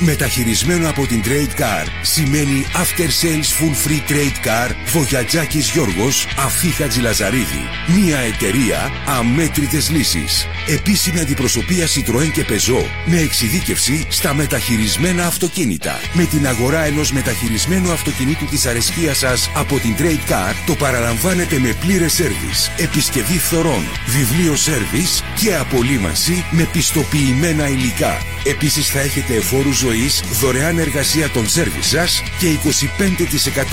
Μεταχειρισμένο από την Trade Car σημαίνει After Sales Full Free Trade Car Βογιατζάκης Γιώργος Αφή Χατζηλαζαρίδη. Μια εταιρεία αμέτρητες λύσεις. Επίσημη αντιπροσωπεία Citroën και Peugeot με εξειδίκευση στα μεταχειρισμένα αυτοκίνητα. Με την αγορά ενός μεταχειρισμένου αυτοκινήτου της αρεσκίας σας από την Trade Car το παραλαμβάνετε με πλήρες σέρβις, επισκευή φθορών, βιβλίο σέρβις και απολύμανση με πιστοποιημένα υλικά. Επίσης θα έχετε εφόρους ζωής, δωρεάν εργασία των σέρβις σας και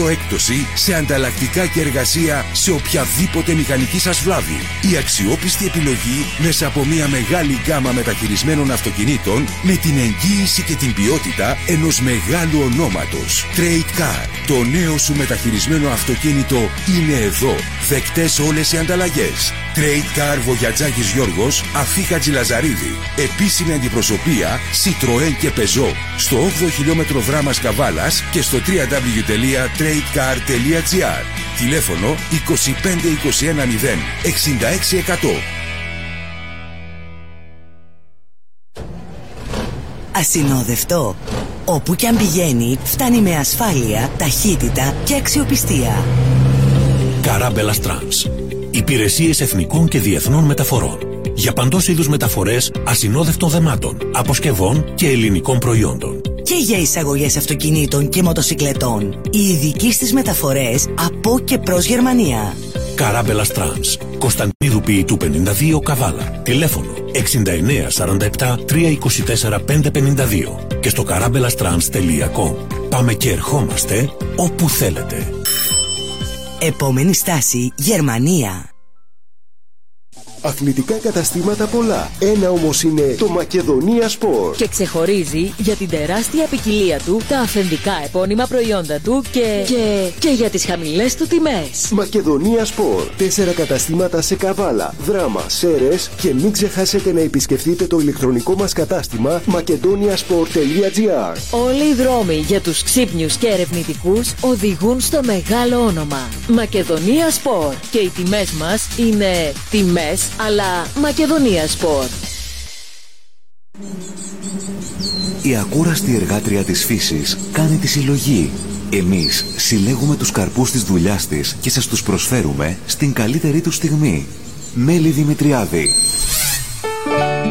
25% έκπτωση σε ανταλλακτικά και εργασία σε οποιαδήποτε μηχανική σας βλάβη. Η αξιόπιστη επιλογή μέσα από μια μεγάλη γκάμα μεταχειρισμένων αυτοκινήτων με την εγγύηση και την ποιότητα ενός μεγάλου ονόματος. Trade Car. Το νέο σου μεταχειρισμένο αυτοκίνητο είναι εδώ. Δεκτές όλες οι ανταλλαγές. Trade Car Βογιατζάκης Γιώργος Αφή Χατζηλαζαρίδη. Επίσημη αντιπροσωπεία Citroën και Peugeot. Στο 8ο χιλιόμετρο δράμας Καβάλας και στο www.tradecar.gr. Τηλέφωνο 25210 6600. Ασυνόδευτο. Όπου και αν πηγαίνει, φτάνει με ασφάλεια, ταχύτητα και αξιοπιστία. Καράμπελα Trans. Υπηρεσίες εθνικών και διεθνών μεταφορών. Για παντός είδους μεταφορές ασυνόδευτων δεμάτων, αποσκευών και ελληνικών προϊόντων. Και για εισαγωγές αυτοκινήτων και μοτοσυκλετών. Οι ειδικοί στις μεταφορές από και προς Γερμανία. Καράμπελα Trans. Κωνσταντινίδου Ποιητού 52 Καβάλα. Τηλέφωνο 69 47 324 552 και στο καράμπελαστρans.com. Πάμε και ερχόμαστε όπου θέλετε. Επόμενη στάση Γερμανία. Αθλητικά καταστήματα πολλά. Ένα όμως είναι το Μακεδονία Sport. Και ξεχωρίζει για την τεράστια ποικιλία του, τα αυθεντικά επώνυμα προϊόντα του και, και, και για τις χαμηλές του τιμές. Μακεδονία Sport. Τέσσερα καταστήματα σε Καβάλα, Δράμα, Σέρες και μην ξεχάσετε να επισκεφτείτε το ηλεκτρονικό μας κατάστημα macedoniasport.gr Όλοι οι δρόμοι για τους ξύπνιους και ερευνητικούς οδηγούν στο μεγάλο όνομα. Μακεδονία Sport. Και οι τιμές μας είναι τιμές αλλά Μακεδονία Σπορ. Η ακούραστη εργάτρια της φύσης κάνει τη συλλογή. Εμείς συλλέγουμε τους καρπούς της δουλειάς της και σας τους προσφέρουμε στην καλύτερη τους στιγμή. Μέλη Δημητριάδη.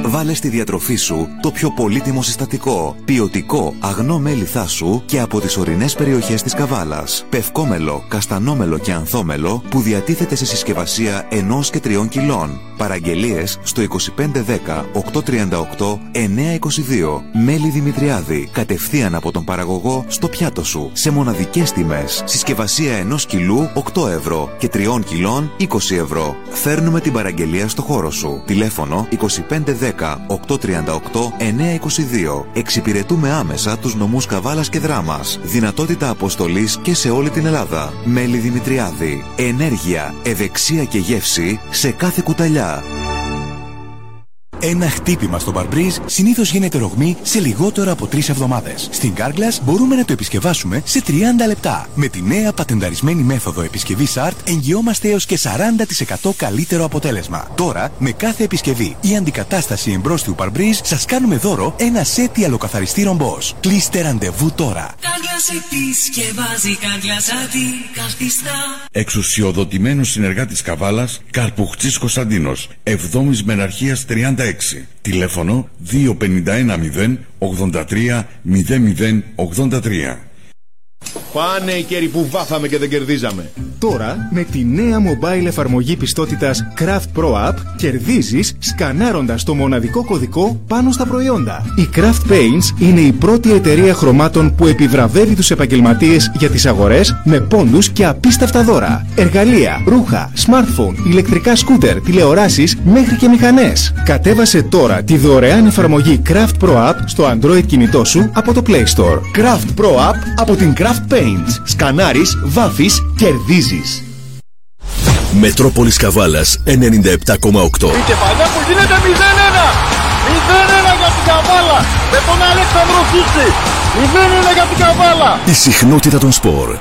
Βάλε στη διατροφή σου το πιο πολύτιμο συστατικό. Ποιοτικό αγνό μέλι θάσου και από τις ορεινές περιοχές της Καβάλας. Πευκόμελο, καστανόμελο και ανθόμελο που διατίθεται σε συσκευασία ενός και τριών κιλών. Παραγγελίες στο 2510 838 922. Μέλι Δημητριάδη. Κατευθείαν από τον παραγωγό στο πιάτο σου. Σε μοναδικές τιμές. Συσκευασία ενός κιλού 8 ευρώ και τριών κιλών 20 ευρώ. Φέρνουμε την παραγγελία στο χώρο σου. Τηλέφωνο 2510 838 922. Εξυπηρετούμε άμεσα τους νομούς Καβάλας και Δράμας. Δυνατότητα αποστολής και σε όλη την Ελλάδα. Μέλη Δημητριάδη. Ενέργεια, ευεξία και γεύση σε κάθε κουταλιά. Ένα χτύπημα στο Barbreeze συνήθως γίνεται ρογμή σε λιγότερο από 3 εβδομάδες. Στην Carglass μπορούμε να το επισκευάσουμε σε 30 λεπτά. Με τη νέα πατενταρισμένη μέθοδο επισκευής ART εγγυόμαστε έως και 40% καλύτερο αποτέλεσμα. Τώρα, με κάθε επισκευή ή αντικατάσταση εμπρόστιου Barbreeze, σας κάνουμε δώρο ένα σετ ιαλοκαθαριστήρων Bosch. Κλείστε ραντεβού τώρα. Carglass επισκευάζει, Carglass αντικαθιστά. Εξουσιοδοτημένος συνεργάτης Καβάλας, Καρπουχτσής Κωνσταντίνος, 7ης Μεναρχίας 36. Τηλέφωνο 2510 83 0083. Πάνε οι καιροί που βάφαμε και δεν κερδίζαμε. Τώρα, με τη νέα mobile εφαρμογή πιστότητας Craft Pro App, κερδίζεις σκανάροντας το μοναδικό κωδικό πάνω στα προϊόντα. Η Craft Paints είναι η πρώτη εταιρεία χρωμάτων που επιβραβεύει τους επαγγελματίες για τις αγορές με πόντους και απίστευτα δώρα. Εργαλεία, ρούχα, smartphone, ηλεκτρικά σκούτερ, τηλεοράσεις μέχρι και μηχανές. Κατέβασε τώρα τη δωρεάν εφαρμογή Craft Pro App στο Android κινητό σου από το Play Store. Craft Pro App από την Craft Paints. Σκανάρεις, βάφεις, κερδίζεις. Μετρόπολης Καβάλας 97,8. Η κεφαλιά που γίνεται 0-1. 0-1 για την Καβάλα. Με τον Αλέξανδρο Σίτσι. 0-1 για την Καβάλα. Η συχνότητα των σπορ.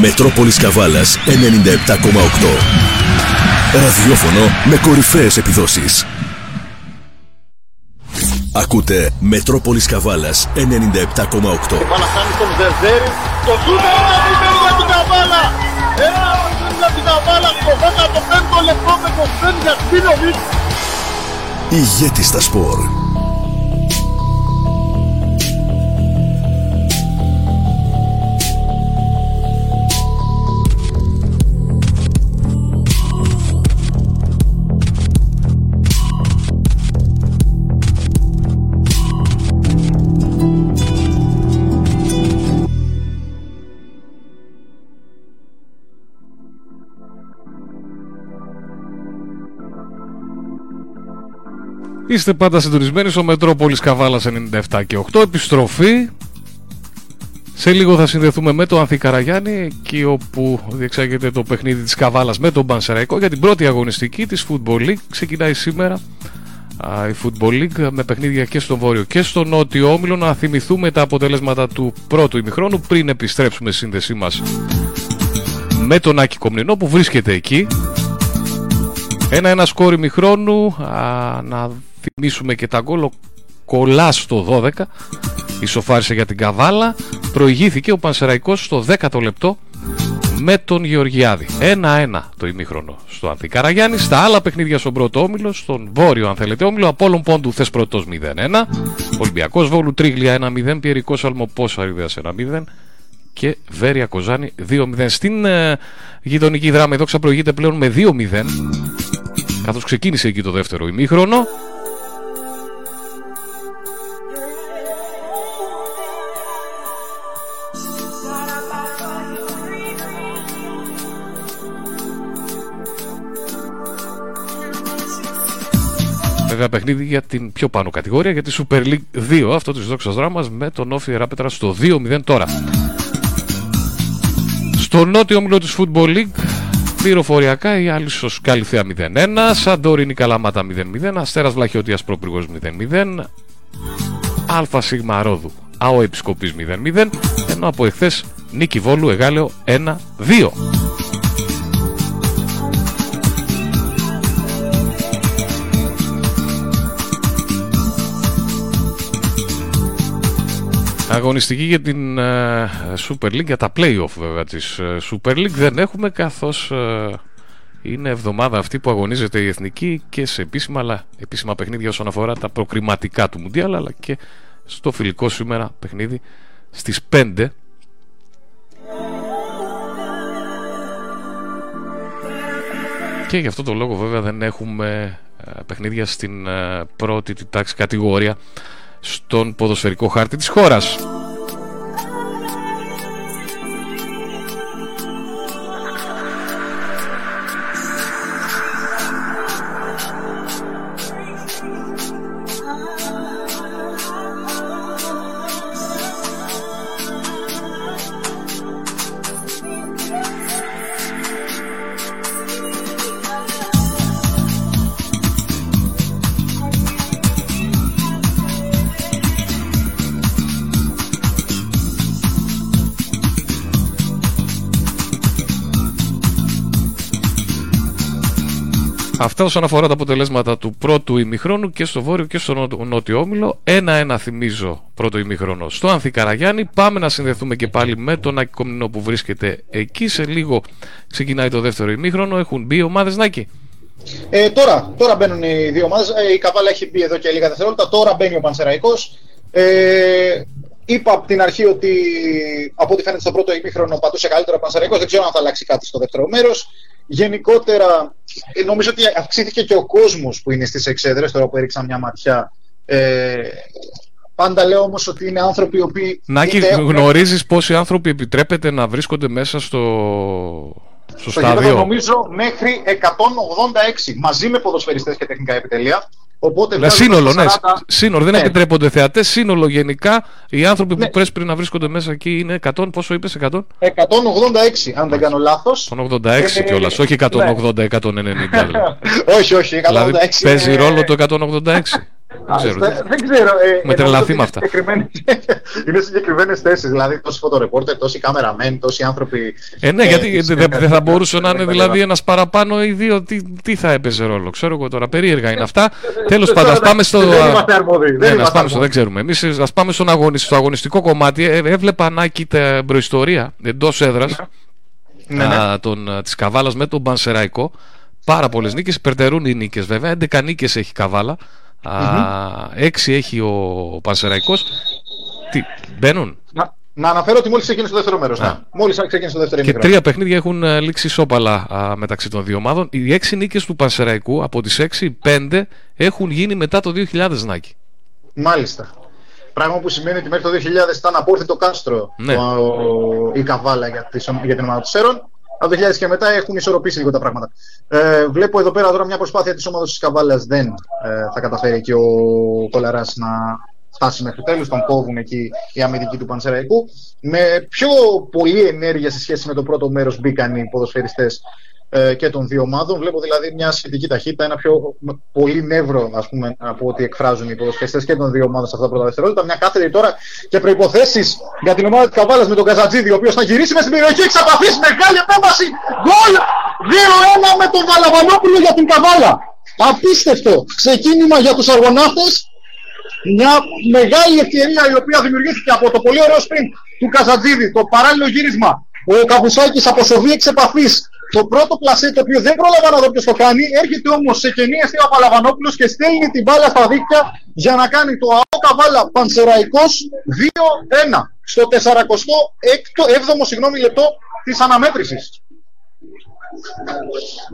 Μετρόπολης Καβάλας 97,8. Ραδιόφωνο με κορυφαίες επιδόσεις. Ακούτε Μετρόπολης Καβάλας 97,8. Καβάλα κάνει τον Ζερζέρη. Το σούτ ένα μηδέν για την Καβάλα. Ένα μηδέν για την Καβάλα στο 15ο λεπτό με το Σβέν για Σπίνοβιτ. Ηγέτης στα σπορ. Είστε πάντα συντονισμένοι στο Μετρόπολης Καβάλας 97 και 8. Επιστροφή. Σε λίγο θα συνδεθούμε με το Ανθή Καραγιάννη, εκεί όπου διεξάγεται το παιχνίδι της Καβάλας με τον Πανσεραϊκό για την πρώτη αγωνιστική της Football League. Ξεκινάει σήμερα α, η Football League με παιχνίδια και στο Βόρειο και στο Νότιο Όμιλο. Να θυμηθούμε τα αποτελέσματα του πρώτου ημιχρόνου πριν επιστρέψουμε στη σύνδεσή μας με τον Άκη Κομνηνό που βρίσκεται εκεί. Ένα-ένα σκόρ ημιχρόνου, α, να θυμίσουμε και τα γκολ. Ο Κολάς στο 12 ισοφάρισε για την Καβάλα. Προηγήθηκε ο Πανσεραϊκός στο 10ο λεπτό με τον Γεωργιάδη. 1-1 το ημίχρονο στο Ανθικαραγιάννη. Στα άλλα παιχνίδια στον πρώτο όμιλο, στον βόρειο αν θέλετε όμιλο, Απόλλων Πόντου θες πρώτος 0-1. Ολυμπιακός Βόλου Τρίγλια 1-0. Πιερικός Αλμοπός Αριδέας 1-0 και Βέρεια Κοζάνη 2-0. Στην ε, γειτονική δράμα η Δόξα προηγείται πλέον με 2-0 καθώς ξεκίνησε εκεί το δεύτερο ημίχρονο. Βέβαια παιχνίδι για την πιο πάνω κατηγορία για τη Super League 2 αυτό της Δόξας Δράμας με τον Όφη Ράπετρα στο 2-0 τώρα. Στο νότιο όμιλο της Football League πληροφοριακά η Άλυσος Καλυθέα 0-1, Σαντόρινη Καλαμάτα 0-0, Αστέρας Βλαχιώτιας Προπρυγός 0-0, Αλφα Σίγμα Ρόδου ΑΟ Επισκοπής 0-0, ενώ από εχθές Νίκη Βόλου Εγάλεο 1-2. Αγωνιστική για την uh, Super League, για τα play-off βέβαια της uh, Super League. Δεν έχουμε καθώς uh, είναι εβδομάδα αυτή που αγωνίζεται η Εθνική και σε επίσημα, αλλά, επίσημα παιχνίδια όσον αφορά τα προκριματικά του Μουντιάλ αλλά και στο φιλικό σήμερα παιχνίδι στις 5 και γι' αυτό το λόγο βέβαια δεν έχουμε παιχνίδια στην πρώτη τάξη κατηγορία στον ποδοσφαιρικό χάρτη της χώρας. Αυτά όσον αφορά τα αποτελέσματα του πρώτου ημιχρόνου και στο βόρειο και στο νότιο- νότιο όμιλο. Ένα-ένα θυμίζω πρώτο ημιχρόνο στο Ανθικαραγιάννη. Πάμε να συνδεθούμε και πάλι με τον Άκη Κομνηνό που βρίσκεται εκεί. Σε λίγο ξεκινάει το δεύτερο ημίχρονο. Έχουν μπει ομάδες Νάκη; Ε, τώρα, τώρα μπαίνουν οι δύο ομάδες. Ε, η Καβάλα έχει μπει εδώ και λίγα δευτερόλεπτα. Τώρα μπαίνει ο Πανσεραϊκός. Ε, είπα από την αρχή ότι από ό,τι φαίνεται στο πρώτο ημίχρονο πατούσε καλύτερα ο Πανσεραϊκός. Δεν ξέρω αν θα αλλάξει κάτι στο δεύτερο μέρος. Γενικότερα, ε, νομίζω ότι αυξήθηκε και ο κόσμος που είναι στις εξέδρες, τώρα που έριξα μια ματιά. Ε, πάντα λέω όμως ότι είναι άνθρωποι οι οποίοι... Νάκη, είτε έχουν- γνωρίζεις πόσοι άνθρωποι επιτρέπεται να βρίσκονται μέσα στο, στο Στο γήπεδο στάδιο; νομίζω μέχρι 186 μαζί με ποδοσφαιριστές και τεχνικά επιτελεία. Οπότε Ναι, βγάζουμε σύνολο, στα ναι. 40. Σύνολο, δεν Ναι. επιτρέπονται θεατές. Σύνολο γενικά. Οι άνθρωποι που πρέπει να βρίσκονται μέσα εκεί είναι 100. Πόσο είπες, 100? 186, αν δεν κάνω λάθος. 186 Ε, κιόλας, όχι 180-190. δηλαδή. όχι, όχι, 186. δηλαδή παίζει είναι- ρόλο το 186. Δεν ξέρω. Δεν, δεν ξέρω. Ε, Με ε, τρελαθεί νομίζω με ότι αυτά. είναι συγκεκριμένες- Είναι συγκεκριμένες θέσεις. Δηλαδή, τόσοι φωτορεπόρτερ, τόσοι κάμεραμέν, τόσοι άνθρωποι. Ε, ναι, ε, γιατί της- δεν δεν θα μπορούσε να είναι κτλ. δηλαδή ένας παραπάνω ή δύο. Τι, τι θα έπαιζε ρόλο, ξέρω εγώ τώρα. Περίεργα είναι αυτά. Τέλος Τώρα, πάντων, ας δεν- πάμε στο. δεν είμαστε αρμόδιοι, δεν Ναι, ναι, ας είμαστε πάμε στο, αρμόδιοι. δεν ξέρουμε. Εμείς ας πάμε στον αγωνι- στο αγωνιστικό κομμάτι. Ε, έβλεπα να την προϊστορία εντός έδρας Ναι, ναι. της Καβάλας με τον Πανσεραϊκό. Πάρα πολλές νίκες. Υπερτερούν οι νίκες βέβαια. 11 νίκες έχει η Καβάλα. Α, 6 έχει ο Πανσεραϊκός. Τι, μπαίνουν; Να, να αναφέρω ότι μόλις ξεκίνησε το δεύτερο μέρος. Ναι. Μόλις ξεκίνησε το δεύτερο Και ημίχρονο. τρία παιχνίδια έχουν ε, λήξει ισόπαλα α, μεταξύ των δύο ομάδων. Οι έξι νίκες του Πανσεραϊκού από τις έξι, πέντε έχουν γίνει μετά το 2000 Νάκη. Μάλιστα. Πράγμα που σημαίνει ότι μέχρι το 2000 ήταν απόρθητο κάστρο Ναι. το- η Καβάλα για, τις, για την ομάδα του Σέρων. Από το 2000 και μετά έχουν ισορροπήσει λίγο τα πράγματα. Ε, βλέπω εδώ πέρα τώρα μια προσπάθεια της ομάδα της Καβάλα δεν ε, θα καταφέρει και ο Κολαράς να φτάσει μέχρι τέλους. Τον κόβουν εκεί οι αμυντικοί του Πανσεραϊκού. Με πιο πολλή ενέργεια σε σχέση με το πρώτο μέρος μπήκαν οι ποδοσφαιριστές ε, και των δύο ομάδων. Βλέπω δηλαδή μια σχετική ταχύτητα, ένα πιο πολύ νεύρο ας πούμε, από ό,τι εκφράζουν οι ποδοσφαιριστές και των δύο ομάδων σε αυτά τα πρώτα δευτερόλεπτα. Μια κάθετη τώρα και προποθέσει για την ομάδα της Καβάλας με τον Καζατζίδη, ο οποίος θα γυρίσει με στην περιοχή, εξαπαθήσει μεγάλη επέμβαση. Γκολ 2-1 με τον Βαλαβανόπουλο για την Καβάλα. Απίστευτο ξεκίνημα για τους Αργοναύτε. Μια μεγάλη ευκαιρία η οποία δημιουργήθηκε από το πολύ ωραίο sprint του Καζατζίδη, το παράλληλο γύρισμα. Ο Καβουσάκης αποσοβεί εξ επαφής το πρώτο πλασέ το οποίο δεν πρόλαβα να δω ποιος το κάνει, έρχεται όμως σε κενή αιστεία ο Παλαβανόπουλος και στέλνει την μπάλα στα δίκτυα για να κάνει το ΑΟ Καβάλα Πανσεραϊκός 2-1 στο 46ο συγγνώμη, λεπτό της αναμέτρησης.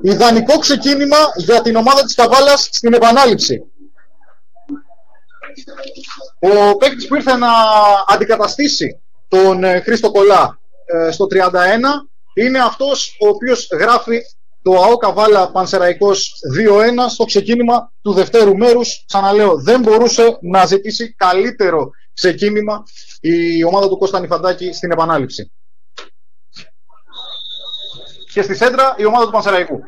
Ιδανικό ξεκίνημα για την ομάδα της Καβάλας στην επανάληψη. Ο παίκτης που ήρθε να αντικαταστήσει τον ε, Χρήστο Κολά ε, στο 31 είναι αυτός ο οποίος γράφει το ΑΟ Καβάλα Πανσεραϊκός 2-1 στο ξεκίνημα του δευτέρου μέρους. Ξαναλέω, δεν μπορούσε να ζητήσει καλύτερο ξεκίνημα η ομάδα του Κώστα Νιφαντάκη στην επανάληψη. Και στη σέντρα η ομάδα του Πανσεραϊκού.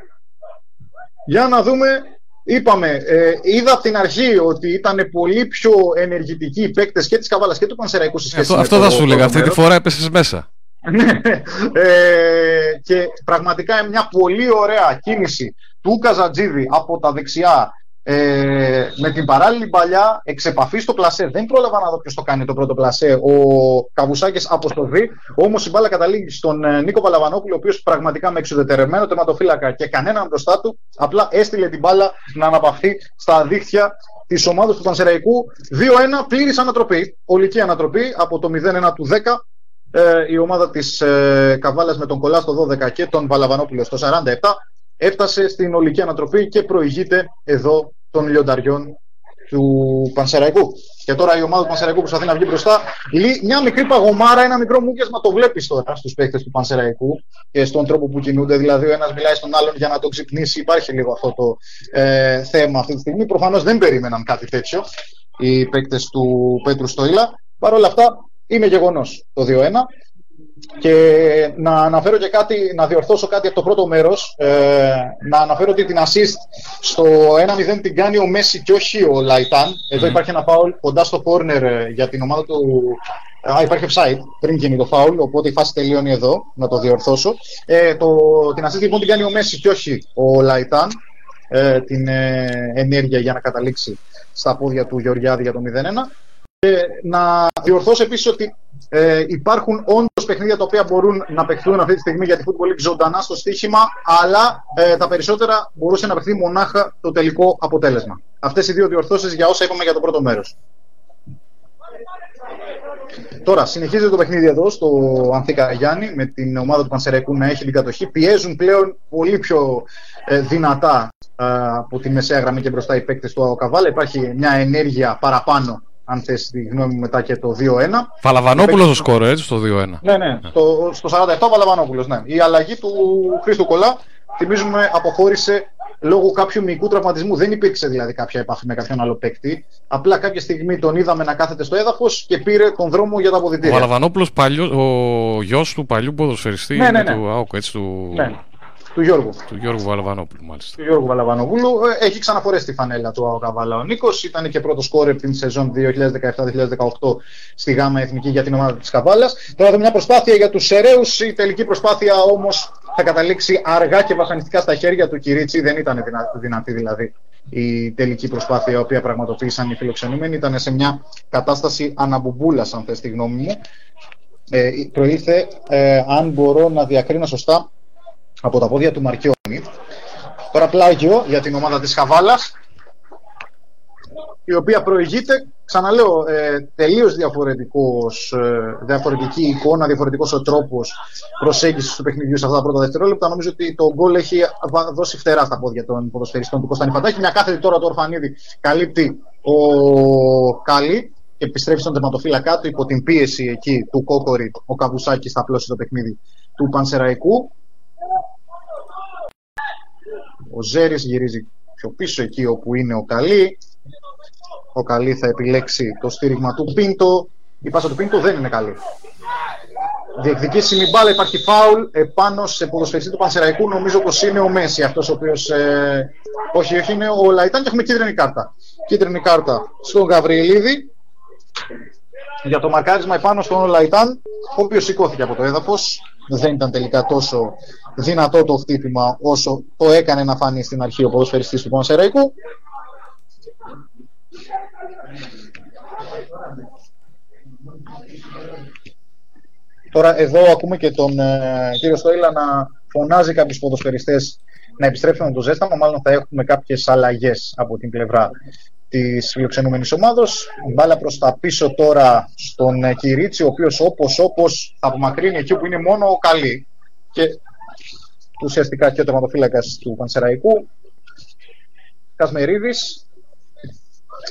Για να δούμε Είπαμε, ε, είδα από την αρχή ότι ήταν πολύ πιο ενεργητικοί οι παίκτες και της Καβάλας και του Πανσεραϊκού σε σχέση Αυτό, με αυτό το θα σου πρώτο λέγα. Αυτή τη μέρος. φορά έπεσες μέσα. Ε, και πραγματικά μια πολύ ωραία κίνηση του Καζατζίδη από τα δεξιά ε, με την παράλληλη παλιά εξεπαφή στο πλασέ. Δεν πρόλαβα να δω ποιος το κάνει το πρώτο πλασέ. Ο Καβουσάκης αποστοβεί. Όμως η μπάλα καταλήγει στον ε, Νίκο Παλαβανόπουλο, ο οποίος πραγματικά με εξουδετερεμένο τερματοφύλακα και κανέναν μπροστά του, απλά έστειλε την μπάλα να αναπαυθεί στα δίχτυα της ομάδας του Πανσεραϊκού. 2-1 πλήρης ανατροπή. Ολική ανατροπή από το 0-1 του 10 ε, η ομάδα της ε, Καβάλας με τον Κολάς στο 12 και τον Βαλαβανόπουλο στο 47 έφτασε στην ολική ανατροπή και προηγείται εδώ των λιονταριών του Πανσεραϊκού. Και τώρα η ομάδα του Πανσεραϊκού προσπαθεί να βγει μπροστά. Λύ- Μια μικρή παγωμάρα, ένα μικρό μούκιασμα το βλέπεις τώρα στους παίκτες του Πανσεραϊκού και στον τρόπο που κινούνται. Δηλαδή, ο ένας μιλάει στον άλλον για να τον ξυπνήσει. Υπάρχει λίγο αυτό το ε, θέμα αυτή τη στιγμή. Προφανώς δεν περίμεναν κάτι τέτοιο οι παίκτες του Πέτρου Στοίλα. Παρ' όλα αυτά, είναι γεγονός το 2-1. Και να αναφέρω και κάτι, να διορθώσω κάτι από το πρώτο μέρος. Ε, να αναφέρω ότι την assist στο 1-0 την κάνει ο Μέση και όχι ο Λαϊτάν. Εδώ Μμμ. υπάρχει ένα φάουλ κοντά στο corner ε, για την ομάδα του. Α, υπάρχει offside πριν γίνει το φάουλ, οπότε η φάση τελειώνει εδώ, να το διορθώσω. Ε, το, την assist λοιπόν την κάνει ο Μέση και όχι ο Λαϊτάν. ε, την ε, ενέργεια για να καταλήξει στα πόδια του Γεωργιάδη για το 0-1. Και να διορθώσω επίσης ότι ε, υπάρχουν όντως παιχνίδια τα οποία μπορούν να παιχθούν αυτή τη στιγμή για τη Football League ζωντανά στο στοίχημα, αλλά ε, τα περισσότερα μπορούσε να παιχθεί μονάχα το τελικό αποτέλεσμα. Αυτές οι δύο διορθώσεις για όσα είπαμε για το πρώτο μέρος. Τώρα, συνεχίζεται το παιχνίδι εδώ στο Ανθήκα Γιάννη με την ομάδα του Πανσεραϊκού να έχει την κατοχή. Πιέζουν πλέον πολύ πιο ε, δυνατά ε, από τη μεσαία γραμμή και μπροστά οι παίκτες του Αοκαβάλα. Υπάρχει μια ενέργεια παραπάνω, αν θες τη γνώμη μου, μετά και το 2-1. Φαλαβανόπουλο το σκόρ, έτσι, στο 2-1. Ναι, ναι. Το, στο 47 Φαλαβανόπουλο. Ναι. Η αλλαγή του Χρήστο Κολά, θυμίζουμε, αποχώρησε λόγω κάποιου μυϊκού τραυματισμού. Δεν υπήρξε δηλαδή κάποια επαφή με κάποιον άλλο παίκτη. Απλά κάποια στιγμή τον είδαμε να κάθεται στο έδαφος και πήρε τον δρόμο για τα αποδητήρια. Ο Αλαβανόπουλο, ο γιος του παλιού ποδοσφαιριστή ναι, ναι, ναι. του ΑΟΚ, έτσι του. Ναι. Του Γιώργου. Του Γιώργου Βαλαβανόπουλου, μάλιστα. Του Γιώργου Βαλαβανόπουλου. Ε, έχει ξαναφορέσει τη φανέλα του ΑΟΚ ο Νίκος. Ήταν και πρώτο σκόρε την σεζόν 2017-2018 στη ΓΑΜΑ Εθνική για την ομάδα της Καβάλας. Τώρα εδώ μια προσπάθεια για τους Σεραίου. Η τελική προσπάθεια όμως θα καταλήξει αργά και βασανιστικά στα χέρια του Κυρίτσι. Δεν ήταν δυνατή δηλαδή η τελική προσπάθεια η οποία πραγματοποίησαν οι φιλοξενούμενοι. Ήταν σε μια κατάσταση αναμπουμπούλας, αν θες τη γνώμη μου. Ε, προήλθε, ε, αν μπορώ να διακρίνω σωστά, από τα πόδια του Μαρκιόνι. Τώρα πλάγιο για την ομάδα της Χαβάλας, η οποία προηγείται, ξαναλέω, ε, τελείως διαφορετικός, ε, διαφορετική εικόνα, διαφορετικός ο τρόπος προσέγγισης του παιχνιδιού σε αυτά τα πρώτα δευτερόλεπτα. Νομίζω ότι το γκολ έχει δώσει φτερά στα πόδια των ποδοσφαιριστών του Κωνσταντινή Φαντάκη. Μια κάθετη τώρα το Ορφανίδη καλύπτει ο Καλή και επιστρέφει στον τερματοφύλακά του υπό την πίεση εκεί του Κόκορη, ο Καβουσάκης θα απλώσει το παιχνίδι του Πανσεραϊκού. Ο Ζέρης γυρίζει πιο πίσω εκεί όπου είναι ο Καλή. Ο Καλή θα επιλέξει το στήριγμα του Πίντο. Η πάσα του Πίντο δεν είναι καλή. Διεκδικήσει μπάλα, υπάρχει φάουλ επάνω σε ποδοσφαιριστή του Πανσεραϊκού. Νομίζω πως είναι ο Μέση αυτός ο οποίος. Ε... Όχι, όχι, είναι ο Ολαϊτάν και έχουμε κίτρινη κάρτα. Κίτρινη κάρτα στον Γαβριηλίδη για το μαρκάρισμα επάνω στον Ολαϊτάν, ο οποίος σηκώθηκε από το έδαφος. Δεν ήταν τελικά τόσο δυνατό το χτύπημα όσο το έκανε να φανεί στην αρχή ο ποδοσφαιριστής του Πανσερραϊκού. Τώρα εδώ ακούμε και τον ε, κύριο Στόιλα να φωνάζει κάποιους ποδοσφαιριστές να επιστρέψουν με το ζέσταμα. Μάλλον θα έχουμε κάποιες αλλαγές από την πλευρά της φιλοξενούμενης ομάδος. Μπάλα προς τα πίσω τώρα στον ε, Κυρίτσι, ο οποίος όπως όπως θα απομακρύνει εκεί που είναι μόνο ο Καλή. Και ουσιαστικά και ο τερματοφύλακας του Πανσεραϊκού. Κασμερίδης,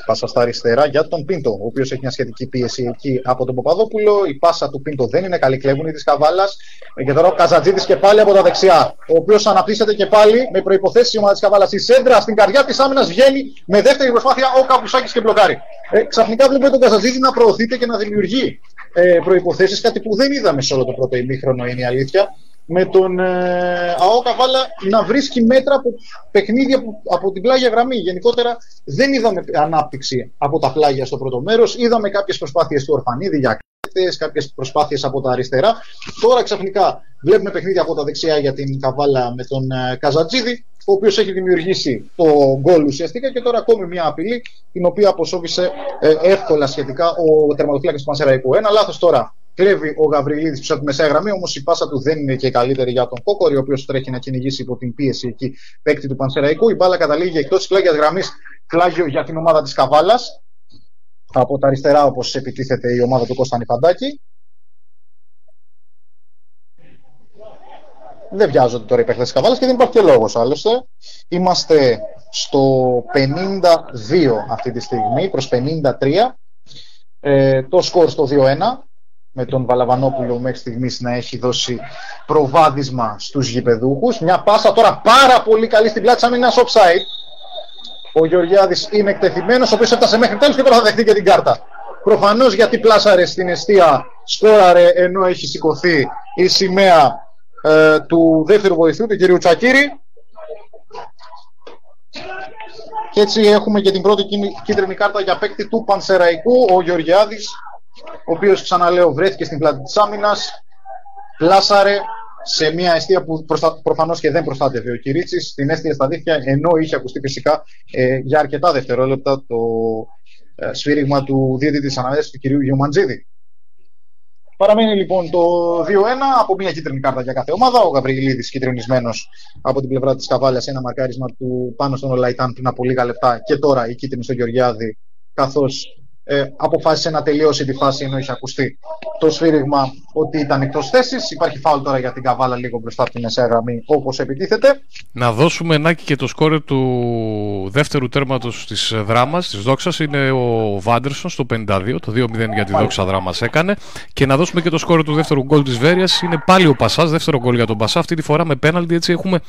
πάσα στα αριστερά για τον Πίντο, ο οποίος έχει μια σχετική πίεση εκεί από τον Παπαδόπουλο. Η πάσα του Πίντο δεν είναι καλή, κλέβουν της Καβάλας. Και τώρα ο Καζατζίδη και πάλι από τα δεξιά, ο οποίος αναπτύσσεται και πάλι με προποθέσει η ομάδα της Καβάλας. Η σέντρα στην καρδιά της άμυνας βγαίνει με δεύτερη προσπάθεια ο Καπουσάκη και μπλοκάρει. Ε, ξαφνικά βλέπουμε τον Καζατζίδη να προωθείται και να δημιουργεί ε, προποθέσει, κάτι που δεν είδαμε σε όλο το πρώτο ημίχρονο, είναι η αλήθεια με τον ε, ΑΟ Καβάλα να βρίσκει μέτρα από παιχνίδια από, από την πλάγια γραμμή. Γενικότερα δεν είδαμε ανάπτυξη από τα πλάγια στο πρώτο μέρος. Είδαμε κάποιες προσπάθειες του Ορφανίδη για κάποιε κάποιες προσπάθειες από τα αριστερά. Τώρα ξαφνικά βλέπουμε παιχνίδια από τα δεξιά για την Καβάλα με τον ε, Καζατζίδη, ο οποίος έχει δημιουργήσει το γκολ ουσιαστικά και τώρα ακόμη μια απειλή την οποία αποσόβησε ε, εύκολα σχετικά ο τερματοφύλακα του Πανσεραϊκού. Ένα λάθος τώρα Κλέβει ο Γαβριλίδης πίσω από τη μεσαία γραμμή, όμως η πάσα του δεν είναι και καλύτερη για τον Κόκορη, ο οποίος τρέχει να κυνηγήσει υπό την πίεση εκεί παίκτη του Πανσεραϊκού. Η μπάλα καταλήγει εκτός της πλάγιας γραμμής, φλάγιο για την ομάδα της Καβάλας. Από τα αριστερά, όπως επιτίθεται η ομάδα του Κώστα Νιφαντάκη. Δεν βιάζονται τώρα οι παίκτες της Καβάλας και δεν υπάρχει και λόγος άλλωστε. Είμαστε στο 52 αυτή τη στιγμή προς 53. Ε, το σκορ στο 2-1 με τον Βαλαβανόπουλο μέχρι στιγμής να έχει δώσει προβάδισμα στους γηπεδούχους. Μια πάσα τώρα πάρα πολύ καλή στην πλάτη σαν είναι offside. Ο Γεωργιάδης είναι εκτεθειμένος, ο οποίος έφτασε μέχρι τέλος και τώρα θα δεχτεί και την κάρτα. Προφανώς γιατί πλάσαρε στην αιστεία, σκόραρε ενώ έχει σηκωθεί η σημαία ε, του δεύτερου βοηθού, του κ. Τσακύρη. Και έτσι έχουμε και την πρώτη κίτρινη κάρτα για παίκτη του Πανσεραϊκού. Ο Γεωργιάδης ο οποίος ξαναλέω βρέθηκε στην πλάτη της άμυνας, πλάσαρε, σε μια αιστεία που προστα... προφανώς και δεν προστάτευε ο Κυρίτσι, την έστειλε στα δίχτυα, ενώ είχε ακουστεί φυσικά ε, για αρκετά δευτερόλεπτα το ε, σφύριγμα του διαιτητή της αναδέση του κυρίου Γιωμαντζίδη. Παραμένει λοιπόν το 2-1 από μια κίτρινη κάρτα για κάθε ομάδα. Ο Γαβριλίδης κυτρινισμένο από την πλευρά της Καβάλιας. Ένα μαρκάρισμα του πάνω στον Ολαϊτάν πριν από λίγα λεπτά. Και τώρα η κίτρινη στο Γεωργιάδη. Καθώς ε, αποφάσισε να τελειώσει τη φάση ενώ είχε ακουστεί το σφύριγμα ότι ήταν εκτός θέσης. Υπάρχει φάουλ τώρα για την Καβάλα λίγο μπροστά από την μεσαία γραμμή όπως επιτίθεται. Να δώσουμε ενάκι και το σκόρε του δεύτερου τέρματος της δράμας, της Δόξας. Είναι ο Βάντερσον στο 52, το 2-0 για τη Δόξα δράμας έκανε. Και να δώσουμε και το σκόρε του δεύτερου γκολ της Βέρειας. Είναι πάλι ο Πασάς, δεύτερο γκολ για τον Πασά. Αυτή τη φορά με πέναλτι. Έτσι έχουμε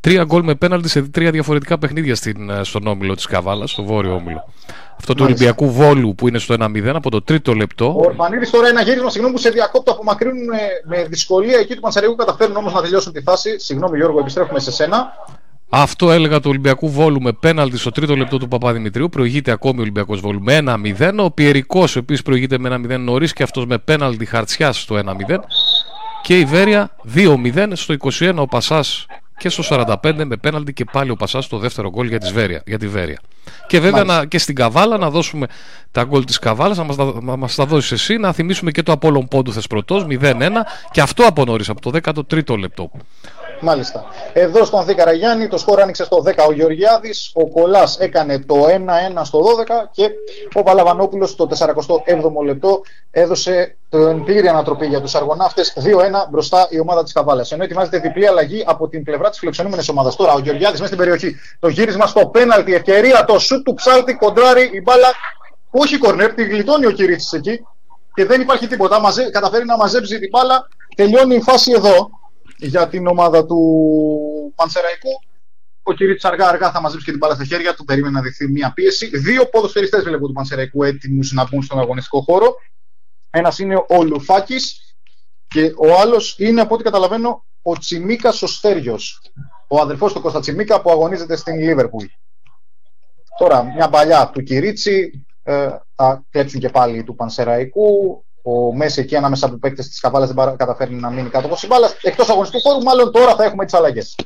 τρία γκολ με πέναλτι σε τρία διαφορετικά παιχνίδια στην, στον όμιλο της Καβάλας, στο βόρειο όμιλο. Αυτό του Ολυμπιακού Βόλου που είναι στο 1-0 από το τρίτο λεπτό. Ο Ορφανίδης τώρα ένα γύρισμα, συγγνώμη που σε διακόπτω, απομακρύνουν με, με δυσκολία εκεί του Πανσερικού. Καταφέρνουν όμως να τελειώσουν τη φάση. Συγγνώμη Γιώργο, επιστρέφουμε σε σένα. Αυτό έλεγα του Ολυμπιακού Βόλου με πέναλτι στο τρίτο λεπτό του Παπαδημητρίου. Προηγείται ακόμη ο Ολυμπιακός Βόλου με 1-0. Ο Πιερικός επίση προηγείται με 1-0 νωρίς και αυτός με πέναλτι χαρτιά στο 1-0. Και η Βέρεια 2-0 στο 21 ο Πασάς και στο 45 με πέναλτι και πάλι ο Πασάς στο δεύτερο γκολ για, Βέρεια, για τη Βέρεια. Και βέβαια να, και στην Καβάλα να δώσουμε τα γκολ της Καβάλας, να μας τα, μας τα δώσεις εσύ, να θυμίσουμε και το Απόλλων Πόντου Θεσπρωτό 0-1 και αυτό από νωρί, από το 13ο λεπτό. Μάλιστα. Εδώ στον Ανθή Καραγιάννη το σκορ άνοιξε στο 10 ο Γεωργιάδης, ο Κολάς έκανε το 1-1 στο 12 και ο Παλαβανόπουλος στο 47ο λεπτό έδωσε την πλήρη ανατροπή για τους αργοναύτες 2-1 μπροστά η ομάδα της Καβάλας. Ενώ ετοιμάζεται διπλή αλλαγή από την πλευρά της φιλοξενούμενης ομάδας. Τώρα ο Γεωργιάδης μέσα στην περιοχή. Το γύρισμα στο πέναλτι, ευκαιρία, το σουτ του ψάλτη, κοντράρι, η μπάλα. Όχι κορνέρ, τη γλιτώνει ο Κυρίτσης εκεί και δεν υπάρχει τίποτα. Μαζε, καταφέρει να μαζέψει την μπάλα. Τελειώνει η φάση εδώ για την ομάδα του Πανσεραϊκού. Ο Κυρίτσι αργά αργά θα μαζέψει και την μπάλα στα χέρια του. Περίμενε να δεχθεί μια πίεση. Δύο ποδοσφαιριστές βλέπω του Πανσεραϊκού έτοιμους να μπουν στον αγωνιστικό χώρο. Ένας είναι ο Λουφάκης και ο άλλος είναι από ό,τι καταλαβαίνω ο Τσιμίκας ο Στέριο. Ο αδερφός του Κώστα Τσιμίκα που αγωνίζεται στην Λίβερπουλ. Τώρα, μια παλιά του Κυρίτσι, ε, θα κλέψουν και πάλι του Πανσεραϊκού ο Μέση εκεί ανάμεσα από παίκτες της Καβάλας δεν καταφέρνει να μείνει κάτω από την μπάλα. Εκτός αγωνιστικού χώρου, μάλλον τώρα θα έχουμε τις αλλαγές.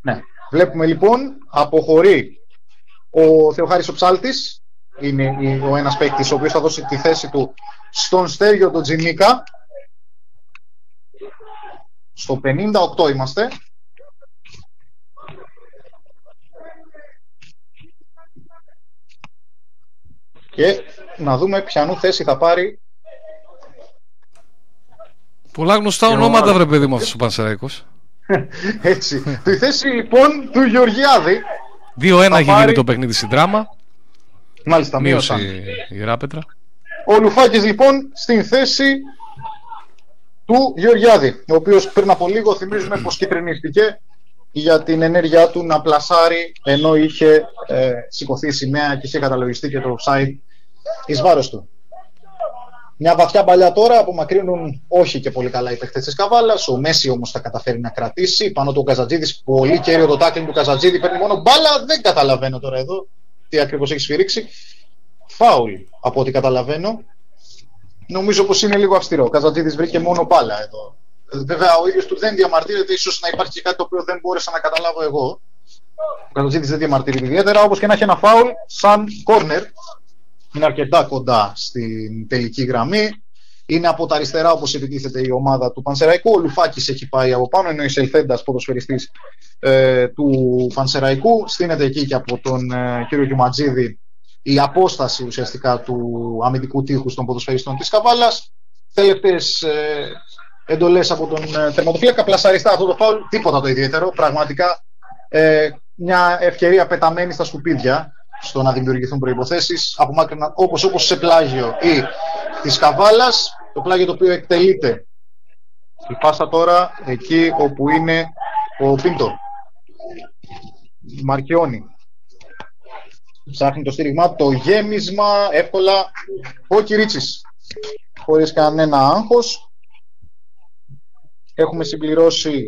Ναι. Βλέπουμε λοιπόν, αποχωρεί ο Θεοχάρης ο Ψάλτης, είναι ο ένας παίκτης ο οποίος θα δώσει τη θέση του στον Στέργιο τον Τζινίκα. Στο 58 είμαστε. Και να δούμε ποιανού θέση θα πάρει. Πολλά γνωστά ονόματα, βρε παιδί μου, αυτός ο Πανσεραϊκός. Έτσι. Τη θέση λοιπόν του Γεωργιάδη. 2-1 έχει γίνει το παιχνίδι στην δράμα. Μάλιστα, μείωσε η Ράπετρα. Ο Λουφάκης λοιπόν στην θέση του Γεωργιάδη, ο οποίος πριν από λίγο θυμίζουμε πως κυτρινίστηκε για την ενέργειά του να πλασάρει ενώ είχε ε, σηκωθεί η σημαία και είχε καταλογιστεί και το offside εις βάρος του. Μια βαθιά παλιά τώρα απομακρύνουν όχι και πολύ καλά οι παίχτε της Καβάλας. Ο Μέση όμως θα καταφέρει να κρατήσει. Πάνω του Καζατζίδης, πολύ κέριο το τάκλινγκ του Καζατζίδη. Παίρνει μόνο μπάλα. Δεν καταλαβαίνω τώρα εδώ τι ακριβώς έχει σφυρίξει. Φάουλ από ό,τι καταλαβαίνω. Νομίζω πως είναι λίγο αυστηρό. Ο Καζατζίδης βρήκε μόνο μπάλα εδώ. Βέβαια, ο ίδιος του δεν διαμαρτύρεται. ίσως να υπάρχει και κάτι το οποίο δεν μπόρεσα να καταλάβω εγώ. Ο Καζατζίδη δεν διαμαρτύρεται ιδιαίτερα. Όπως και να έχει ένα φάουλ, σαν κόρνερ είναι αρκετά κοντά στην τελική γραμμή. Είναι από τα αριστερά όπως επιτίθεται η ομάδα του Πανσεραϊκού. Ο Λουφάκης έχει πάει από πάνω, ενώ η Σελφέντα, ποδοσφαιριστής ε, του Πανσεραϊκού. Στείνεται εκεί και από τον ε, κύριο Γιουματζίδη η απόσταση ουσιαστικά του αμυντικού τείχους των ποδοσφαιριστών της Καβάλας. Τελευταίες ε, εντολέ από τον ε, τερματοφύλακα. Πλασαριστά αυτό το φάουλ, τίποτα το ιδιαίτερο. Πραγματικά ε, μια ευκαιρία πεταμένη στα σκουπίδια στο να δημιουργηθούν προποθέσει. Απομάκρυναν όπως όπως σε πλάγιο ή της Καβάλας, το πλάγιο το οποίο εκτελείται. Η πάσα τώρα εκεί όπου είναι ο Πίντο. Μαρκιόνι. Ψάχνει το στήριγμα, το γέμισμα εύκολα ο Κυρίτσης. Χωρίς κανένα άγχος. Έχουμε συμπληρώσει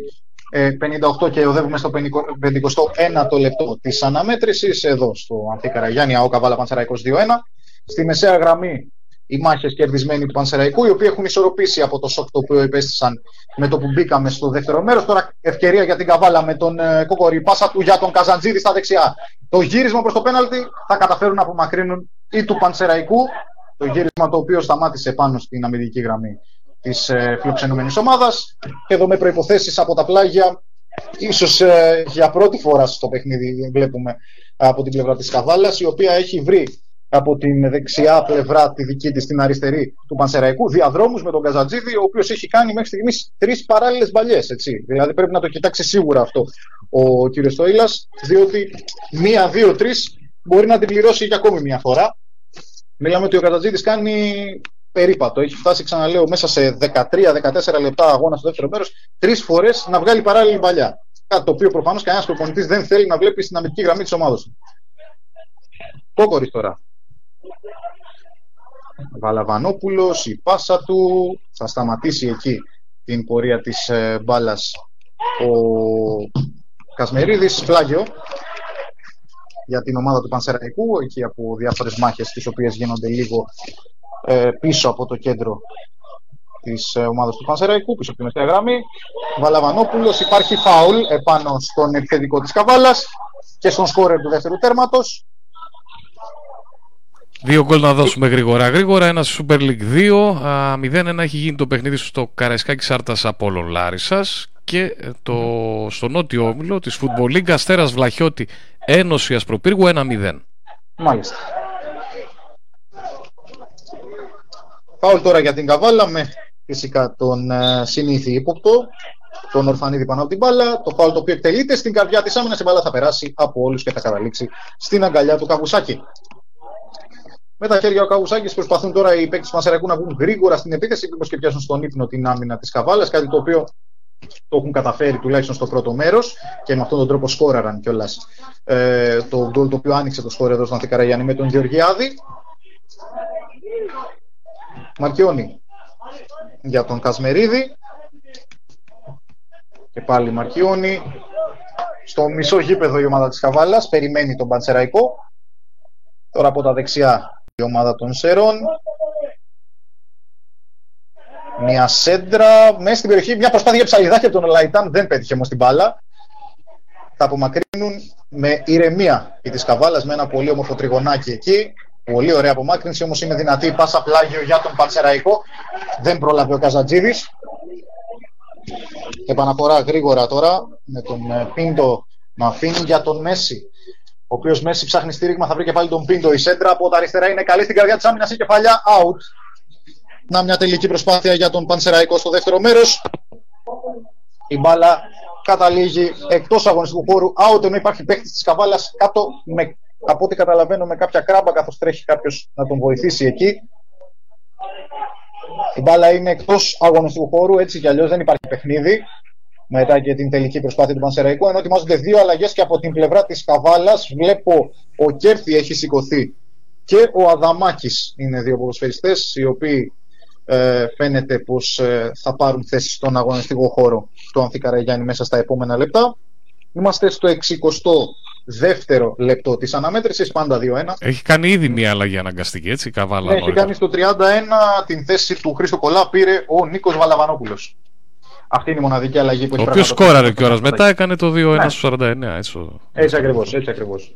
58 ε, και οδεύουμε στο 51ο λεπτό της αναμέτρησης εδώ στο Ανθή Καραγιάννη, ΑΟΚΑ Βάλα Πανσεραϊκός 2-1. Στη μεσαία γραμμή οι μάχες κερδισμένοι του Πανσεραϊκού, οι οποίοι έχουν ισορροπήσει από το σοκ το οποίο υπέστησαν με το που μπήκαμε στο δεύτερο μέρος. Τώρα ευκαιρία για την καβάλα με τον ε, Κόκορη, πάσα του για τον Καζαντζίδη στα δεξιά. Το γύρισμα προς το πέναλτι θα καταφέρουν να απομακρύνουν ή του Πανσεραϊκού. Το γύρισμα το οποίο σταμάτησε πάνω στην αμυντική γραμμή της ε, φιλοξενούμενης ομάδας. Και εδώ με προποθέσει από τα πλάγια, ίσως ε, για πρώτη φορά στο παιχνίδι βλέπουμε από την πλευρά της Καβάλας, η οποία έχει βρει από την δεξιά πλευρά τη δική της, την αριστερή του Πανσεραϊκού, διαδρόμους με τον Καζατζίδη, ο οποίος έχει κάνει μέχρι στιγμής τρεις παράλληλες μπαλιές. Δηλαδή πρέπει να το κοιτάξει σίγουρα αυτό ο κύριος Στόιλα, διότι μία, δύο, τρεις μπορεί να την πληρώσει για ακόμη μία φορά. Μιλάμε ότι ο Καζατζίδη κάνει περίπατο. Έχει φτάσει, ξαναλέω, μέσα σε 13-14 λεπτά αγώνα στο δεύτερο μέρος, τρεις φορές να βγάλει παράλληλη παλιά. Κάτι το οποίο προφανώς κανένας προπονητής δεν θέλει να βλέπει στην αμυντική γραμμή της ομάδας του. Κόκορης τώρα. Βαλαβανόπουλος, η πάσα του, θα σταματήσει εκεί την πορεία της ε, μπάλας ο Κασμερίδης, πλάγιο για την ομάδα του Πανσεραϊκού, εκεί από διάφορες μάχες τις οποίες γίνονται λίγο ε, πίσω από το κέντρο της ε, ομάδας του Πανσεραϊκού, πίσω από την μεσαία γραμμή. Βαλαβανόπουλος, υπάρχει φάουλ επάνω στον επιθετικό της Καβάλας και στον σκόρερ του δεύτερου τέρματος. Δύο γκολ να δώσουμε γρήγορα. Γρήγορα ένα Super League 2. 0-1 έχει γίνει το παιχνίδι στο Καραϊσκάκι Σάρτας Απόλων Λάρισα. Και το, στο νότιο όμιλο της Football League Αστέρας Βλαχιώτη Ένωση Ασπροπύργου 1-0. Μάλιστα. Πάω τώρα για την Καβάλα με φυσικά τον uh, συνήθι ύποπτο, τον Ορφανίδη πάνω από την μπάλα. Το φάουλ το οποίο εκτελείται στην καρδιά της άμυνας, η μπάλα θα περάσει από όλους και θα καταλήξει στην αγκαλιά του Καβουσάκη. Με τα χέρια ο Καβουσάκη προσπαθούν τώρα οι παίκτες του Μασερακού να βγουν γρήγορα στην επίθεση, μήπως και πιάσουν στον ύπνο την άμυνα της Καβάλας. Κάτι το οποίο το έχουν καταφέρει τουλάχιστον στο πρώτο μέρος και με αυτόν τον τρόπο σκόραραν κιόλας ε, το γκολ το οποίο άνοιξε το σκόρ εδώ στον Ανθικαραγιάννη με τον Γεωργιάδη. Μαρκιόνι για τον Κασμερίδη. Και πάλι Μαρκιόνι. Στο μισό γήπεδο η ομάδα της Καβάλας περιμένει τον Πανσεραϊκό. Τώρα από τα δεξιά η ομάδα των Σερών. Μια σέντρα μέσα στην περιοχή. Μια προσπάθεια για ψαλιδάκι από τον Λαϊτάν δεν πέτυχε όμως την μπάλα. Θα απομακρύνουν με ηρεμία η της Καβάλας με ένα πολύ όμορφο τριγωνάκι εκεί. Πολύ ωραία απομάκρυνση, όμως είναι δυνατή η πάσα πλάγιο για τον Πανσεραϊκό. Δεν πρόλαβε ο Καζατζίδη. Επαναφορά γρήγορα τώρα με τον ε, Πίντο να αφήνει για τον Μέση. Ο οποίος Μέση ψάχνει στήριγμα, θα βρει και πάλι τον Πίντο. Η σέντρα από τα αριστερά είναι καλή στην καρδιά της άμυνας η κεφαλιά. Out. Να μια τελική προσπάθεια για τον Πανσεραϊκό στο δεύτερο μέρος. Η μπάλα καταλήγει εκτός αγωνιστικού χώρου. Out ενώ υπάρχει παίχτη της καβάλας κάτω με από ό,τι καταλαβαίνω με κάποια κράμπα καθώς τρέχει κάποιος να τον βοηθήσει εκεί. Η μπάλα είναι εκτός αγωνιστικού χώρου, έτσι κι αλλιώς δεν υπάρχει παιχνίδι μετά και την τελική προσπάθεια του Πανσεραϊκού, ενώ ετοιμάζονται δύο αλλαγές και από την πλευρά της Καβάλας βλέπω ο Κέρθη έχει σηκωθεί και ο Αδαμάκης είναι δύο ποδοσφαιριστές οι οποίοι ε, φαίνεται πως ε, θα πάρουν θέση στον αγωνιστικό χώρο του Ανθικαραγιάννη μέσα στα επόμενα λεπτά. Είμαστε στο 60 δεύτερο λεπτό της αναμέτρησης, πάντα 2-1. Έχει κάνει ήδη μια αλλαγή αναγκαστική, έτσι, καβάλα. Ναι, έχει κάνει στο 31 την θέση του Χρήστο Κολά, πήρε ο Νίκος Βαλαβανόπουλος. Αυτή είναι η μοναδική αλλαγή που έχει Ο οποίο σκόραρε κιόλας. Μετά έκανε το 2-1 ναι. στο 49. Έτσι, έτσι ακριβώς. Έτσι ακριβώς.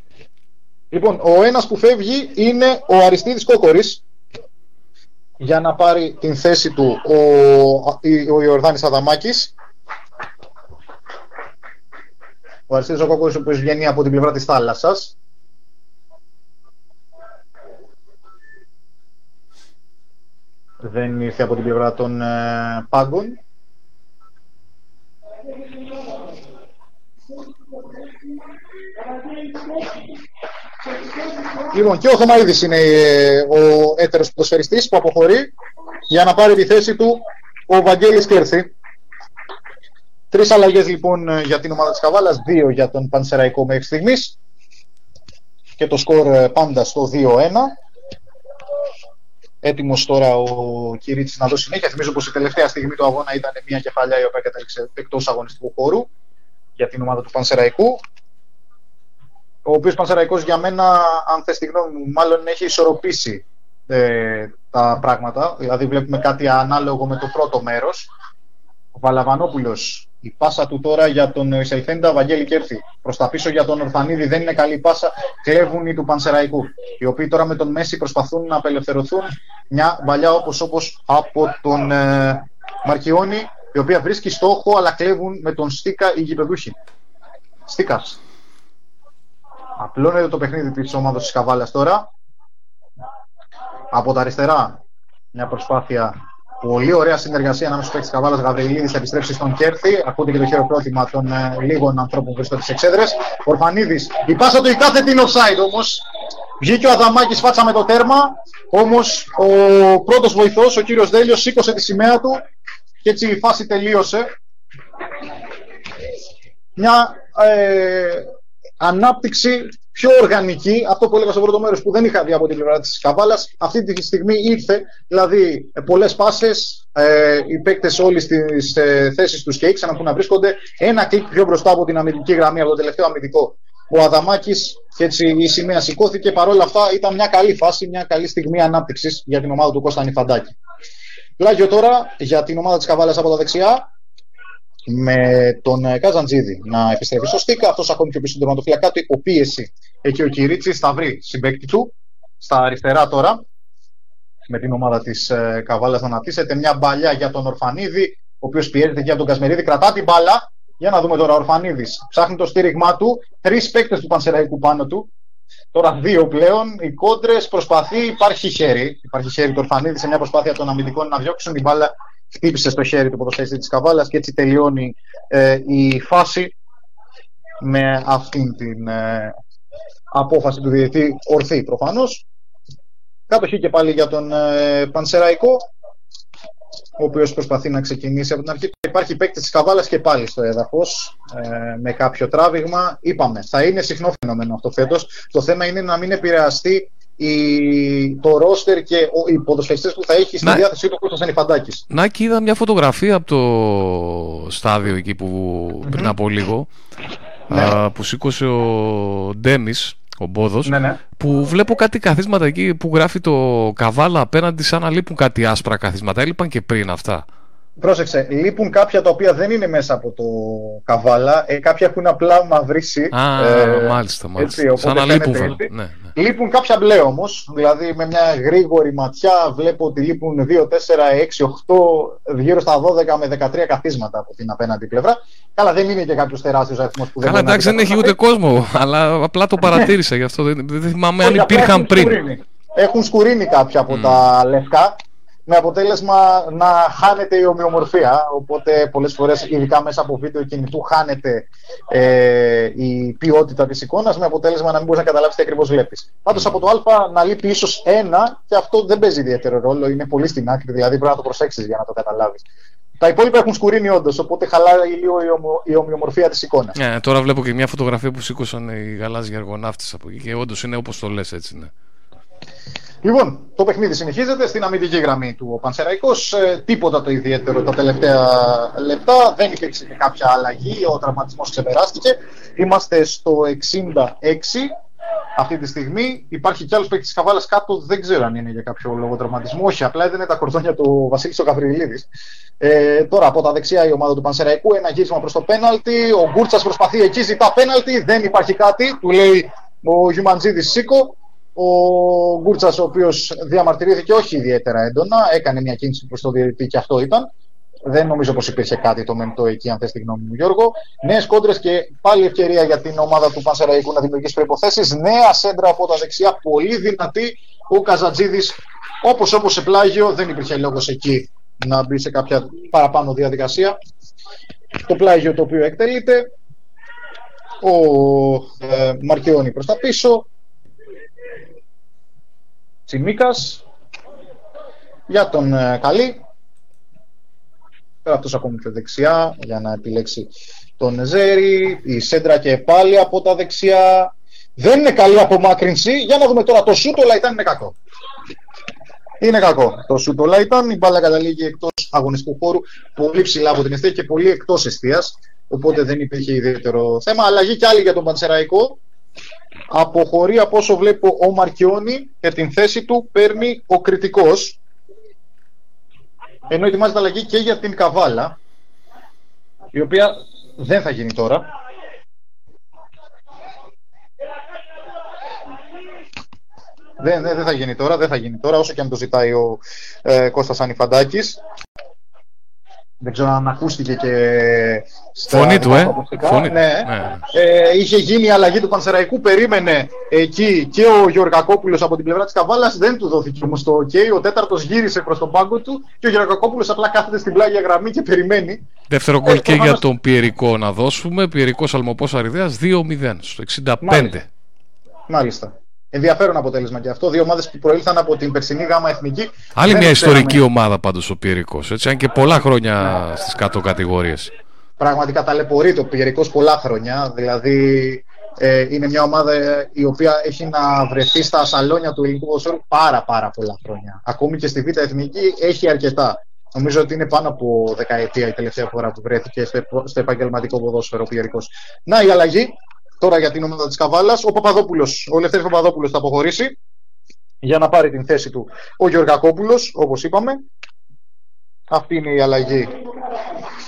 Λοιπόν, ο ένας που φεύγει είναι ο Αριστίδης Κόκορης για να πάρει την θέση του ο, ο Ιορδάνης Αδαμάκης ο Αριστίδης ο Κόκκος ο οποίος βγαίνει από την πλευρά της θάλασσας. Δεν ήρθε από την πλευρά των ε, πάγκων. Λοιπόν, και ο Θωμαίδης είναι ε, ο έτερος ποδοσφαιριστής που αποχωρεί για να πάρει τη θέση του ο Βαγγέλης Κέρθη. Τρεις αλλαγές λοιπόν για την ομάδα της Καβάλας, δύο για τον Πανσεραϊκό μέχρι στιγμής και το σκορ ε, πάντα στο 2-1. Έτοιμος τώρα ο Κυρίτης να δώσει συνέχεια. Θυμίζω πως η τελευταία στιγμή του αγώνα ήταν μια κεφαλιά η οποία κατέληξε εκτός αγωνιστικού χώρου για την ομάδα του Πανσεραϊκού. Ο οποίος Πανσεραϊκός για μένα, αν θες τη γνώμη μου, μάλλον έχει ισορροπήσει ε, τα πράγματα. Δηλαδή βλέπουμε κάτι ανάλογο με το πρώτο μέρος. Ο Βαλαβανόπουλος, η πάσα του τώρα για τον Ισαϊθέντα Βαγγέλη Κέρθη. Προς τα πίσω για τον Ορφανίδη δεν είναι καλή πάσα. Κλέβουν οι του Πανσεραϊκού. Οι οποίοι τώρα με τον Μέση προσπαθούν να απελευθερωθούν. Μια παλιά όπως, όπως από τον ε, Μαρκιόνη, η οποία βρίσκει στόχο αλλά κλέβουν με τον Στίκα οι γηπεδούχοι. Στίκας. Απλώνεται το παιχνίδι της ομάδας της Καβάλας τώρα. Από τα αριστερά μια προσπάθεια πολύ ωραία συνεργασία ανάμεσα στους παίκτες Καβάλας Γαβριλίδης θα επιστρέψεις στον Κέρθη. Ακούτε και το χειροκρότημα των ε, λίγων ανθρώπων που βρίσκονται στις εξέδρες. Ορφανίδης. Η πάσα του η κάθε την offside όμως. Βγήκε ο Αδαμάκης φάτσα με το τέρμα. Όμως ο πρώτος βοηθός, ο κύριος Δέλιος, σήκωσε τη σημαία του και έτσι η φάση τελείωσε. Μια ε, ανάπτυξη πιο οργανική, αυτό που έλεγα στο πρώτο μέρος που δεν είχα δει από την πλευρά της Καβάλας, αυτή τη στιγμή ήρθε. Δηλαδή, πολλές πάσες, ε, οι παίκτες όλοι στις ε, θέσεις τους και ήξεραν που να βρίσκονται ένα κλικ πιο μπροστά από την αμυντική γραμμή, από το τελευταίο αμυντικό. Ο Αδαμάκης και έτσι η σημαία σηκώθηκε. Παρ' όλα αυτά, ήταν μια καλή φάση, μια καλή στιγμή ανάπτυξης για την ομάδα του Κώστα Νιφαντάκη. Πλάγιο τώρα για την ομάδα της Καβάλας από τα δεξιά με τον ε, Καζαντζίδη να επιστρέφει στο στίκα. Αυτός ακόμη και πίσω στον τερματοφύλακα του, υποπίεση. Εκεί ο Κυρίτσι θα βρει συμπέκτη του. Στα αριστερά τώρα, με την ομάδα της ε, Καβάλας να αναπτύσσεται μια μπαλιά για τον Ορφανίδη, ο οποίος πιέζεται για τον Κασμερίδη. Κρατά την μπάλα. Για να δούμε τώρα. Ο Ορφανίδης ψάχνει το στήριγμά του. Τρεις παίκτες του Πανσεραϊκού πάνω του. Τώρα δύο πλέον. Οι κόντρες προσπαθεί. Υπάρχει χέρι. Υπάρχει χέρι του Ορφανίδη σε μια προσπάθεια των αμυντικών να διώξουν την μπάλα χτύπησε στο χέρι του ποδοσφαιριστή της Καβάλας και έτσι τελειώνει ε, η φάση με αυτήν την ε, απόφαση του διαιτή ορθή προφανώς. Κατοχή και πάλι για τον ε, Πανσεραϊκό ο οποίος προσπαθεί να ξεκινήσει από την αρχή. Υπάρχει παίκτης της Καβάλας και πάλι στο έδαφος ε, με κάποιο τράβηγμα. Είπαμε, θα είναι συχνό φαινόμενο αυτό φέτος. Το θέμα είναι να μην επηρεαστεί η, το ρόστερ και ο, οι ποδοσφαιριστές που θα έχει στη να... διάθεσή του ο Κώστας Ανιφαντάκης. και είδα μια φωτογραφία από το στάδιο εκεί που πριν από λίγο ναι. α, που σήκωσε ο Ντέμις ο Μπόδος ναι, ναι. που βλέπω κάτι καθίσματα εκεί που γράφει το καβάλα απέναντι σαν να λείπουν κάτι άσπρα καθίσματα έλειπαν και πριν αυτά Πρόσεξε, λείπουν κάποια τα οποία δεν είναι μέσα από το καβάλα, ε, κάποια έχουν απλά μαυρίσει. Α, ε, μάλιστα, μάλιστα. Έτσι, Σαν να λείπουν. Ναι, ναι. Λείπουν κάποια μπλε όμως, δηλαδή με μια γρήγορη ματιά βλέπω ότι λείπουν 2, 4, 6, 8, γύρω στα 12 με 13 καθίσματα από την απέναντι πλευρά. Καλά, δεν είναι και κάποιος τεράστιος αριθμός που δεν Καλά, εντάξει, δεν έχει ούτε κόσμο, αλλά απλά το παρατήρησα γι' αυτό. Δεν, δεν θυμάμαι αν υπήρχαν πριν. Έχουν σκουρίνει κάποια από mm. τα λευκά με αποτέλεσμα να χάνεται η ομοιομορφία. Οπότε πολλές φορές, ειδικά μέσα από βίντεο κινητού, χάνεται ε, η ποιότητα της εικόνας με αποτέλεσμα να μην μπορείς να καταλάβεις τι ακριβώς βλέπεις. Πάντως από το Α να λείπει ίσως ένα και αυτό δεν παίζει ιδιαίτερο ρόλο, είναι πολύ στην άκρη, δηλαδή πρέπει να το προσέξεις για να το καταλάβεις. Τα υπόλοιπα έχουν σκουρίνει όντως, οπότε χαλάει λίγο η, ομο, η ομοιομορφία της εικόνας. Ναι, τώρα βλέπω και μια φωτογραφία που σήκωσαν οι γαλάζιοι αργοναύτες από εκεί και όντως είναι όπως το λες έτσι. Ναι. Λοιπόν, το παιχνίδι συνεχίζεται στην αμυντική γραμμή του ο Πανσεραϊκός. Ε, τίποτα το ιδιαίτερο τα τελευταία λεπτά. Δεν υπήρξε και κάποια αλλαγή. Ο τραυματισμός ξεπεράστηκε. Είμαστε στο 66 αυτή τη στιγμή. Υπάρχει κι άλλος παίκτης τη Καβάλα κάτω. Δεν ξέρω αν είναι για κάποιο λόγο τραυματισμό. Όχι, απλά έδινε τα κορδόνια του Βασίλης ο Καβριλίδη. Ε, τώρα από τα δεξιά η ομάδα του Πανσεραϊκού. Ένα γύρισμα προς το πέναλτι. Ο Γκούρτσας προσπαθεί εκεί, ζητά πέναλτι. Δεν υπάρχει κάτι. Του λέει ο Γιουμαντζίδης Σίκο. Ο Γκούρτσας, ο οποίος διαμαρτυρήθηκε όχι ιδιαίτερα έντονα, έκανε μια κίνηση προς το διαιτητή και αυτό ήταν. Δεν νομίζω πως υπήρχε κάτι το μεντό εκεί, αν θες τη γνώμη μου, Γιώργο. Νέες κόντρες και πάλι ευκαιρία για την ομάδα του Πανσεραϊκού να δημιουργήσει προποθέσει. Νέα σέντρα από τα δεξιά, πολύ δυνατή. Ο Καζατζίδης, όπως όπως σε πλάγιο, δεν υπήρχε λόγος εκεί να μπει σε κάποια παραπάνω διαδικασία. Το πλάγιο το οποίο εκτελείται. Ο ε, Μαρκιόνι προς τα πίσω. Τσιμίκας. Για τον ε, Καλή. Πέρα αυτός ακόμη πιο δεξιά για να επιλέξει τον Ζέρι η Σέντρα και πάλι από τα δεξιά. Δεν είναι καλή απομάκρυνση. Για να δούμε τώρα το σουτ Ολαϊτάν είναι κακό. Είναι κακό το σουτ Ολαϊτάν. Η μπάλα καταλήγει εκτός αγωνιστικού χώρου. Πολύ ψηλά από την εστία και πολύ εκτός εστίας οπότε δεν υπήρχε ιδιαίτερο θέμα. Αλλαγή και άλλη για τον Πανσερραϊκό αποχωρεί από όσο βλέπω ο Μαρκιόνι και την θέση του παίρνει ο Κρητικός ενώ ετοιμάζεται αλλαγή και για την Καβάλα η οποία δεν θα γίνει τώρα Δεν, δεν, δεν θα γίνει τώρα, δεν θα γίνει τώρα, όσο και αν το ζητάει ο ε, Κώστας Ανιφαντάκης. Δεν ξέρω αν ακούστηκε και στα Φωνή του, ε. ακουστικά. Φωνή του. Ναι. Ναι. Ε, είχε γίνει η αλλαγή του Πανσεραϊκού, περίμενε εκεί και ο Γεωργακόπουλος από την πλευρά της Καβάλας, δεν του δόθηκε όμως το OK. Ο τέταρτος γύρισε προς τον πάγκο του και ο Γεωργακόπουλος απλά κάθεται στην πλάγια γραμμή και περιμένει. Δεύτερο γκολ Ε, και προφανώς- για τον Πιερικό να δώσουμε. Πιερικός Αλμοπός Αριδέας 2-0 στο 65. Μάλιστα. Μάλιστα. Ενδιαφέρον αποτέλεσμα και αυτό. Δύο ομάδες που προήλθαν από την περσινή γάμα εθνική. Άλλη Δεν μια ξέραμε. ιστορική ομάδα πάντως ο Πιερικό. Έτσι, αν και πολλά χρόνια στις κάτω κατηγορίες. Πραγματικά ταλαιπωρείται ο Πιερικός πολλά χρόνια. Δηλαδή ε, είναι μια ομάδα ε, η οποία έχει να βρεθεί στα σαλόνια του ελληνικού ποδοσφαίρου πάρα πάρα πολλά χρόνια. Ακόμη και στη Β' Εθνική έχει αρκετά. Νομίζω ότι είναι πάνω από δεκαετία η τελευταία φορά που βρέθηκε στο, επ- στο επαγγελματικό ποδόσφαιρο ο Πιερικός. Να η αλλαγή τώρα για την ομάδα της Καβάλας. Ο Παπαδόπουλος, ο Λευτέρης Παπαδόπουλος θα αποχωρήσει για να πάρει την θέση του ο Γεωργακόπουλος, όπως είπαμε. Αυτή είναι η αλλαγή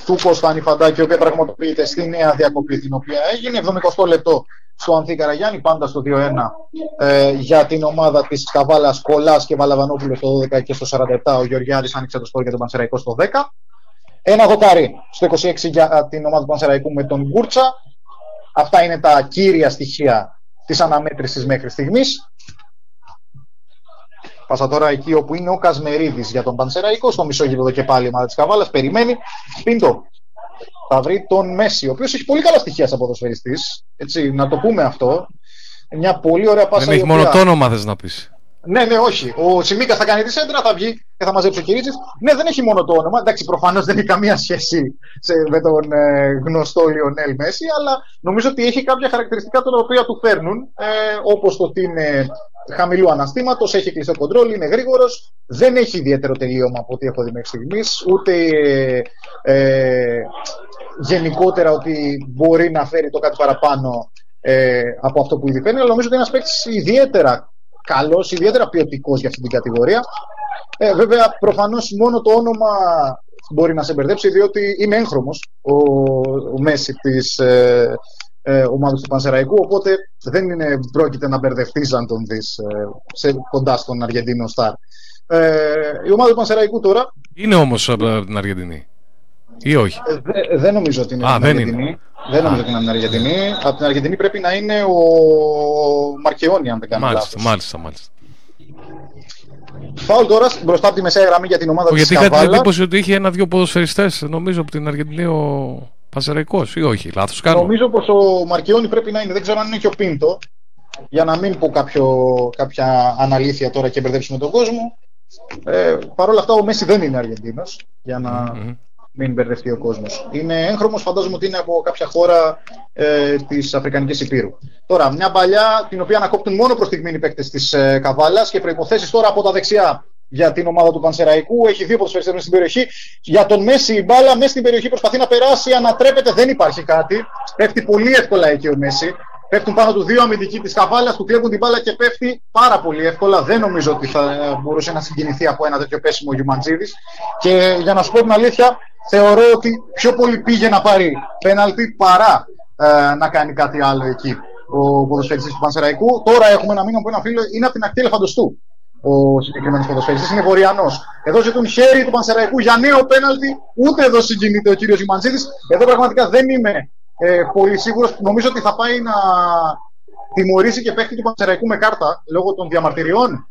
του Κώστα Νιφαντάκη, η οποία πραγματοποιείται στη νέα διακοπή την οποία έγινε. 70 λεπτό στο Ανθή Καραγιάννη, πάντα στο 2-1 ε, για την ομάδα της Καβάλας Κολάς και Βαλαβανόπουλος στο 12 και στο 47. Ο Γεωργιάδης άνοιξε το σπορ για τον Πανσεραϊκό στο 10. Ένα δοκάρι στο 26 για την ομάδα του Πανσεραϊκού με τον Γκούρτσα. Αυτά είναι τα κύρια στοιχεία της αναμέτρησης μέχρι στιγμής. Πάσα τώρα εκεί όπου είναι ο Κασμερίδης για τον Πανσεραϊκό, στο μισό γήπεδο και πάλι η ομάδα της Καβάλας. Περιμένει. Πίντο. Θα βρει τον Μέση, ο οποίος έχει πολύ καλά στοιχεία σαν ποδοσφαιριστής. Έτσι, να το πούμε αυτό. Μια πολύ ωραία πάσα Δεν η έχει μόνο οποία- το όνομα, θες να πεις. Ναι, ναι, όχι. Ο Σιμίκα θα κάνει τη σέντρα, θα βγει και θα μαζέψει ο Κυρίτσιτ. Ναι, δεν έχει μόνο το όνομα. Εντάξει, προφανώς δεν έχει καμία σχέση σε, με τον ε, γνωστό Λιονέλ Μέση, αλλά νομίζω ότι έχει κάποια χαρακτηριστικά τα οποία του φέρνουν. Ε, Όπως το ότι είναι χαμηλού αναστήματος, έχει κλειστό κοντρόλ, είναι γρήγορος, δεν έχει ιδιαίτερο τελείωμα από ό,τι έχω δει μέχρι στιγμής, ούτε ε, γενικότερα ότι μπορεί να φέρει το κάτι παραπάνω ε, από αυτό που ήδη φέρνει, αλλά νομίζω ότι είναι ένας παίκτης ιδιαίτερα καλός, ιδιαίτερα ποιοτικός για αυτή την κατηγορία. Ε, βέβαια, προφανώς μόνο το όνομα μπορεί να σε μπερδέψει, διότι είναι έγχρωμος ο, ο Μέση της ε, ε, ομάδας του Πανσεραϊκού. Οπότε δεν είναι, πρόκειται να μπερδευτείς αν τον δεις ε, σε, κοντά στον Αργεντίνο Σταρ. Ε, η ομάδα του Πανσεραϊκού τώρα Είναι όμως από την Αργεντινή. Ή όχι; ε, δε- δεν νομίζω ότι είναι Α, από την δεν Αργεντινή. είναι. Δεν νομίζω ότι είναι από την Αργεντινή. Από την Αργεντινή πρέπει να είναι ο Μαρκεόνι, αν δεν κάνω Μάλιστα, λάθος. μάλιστα, μάλιστα. Φάουλ τώρα μπροστά από τη μεσαία γραμμή για την ομάδα Ο, της γιατί είχα την Καβάλα. εντύπωση ότι είχε ένα-δυο ποδοσφαιριστές, νομίζω από την Αργεντινή ο Πασεραϊκό, ή όχι. Λάθος κάνω. Νομίζω πως ο Μαρκεόνι πρέπει να είναι. Δεν ξέρω αν είναι και ο Πίντο. Για να μην πω κάποιο, κάποια αναλήθεια τώρα και μπερδέψουμε τον κόσμο. Ε, Παρ' όλα αυτά ο Μέση δεν είναι Αργεντίνος. Για να μην μπερδευτεί ο κόσμος. Είναι έγχρωμος, φαντάζομαι ότι είναι από κάποια χώρα ε, της Αφρικανικής Υπήρου. Τώρα, μια παλιά την οποία ανακόπτουν μόνο προς στιγμή οι παίκτες της ε, Καβάλας και προϋποθέσεις τώρα από τα δεξιά για την ομάδα του Πανσεραϊκού. Έχει δύο ποδοσφαιριστές μέσα στην περιοχή. Για τον Μέση η μπάλα μέσα στην περιοχή προσπαθεί να περάσει, ανατρέπεται, δεν υπάρχει κάτι. Πέφτει πολύ εύκολα εκεί ο Μέση. Πέφτουν πάνω του δύο αμυντικοί της Καβάλα, του κλέβουν την μπάλα και πέφτει πάρα πολύ εύκολα. Δεν νομίζω ότι θα ε, μπορούσε να συγκινηθεί από ένα τέτοιο πέσιμο ο Γιουμαντζίδης. Και για να σου πω την αλήθεια, θεωρώ ότι πιο πολύ πήγε να πάρει πέναλτι παρά ε, να κάνει κάτι άλλο εκεί ο ποδοσφαιριστής του Πανσεραϊκού. Τώρα έχουμε ένα μήνυμα από ένα φίλο, είναι από την ακτή Ελεφαντοστού ο συγκεκριμένος ποδοσφαιριστής, είναι βορειανός. Εδώ ζητούν χέρι του Πανσεραϊκού για νέο πέναλτι, ούτε εδώ συγκινείται ο κύριος Γιουμαντζίδης. Εδώ πραγματικά δεν είμαι ε, πολύ σίγουρος. Νομίζω ότι θα πάει να τιμωρήσει και παίχτη του Πανσεραϊκού με κάρτα λόγω των διαμαρτυριών.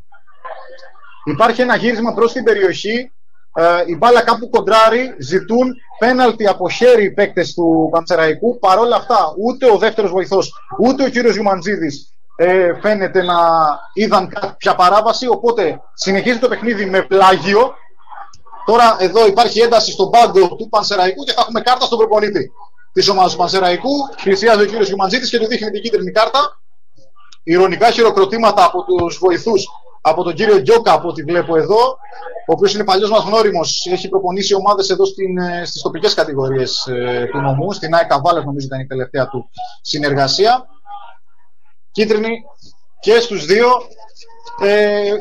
Υπάρχει ένα γύρισμα προς την περιοχή. Ε, η μπάλα κάπου κοντράρει. Ζητούν πέναλτι από χέρι οι παίκτες του Πανσεραϊκού. Παρ' όλα αυτά, ούτε ο δεύτερος βοηθός, ούτε ο κύριος Γιουμαντζίδης ε, φαίνεται να είδαν κάποια παράβαση. Οπότε συνεχίζει το παιχνίδι με πλάγιο. Τώρα εδώ υπάρχει ένταση στον πάγκο του Πανσεραϊκού και θα έχουμε κάρτα στον προπονητή της ομάδας του Πανσεραϊκού. Πλησιάζει ο κύριος Γιουμαντζήτη και του δείχνει την κίτρινη κάρτα. Ηρωνικά χειροκροτήματα από τους βοηθούς, από τον κύριο Γκιόκα, από ό,τι βλέπω εδώ, ο οποίος είναι παλιός μας γνώριμος, έχει προπονήσει ομάδες εδώ στις τοπικές κατηγορίες ε, του νομού. Στην ΑΕΚ Καβάλα, νομίζω ήταν η τελευταία του συνεργασία. κίτρινη και στους δύο. Ε,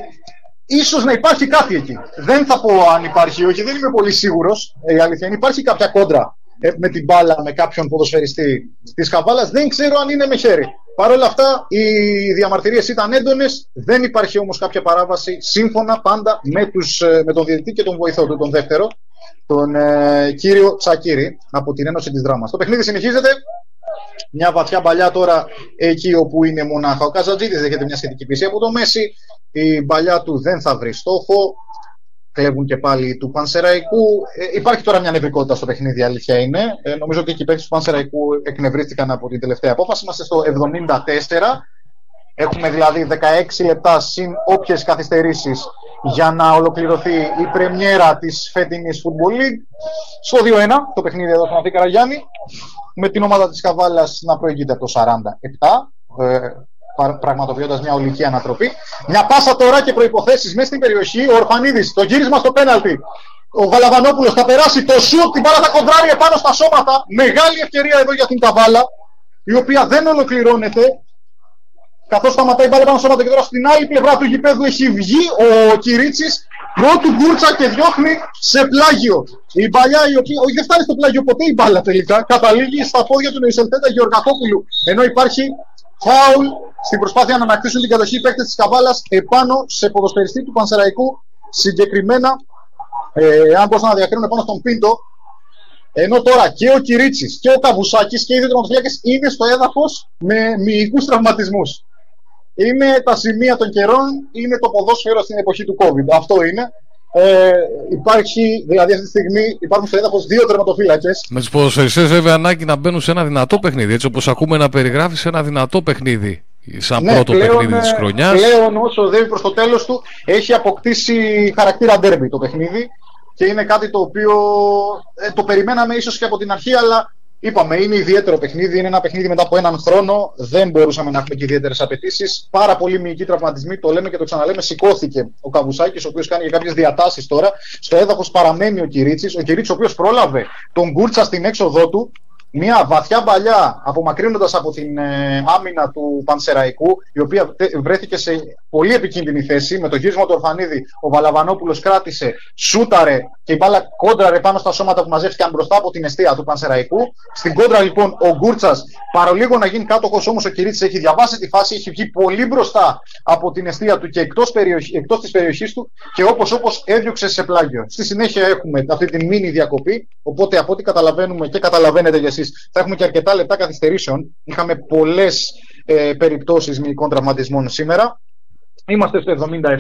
ίσως να υπάρχει κάτι εκεί. Δεν θα πω αν υπάρχει ή όχι, δεν είμαι πολύ σίγουρος. Ε, η αλήθεια είναι υπάρχει κάποια κόντρα ε, με την μπάλα με κάποιον ποδοσφαιριστή της Καβάλας. Δεν ξέρω αν είναι με χέρι. Παρ' όλα αυτά, οι διαμαρτυρίες ήταν έντονες. Δεν υπάρχει όμως κάποια παράβαση σύμφωνα πάντα με, τους, ε, με τον διαιτητή και τον βοηθό του, τον δεύτερο, τον ε, κύριο Τσακύρη από την Ένωση της Δράμας. Το παιχνίδι συνεχίζεται. Μια βαθιά παλιά τώρα εκεί όπου είναι μονάχα ο Καζατζίδης δέχεται μια σχετική πίεση από το Μέση. Η παλιά του δεν θα βρει στόχο. Κλέβουν και πάλι του Πανσεραϊκού. Ε, υπάρχει τώρα μια νευρικότητα στο παιχνίδι, αλήθεια είναι. Ε, νομίζω ότι και οι παίκτες του Πανσεραϊκού εκνευρίστηκαν από την τελευταία απόφαση. Είμαστε στο 74. Έχουμε δηλαδή 16 λεπτά συν όποιες καθυστερήσεις για να ολοκληρωθεί η πρεμιέρα της φετινής Football League. Στο 2-1 το παιχνίδι εδώ στον Αθήκα Καραγιάννη με την ομάδα της Καβάλας να προηγείται από το 47, ε, πραγματοποιώντας μια ολική ανατροπή. Μια πάσα τώρα και προποθέσει μέσα στην περιοχή. Ο Ορφανίδης, το γύρισμα στο πέναλτι. Ο Βαλαβανόπουλο θα περάσει το σουτ, την μπάλα θα κοντράρει επάνω στα σώματα. Μεγάλη ευκαιρία εδώ για την Καβάλα, η οποία δεν ολοκληρώνεται. Καθώς σταματάει η μπάλα πάνω στα σώματα και τώρα στην άλλη πλευρά του γηπέδου έχει βγει ο Κυρίτσι πρώτου γκούρτσα και διώχνει σε πλάγιο. Η μπαλιά η οποία, όχι δεν φτάνει στο πλάγιο ποτέ η μπάλα τελικά, καταλήγει στα πόδια του Νεϊσελτέτα Γεωργακόπουλου. Ενώ υπάρχει φάουλ στην προσπάθεια να ανακτήσουν την κατοχή παίκτες της Καβάλας επάνω σε ποδοσφαιριστή του Πανσεραϊκού, συγκεκριμένα, ε, αν μπορούσαν να διακρίνουν επάνω στον Πίντο. Ενώ τώρα και ο Κυρίτσι και ο Καβουσάκης και οι δύο είναι στο έδαφος με μυϊκούς τραυματισμούς είναι τα σημεία των καιρών, είναι το ποδόσφαιρο στην εποχή του COVID. Αυτό είναι. Ε, υπάρχει, δηλαδή αυτή τη στιγμή υπάρχουν στο έδαφος δύο τερματοφύλακε. Με τους ποδοσφαιριστές, βέβαια, ανάγκη να μπαίνουν σε ένα δυνατό παιχνίδι. Έτσι όπως ακούμε να περιγράφει ένα δυνατό παιχνίδι. Σαν ναι, πρώτο πλέον, παιχνίδι της χρονιάς. Πλέον, όσο οδεύει προς το τέλος του, έχει αποκτήσει χαρακτήρα ντέρμπι το παιχνίδι. Και είναι κάτι το οποίο ε, το περιμέναμε ίσως και από την αρχή, αλλά Είπαμε, είναι ιδιαίτερο παιχνίδι. Είναι ένα παιχνίδι μετά από έναν χρόνο. Δεν μπορούσαμε να έχουμε και ιδιαίτερες απαιτήσεις. Πάρα πολύ μυϊκοί τραυματισμοί. Το λέμε και το ξαναλέμε. Σηκώθηκε ο Καβουσάκης, ο οποίος κάνει και κάποιες διατάσεις τώρα. Στο έδαφος παραμένει ο Κυρίτσι. Ο Κυρίτσι, ο οποίος πρόλαβε τον Γκούρτσα στην έξοδό του μια βαθιά παλιά απομακρύνοντας από την ε, άμυνα του Πανσεραϊκού η οποία βρέθηκε σε πολύ επικίνδυνη θέση με το γύρισμα του Ορφανίδη ο Βαλαβανόπουλος κράτησε, σούταρε και η μπάλα κόντραρε πάνω στα σώματα που μαζεύτηκαν μπροστά από την αιστεία του Πανσεραϊκού στην κόντρα λοιπόν ο Γκούρτσας παρολίγο να γίνει κάτοχος όμως ο Κυρίτσης έχει διαβάσει τη φάση, έχει βγει πολύ μπροστά από την αιστεία του και εκτός, περιοχή, εκτός της περιοχής του και όπως όπως έδιωξε σε πλάγιο. Στη συνέχεια έχουμε αυτή τη μήνυ διακοπή οπότε από ό,τι καταλαβαίνουμε και καταλαβαίνετε για θα έχουμε και αρκετά λεπτά καθυστερήσεων. Είχαμε πολλές ε, περιπτώσεις μυϊκών τραυματισμών σήμερα. Είμαστε στο 77.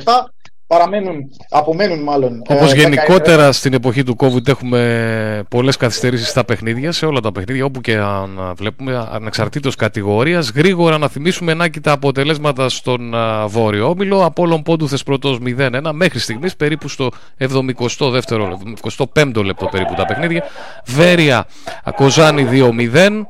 Παραμένουν, απομένουν μάλλον. Όπως ε, γενικότερα στην εποχή του COVID έχουμε πολλές καθυστερήσεις στα παιχνίδια, σε όλα τα παιχνίδια, όπου και αν βλέπουμε, ανεξαρτήτως κατηγορίας. Γρήγορα να θυμίσουμε να τα αποτελέσματα στον Βόρειο Όμιλο. Απόλων πόντου θεσπρωτό 0-1 μέχρι στιγμής, περίπου στο 72ο, 75ο λεπτό περίπου τα παιχνίδια. Βέρεια Κοζάνη 2-0.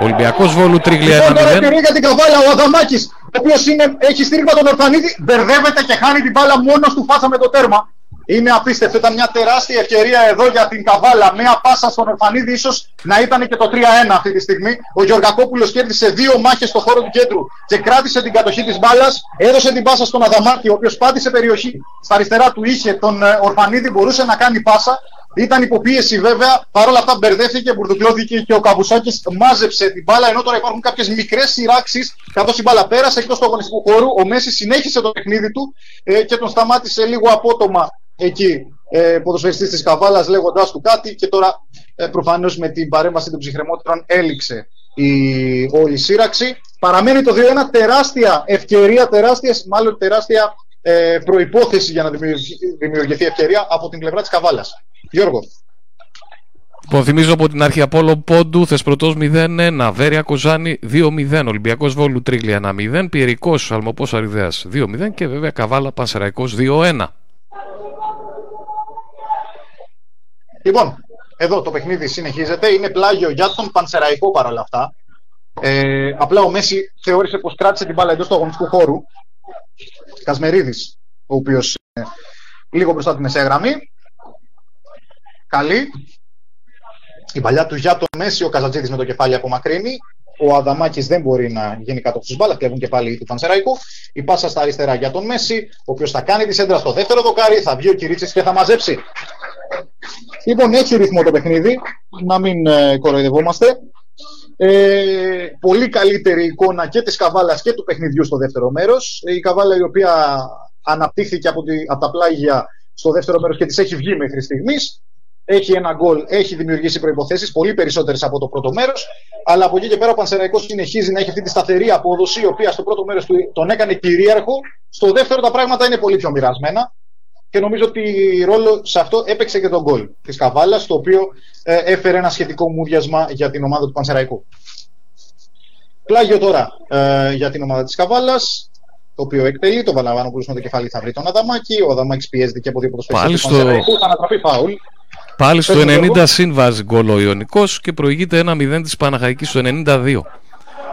Ολυμπιακός Βόλου Τρίγλια 1-0. για την καβάλα ο Αδαμάκης, ο οποίος έχει στήριγμα τον Ορφανίδη, μπερδεύεται και χάνει την μπάλα μόνος του φάσα με το τέρμα. Είναι απίστευτο. Ήταν μια τεράστια ευκαιρία εδώ για την Καβάλα. Μια πάσα στον Ορφανίδη, ίσως να ήταν και το 3-1 αυτή τη στιγμή. Ο Γιωργακόπουλο κέρδισε δύο μάχες στο χώρο του κέντρου και κράτησε την κατοχή της μπάλας. Έδωσε την πάσα στον Αδαμάκη, ο οποίος πάτησε περιοχή. Στα αριστερά του είχε τον ε, Ορφανίδη, μπορούσε να κάνει πάσα. Ήταν υποπίεση βέβαια, παρόλα αυτά μπερδεύτηκε, μπουρδουκλώθηκε και ο Καβουσάκη μάζεψε την μπάλα. Ενώ τώρα υπάρχουν κάποιες μικρές σειράξεις, καθώς η μπάλα πέρασε εκτός του αγωνιστικού χώρου. Ο Μέση συνέχισε το παιχνίδι του ε, και τον σταμάτησε λίγο απότομα εκεί ε, ποδοσφαιριστής της Καβάλας λέγοντάς του κάτι και τώρα ε, προφανώς με την παρέμβαση των ψυχρεμότερων έληξε η όλη σύραξη. Παραμένει το 2-1 τεράστια ευκαιρία, τεράστια, μάλλον τεράστια ε, προϋπόθεση για να δημιουργηθεί ευκαιρία από την πλευρά της Καβάλας. Γιώργο. Λοιπόν, θυμίζω από την αρχή Απόλο Πόντου, Θεσπρωτός 0-1, Βέρεια Κοζάνη 2-0, Ολυμπιακός Βόλου Τρίγλια 1-0, Πιερικό Αλμοπός Αριδέας 2-0 και βέβαια Καβάλα Πανσεραϊκός 2-1. Λοιπόν, εδώ το παιχνίδι συνεχίζεται. Είναι πλάγιο για τον Πανσεραϊκό παρόλα αυτά. Ε, απλά ο Μέση θεώρησε πως κράτησε την μπάλα εντός του αγωνιστικού χώρου. Κασμερίδης, ο οποίος είναι λίγο μπροστά την μεσαία γραμμή. Καλή. Η παλιά του για τον Μέση, ο Καζατζίδης με το κεφάλι απομακρύνει. ο Αδαμάκης δεν μπορεί να γίνει κάτω τη μπάλα. Κλέβουν και πάλι του Πανσεραϊκού. Η πάσα στα αριστερά για τον Μέση, ο οποίος θα κάνει τη σέντρα στο δεύτερο δοκάρι. Θα βγει ο Κυρίτσι και θα μαζέψει. Λοιπόν, έχει ρυθμό το παιχνίδι. Να μην ε, κοροϊδευόμαστε. Ε, πολύ καλύτερη εικόνα και της Καβάλας και του παιχνιδιού στο δεύτερο μέρος. Η Καβάλα η οποία αναπτύχθηκε από, τη, από τα πλάγια στο δεύτερο μέρος και της έχει βγει μέχρι στιγμής. Έχει ένα γκολ, έχει δημιουργήσει προϋποθέσεις, πολύ περισσότερες από το πρώτο μέρος. Αλλά από εκεί και πέρα ο Πανσεραϊκός συνεχίζει να έχει αυτή τη σταθερή απόδοση, η οποία στο πρώτο μέρος του τον έκανε κυρίαρχο. Στο δεύτερο τα πράγματα είναι πολύ πιο μοιρασμένα και νομίζω ότι ρόλο σε αυτό έπαιξε και τον γκολ της Καβάλας, το οποίο ε, έφερε ένα σχετικό μουδιασμα για την ομάδα του Πανσεραϊκού. Πλάγιο τώρα ε, για την ομάδα της Καβάλας, το οποίο εκτελεί, το Βαλαβάνο με το κεφάλι θα βρει τον Αδαμάκη, ο Αδαμάκης πιέζεται και από δύο ποδοσφαίρες του Πανσεραϊκού, θα ανατραπεί φάουλ. Πάλι στο 90 σύμβαση γκολ ο Ιωνικός και προηγείται 1-0 της Παναχαϊκής στο 92.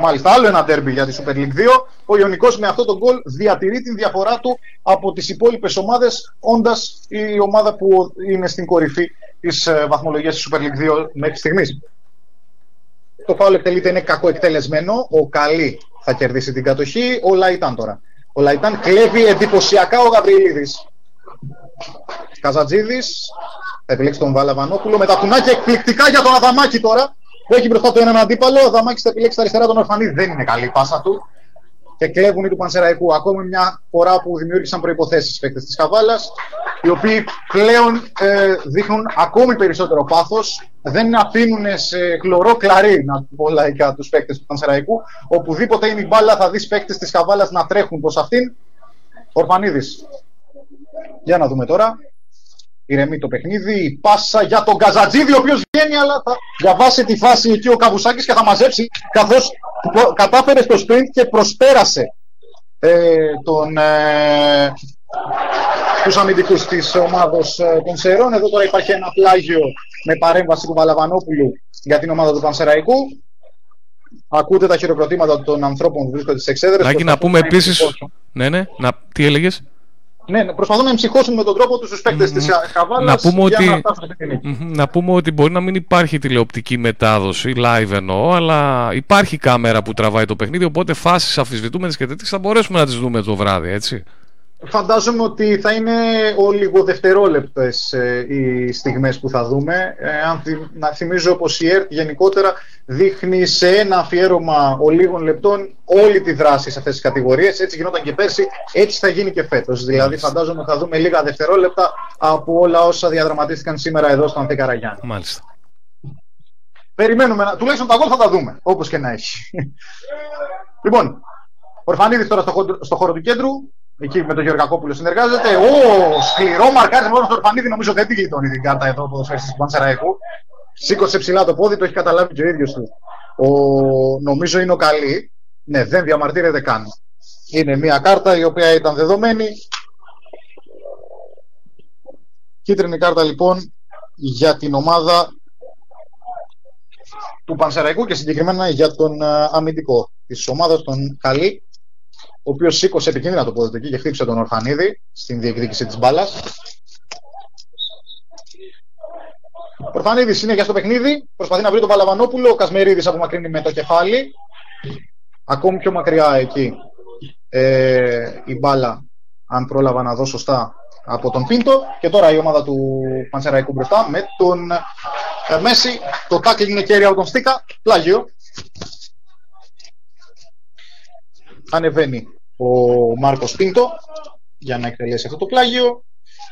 Μάλιστα, άλλο ένα τέρμπι για τη Super League 2. Ο Ιωνικός με αυτό το γκολ διατηρεί την διαφορά του από τις υπόλοιπες ομάδες, όντας η ομάδα που είναι στην κορυφή της ε, βαθμολογίας της Super League 2 μέχρι στιγμής. Το φάουλ εκτελείται είναι κακό εκτελεσμένο. Ο Καλή θα κερδίσει την κατοχή. Ο Λαϊτάν τώρα. Ο Λαϊτάν κλέβει εντυπωσιακά ο Γαβριλίδης. Καζατζίδης θα επιλέξει τον Βαλαβανόπουλο με τα κουνάκια εκπληκτικά για τον Αδαμάκη τώρα. Που έχει μπροστά του έναν αντίπαλο. Ο Αδαμάκη θα επιλέξεις τα αριστερά τον Ορφανίδη. Δεν είναι καλή η πάσα του. Και κλέβουν οι του Πανσεραϊκού. Ακόμη μια φορά που δημιούργησαν προποθέσει οι παίκτες της Καβάλας, οι οποίοι πλέον ε, δείχνουν ακόμη περισσότερο πάθος. Δεν αφήνουν σε χλωρό κλαρί, να πω λαϊκά, τους παίκτες του Πανσεραϊκού. Οπουδήποτε είναι η μπάλα, θα δεις παίκτες της Καβάλας να τρέχουν προς αυτήν. Ορφανίδης. Για να δούμε τώρα ηρεμεί το παιχνίδι. Η πάσα για τον Καζατζίδη, ο οποίος βγαίνει, αλλά θα διαβάσει τη φάση εκεί ο Καβουσάκης και θα μαζέψει, καθώς κατάφερε στο sprint και προσπέρασε ε, τον, ε, τους αμυντικούς της ομάδος ε, των Σερών. Εδώ τώρα υπάρχει ένα πλάγιο με παρέμβαση του Βαλαβανόπουλου για την ομάδα του Πανσεραϊκού. Ακούτε τα χειροκροτήματα των ανθρώπων που βρίσκονται στις εξέδρες. Νάκη, να πούμε επίσης... Ναι, ναι, να... τι έλεγες; Ναι, ναι, προσπαθούν να εμψυχώσουν με τον τρόπο τους τους παίκτες mm-hmm. της Χαβάλας να, πούμε ότι... να, mm-hmm. να πούμε ότι μπορεί να μην υπάρχει τηλεοπτική μετάδοση, live εννοώ, αλλά υπάρχει κάμερα που τραβάει το παιχνίδι. Οπότε φάσεις αφισβητούμενες και τέτοιες θα μπορέσουμε να τις δούμε το βράδυ, έτσι. Φαντάζομαι ότι θα είναι ο λιγοδευτερόλεπτες ε, οι στιγμές που θα δούμε. Ε, αν να θυμίζω πως η ΕΡΤ γενικότερα δείχνει σε ένα αφιέρωμα ολίγων λεπτών όλη τη δράση σε αυτές τις κατηγορίες. Έτσι γινόταν και πέρσι, έτσι θα γίνει και φέτος. Δηλαδή φαντάζομαι θα δούμε λίγα δευτερόλεπτα από όλα όσα διαδραματίστηκαν σήμερα εδώ στο Αντεκαραγιάννη. Μάλιστα. Περιμένουμε, τουλάχιστον τα γκολ θα τα δούμε, όπως και να έχει. λοιπόν, Ορφανίδης τώρα στο, στο χώρο του κέντρου, εκεί με τον Γεωργακόπουλο συνεργάζεται. Ο σκληρό μαρκάρισμα μόνο στο Ορφανίδη νομίζω δεν τη γλιτώνει την κάρτα εδώ από το του Πανσεραϊκού. Σήκωσε ψηλά το πόδι, το έχει καταλάβει και ο ίδιος του. Ο, νομίζω είναι ο καλή. Ναι, δεν διαμαρτύρεται καν. Είναι μια κάρτα η οποία ήταν δεδομένη. Κίτρινη κάρτα λοιπόν για την ομάδα του Πανσεραϊκού και συγκεκριμένα για τον ε, αμυντικό της ομάδας των Καλή ο οποίος σήκωσε επικίνδυνα το πόδι του εκεί και χτύπησε τον Ορφανίδη στην διεκδίκηση της μπάλας. Ο Ορφανίδη συνέχεια στο παιχνίδι, προσπαθεί να βρει τον Παλαβανόπουλο. Ο Κασμερίδης απομακρύνει με το κεφάλι. Ακόμη πιο μακριά εκεί ε, η μπάλα, αν πρόλαβα να δω σωστά, από τον Πίντο. Και τώρα η ομάδα του Πανσεραϊκού μπροστά με τον ε, Μέση. Το τάκλι είναι κέρια από τον Στίκα. Πλάγιο. Ανεβαίνει ο Μάρκος Πίντο για να εκτελέσει αυτό το πλάγιο.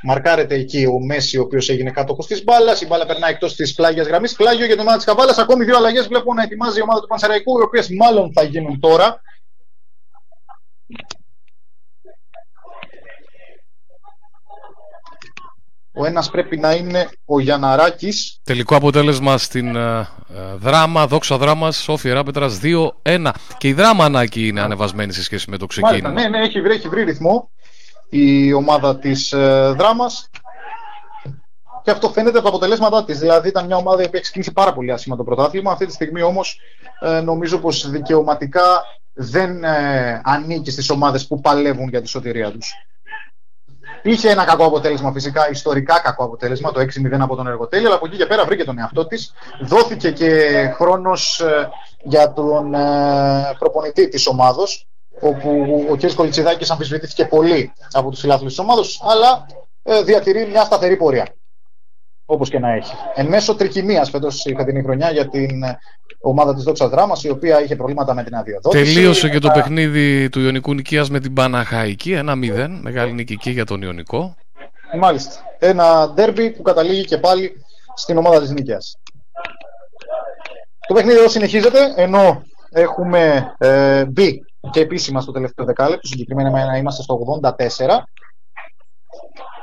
Μαρκάρεται εκεί ο Μέση, ο οποίος έγινε κάτω της μπάλας. Η μπάλα περνάει εκτός της πλάγιας γραμμής. Πλάγιο για την ομάδα της Καβάλα. Ακόμη δύο αλλαγές βλέπω να ετοιμάζει η ομάδα του Πανσεραϊκού, οι οποίες μάλλον θα γίνουν τώρα. Ο ένας πρέπει να είναι ο Γιαναράκη. Τελικό αποτέλεσμα στην uh, δράμα, δόξα δράμα, Σόφια Ράπετρας 2-1. Και η δράμα ανάκη είναι ανεβασμένη σε σχέση με το ξεκίνημα. Μάλιστα, ναι, ναι, έχει βρει, έχει βρει ρυθμό η ομάδα της uh, δράμας. Και αυτό φαίνεται από τα αποτελέσματά της. Δηλαδή, ήταν μια ομάδα που έχει ξεκινήσει πάρα πολύ άσχημα το πρωτάθλημα. Αυτή τη στιγμή όμως ε, νομίζω πως δικαιωματικά δεν ε, ανήκει στις ομάδες που παλεύουν για τη σωτηρία τους. Είχε ένα κακό αποτέλεσμα, φυσικά ιστορικά κακό αποτέλεσμα, το 6-0 από τον Εργοτέλη, αλλά από εκεί και πέρα βρήκε τον εαυτό της. Δόθηκε και χρόνος για τον ε, προπονητή της ομάδος, όπου ο κ. Κολιτσιδάκη αμφισβητήθηκε πολύ από τους φιλάθλους της ομάδος, αλλά ε, διατηρεί μια σταθερή πορεία. Όπως και να έχει. Εν μέσω τρικυμίας φέτος η φετινή χρονιά για την ε, ομάδα της Δόξα Δράμας, η οποία είχε προβλήματα με την αδειοδότηση. Τελείωσε και το παιχνίδι του Ιωνικού Νικίας με την Παναχαϊκή. 1-0. Μεγάλη νικική για τον Ιωνικό. Μάλιστα. Ένα ντέρμπι που καταλήγει και πάλι στην ομάδα της Νίκαια. Το παιχνίδι εδώ συνεχίζεται, ενώ έχουμε ε, μπει και επίσημα στο τελευταίο δεκάλεπτο, συγκεκριμένα είμαστε στο 84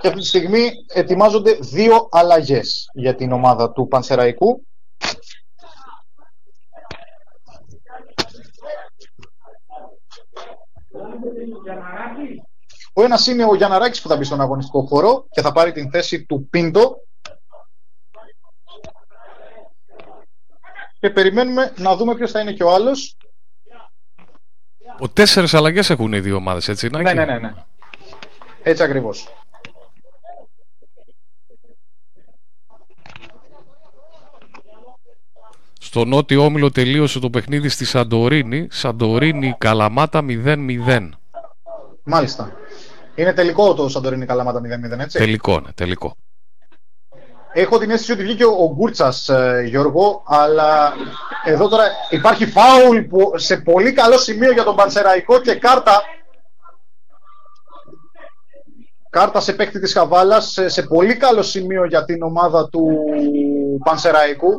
και αυτή τη στιγμή ετοιμάζονται δύο αλλαγές για την ομάδα του Πανσεραϊκού. Ο ένας είναι ο Γιανναράκης που θα μπει στον αγωνιστικό χώρο και θα πάρει την θέση του Πίντο. Και περιμένουμε να δούμε ποιος θα είναι και ο άλλος. Ο τέσσερις αλλαγές έχουν οι δύο ομάδες, έτσι, Ναι, ναι, ναι, ναι. Έτσι ακριβώς. Στο νότιο όμιλο τελείωσε το παιχνίδι στη Σαντορίνη. Σαντορίνη Καλαμάτα 0-0. Μάλιστα. Είναι τελικό το Σαντορίνη Καλαμάτα 0-0, έτσι; Τελικό, ναι, τελικό. Έχω την αίσθηση ότι βγήκε ο Γκούρτσας, ε, Γιώργο, αλλά εδώ τώρα υπάρχει φάουλ που σε πολύ καλό σημείο για τον Πανσεραϊκό και κάρτα. Κάρτα σε παίκτη της Χαβάλας σε, σε πολύ καλό σημείο για την ομάδα του Πανσεραϊκού.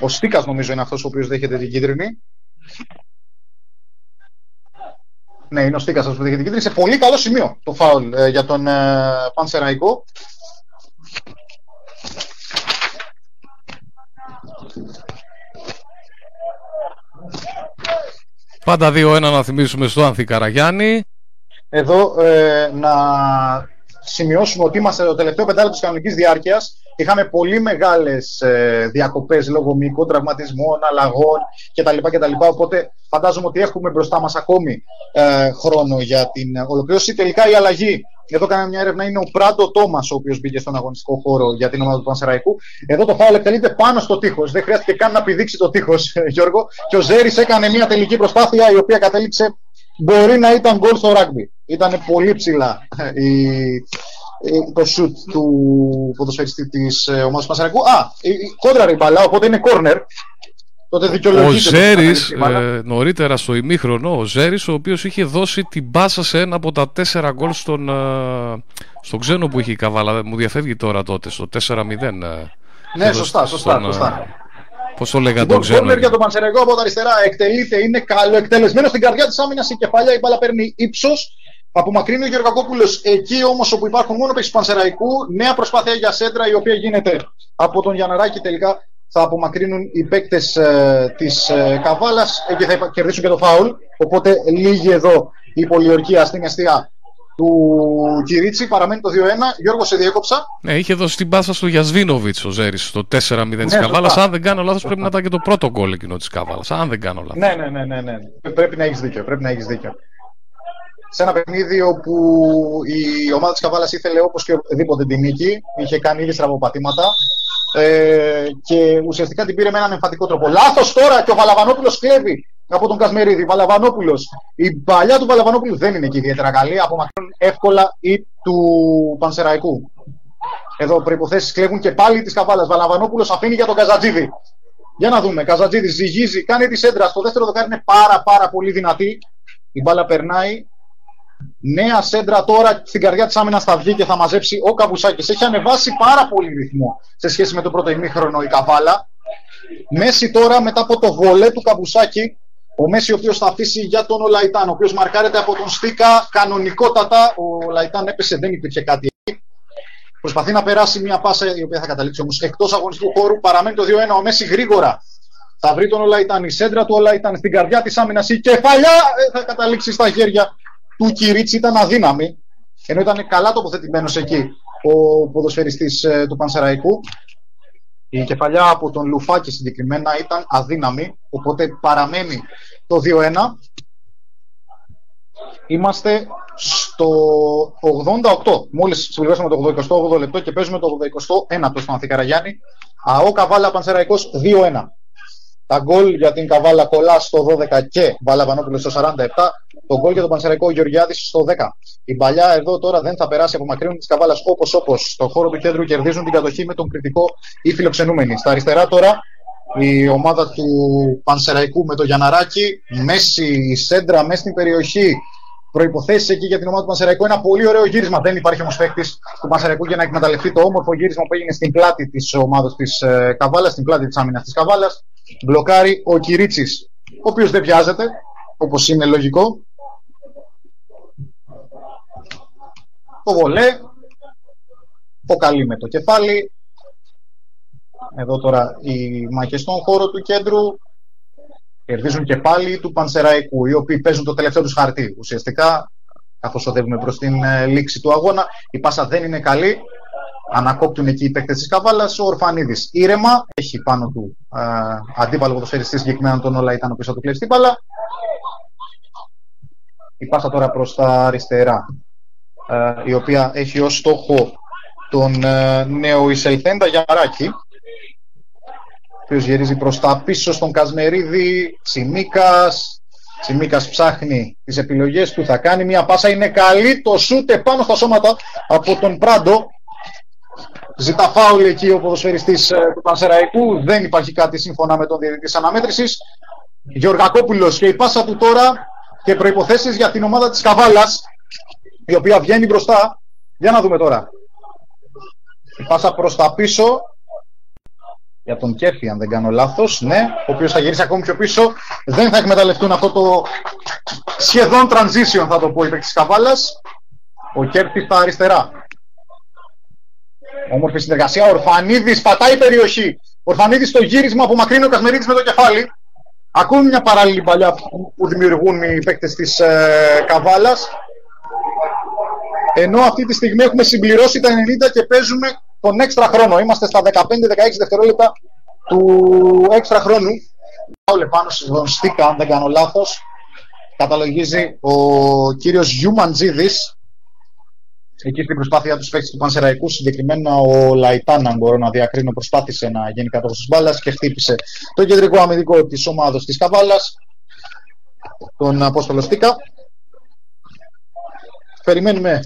Ο Στίκας νομίζω είναι αυτός ο οποίος δέχεται την κίτρινη. Ναι, είναι ο Στίκας αυτός που δέχεται την κίτρινη. Σε πολύ καλό σημείο το φάουλ ε, για τον ε, Πανσεραϊκό. Πάντα 2-1 να θυμίσουμε στο Άνθη Καραγιάννη. Εδώ ε, να σημειώσουμε ότι είμαστε το τελευταίο πεντάλεπτο της κανονικής διάρκειας Είχαμε πολύ μεγάλες ε, διακοπές λόγω μυϊκών τραυματισμών, αλλαγών κτλ. κτλ. Οπότε φαντάζομαι ότι έχουμε μπροστά μας ακόμη ε, χρόνο για την ολοκλήρωση. Τελικά η αλλαγή, εδώ κάναμε μια έρευνα, είναι ο Πράντο Τόμας, ο οποίος μπήκε στον αγωνιστικό χώρο για την ομάδα του Πανσεραϊκού. Εδώ το φάουλ εκτελείται πάνω στο τείχος. Δεν χρειάστηκε καν να πηδήξει το τείχος, Γιώργο. Και ο Ζέρι έκανε μια τελική προσπάθεια η οποία κατέληξε μπορεί να ήταν γκολ στο ράγκμπι. Ήταν πολύ ψηλά η, ε, το σουτ του ποδοσφαιριστή της ε, ομάδας του Πασαρακού. Α, κόντρα η μπαλά, οπότε είναι κόρνερ. Τότε ο Ζέρι, ε, νωρίτερα στο ημίχρονο, ο Ζέρι, ο οποίος είχε δώσει την πάσα σε ένα από τα τέσσερα γκολ στον, ε, στον ξένο που είχε η Καβάλα. Μου διαφεύγει τώρα τότε, στο 4-0. Ναι, σωστά, σωστά. σωστά. Πώς το λέγανε τον ξένο. για τον Πανσεραϊκό από τα αριστερά εκτελείται, είναι καλοεκτελεσμένο στην καρδιά της άμυνας η κεφαλιά, η μπάλα παίρνει ύψος Απομακρύνει ο Γεωργακόπουλος εκεί όμως όπου υπάρχουν μόνο παίξει Πανσεραϊκού. Νέα προσπάθεια για σέντρα η οποία γίνεται από τον Γιαναράκη τελικά. Θα απομακρύνουν οι παίκτες ε, της ε, Καβάλας και θα κερδίσουν και το φάουλ. Οπότε λίγη εδώ η πολιορκία στην αιστεία του Κυρίτσι. Παραμένει το 2-1. Γιώργο, σε διέκοψα. Ναι, είχε δώσει την πάσα στο Γιασβίνοβιτς ο Ζέρι στο 4-0 ναι, της Καβάλας. Αν δεν κάνω λάθος, πρέπει να ήταν και το πρώτο γκολ εκείνο της Καβάλας. Αν δεν κάνω λάθος. Ναι, ναι, ναι, ναι, ναι. Πρέπει να έχεις δίκιο. Πρέπει να έχεις δίκιο σε ένα παιχνίδι όπου η ομάδα της Καβάλας ήθελε όπως και οδήποτε την νίκη, είχε κάνει ήδη στραβοπατήματα ε, και ουσιαστικά την πήρε με έναν εμφαντικό τρόπο. Λάθος τώρα και ο Βαλαβανόπουλος κλέβει από τον Κασμερίδη. Βαλαβανόπουλος. Η παλιά του Βαλαβανόπουλου δεν είναι και ιδιαίτερα καλή, απομακρύνουν εύκολα ή του Πανσεραϊκού. Εδώ προποθέσει κλέβουν και πάλι της Καβάλας. Βαλαβανόπουλος αφήνει για τον Καζατζίδη. Για να δούμε. Καζατζίδη ζυγίζει, κάνει τη σέντρα. Στο δεύτερο δοκάρι είναι πάρα πάρα πολύ δυνατή. Η μπάλα περνάει Νέα σέντρα τώρα στην καρδιά της άμυνας θα βγει και θα μαζέψει ο Καβουσάκης. Έχει ανεβάσει πάρα πολύ ρυθμό σε σχέση με το πρώτο ημίχρονο η Καβάλα. Μέση τώρα μετά από το βολέ του Καβουσάκη. Ο Μέση ο οποίος θα αφήσει για τον Ολαϊτάν, ο οποίος μαρκάρεται από τον Στίκα κανονικότατα. Ο Ολαϊτάν έπεσε, δεν υπήρχε κάτι εκεί. Προσπαθεί να περάσει μια πάσα η οποία θα καταλήξει όμως εκτός αγωνιστικού χώρου. Παραμένει το 2-1. Ο Μέση γρήγορα θα βρει τον Ολαϊτάν. Η σέντρα του Ολαϊτάν στην καρδιά της άμυνας. Η κεφαλιά ε, θα καταλήξει στα χέρια του Κυρίτσι ήταν αδύναμη, ενώ ήταν καλά τοποθετημένος εκεί ο ποδοσφαιριστής ε, του Πανσεραϊκού. Η κεφαλιά από τον Λουφάκη συγκεκριμένα ήταν αδύναμη, οπότε παραμένει το 2-1. Είμαστε στο 88. Μόλις συμπληρώσαμε το 88 λεπτό και παίζουμε το 89 στον Ανθικαραγιάννη. ΑΟ Καβάλα Πανσεραϊκός 2-1. Τα γκολ για την Καβάλα Κολά στο 12 και Βαλαβανόπουλο στο 47. Το γκολ για τον Πανσεραϊκό Γεωργιάδης στο 10. Η παλιά εδώ τώρα δεν θα περάσει από μακρύνουν της Καβάλας όπως όπως. Στο χώρο του κέντρου κερδίζουν την κατοχή με τον κριτικό ή φιλοξενούμενοι. Στα αριστερά τώρα η ομάδα του Πανσεραϊκού με το Γιαναράκι. Μέση, η Σέντρα μέσα στην περιοχή. Προποθέσει εκεί για την ομάδα του Πανσεραϊκού. Ένα πολύ ωραίο γύρισμα. Δεν υπάρχει όμως παίκτης του Πανσεραϊκού για να εκμεταλλευτεί το όμορφο γύρισμα που έγινε στην πλάτη της ομάδα της ε, Καβάλας, στην πλάτη της άμυνας της Καβάλας. Μπλοκάρει ο Κυρίτσι, ο οποίος δεν βιάζεται, όπως είναι λογικό. Το βολέ. Ο καλή με το κεφάλι. Εδώ τώρα οι μαχές στον χώρο του κέντρου κερδίζουν και πάλι του Πανσεραϊκού, οι οποίοι παίζουν το τελευταίο τους χαρτί. Ουσιαστικά, καθώς οδεύουμε προς την ε, λήξη του αγώνα, η πάσα δεν είναι καλή. Ανακόπτουν εκεί οι παίκτες της Καβάλας. Ο Ορφανίδης ήρεμα, έχει πάνω του ε, αντίπαλο ποδοσφαιριστή, συγκεκριμένα τον Όλα ήταν ο πίσω του κλειστή μπάλα. Η πάσα τώρα προς τα αριστερά, ε, η οποία έχει ως στόχο τον ε, νέο Ισελθέντα Γιαράκη, οποίος γυρίζει προς τα πίσω στον Κασμερίδη, Τσιμίκας, Τσιμίκας ψάχνει τις επιλογές του, θα κάνει μια πάσα, είναι καλή, το σούτε πάνω στα σώματα από τον Πράντο, ζητά φάουλ εκεί ο ποδοσφαιριστής ε, του Πανσεραϊκού, δεν υπάρχει κάτι σύμφωνα με τον διαιτητή αναμέτρησης. Γεωργακόπουλος και η πάσα του τώρα και προϋποθέσεις για την ομάδα της Καβάλας, η οποία βγαίνει μπροστά. Για να δούμε τώρα. Η πάσα προς τα πίσω, για τον Κέρφη, αν δεν κάνω λάθος. Ναι, ο οποίος θα γυρίσει ακόμη πιο πίσω. Δεν θα εκμεταλλευτούν αυτό το σχεδόν transition, θα το πω, η τη Καβάλας. Ο Κέρφη στα αριστερά. Όμορφη συνεργασία. Ο Ορφανίδης πατάει περιοχή. Ο Ορφανίδης στο γύρισμα απομακρύνει ο Κασμερίτη με το κεφάλι. Ακόμη μια παράλληλη παλιά που δημιουργούν οι παίκτες της ε, Καβάλας. Ενώ αυτή τη στιγμή έχουμε συμπληρώσει τα 90 και παίζουμε τον έξτρα χρόνο. Είμαστε στα 15-16 δευτερόλεπτα του έξτρα χρόνου. Πάω πάνω στον Στίκα, αν δεν κάνω λάθος. Καταλογίζει ο κύριος Γιούμαντζίδη. Εκεί στην προσπάθεια τους παίκτη του Πανσεραϊκού, συγκεκριμένα ο Λαϊτάν, αν μπορώ να διακρίνω, προσπάθησε να γίνει κάτω της μπάλας και χτύπησε το κεντρικό αμυντικό της ομάδα της Καβάλας, τον Απόστολο Στίκα. Περιμένουμε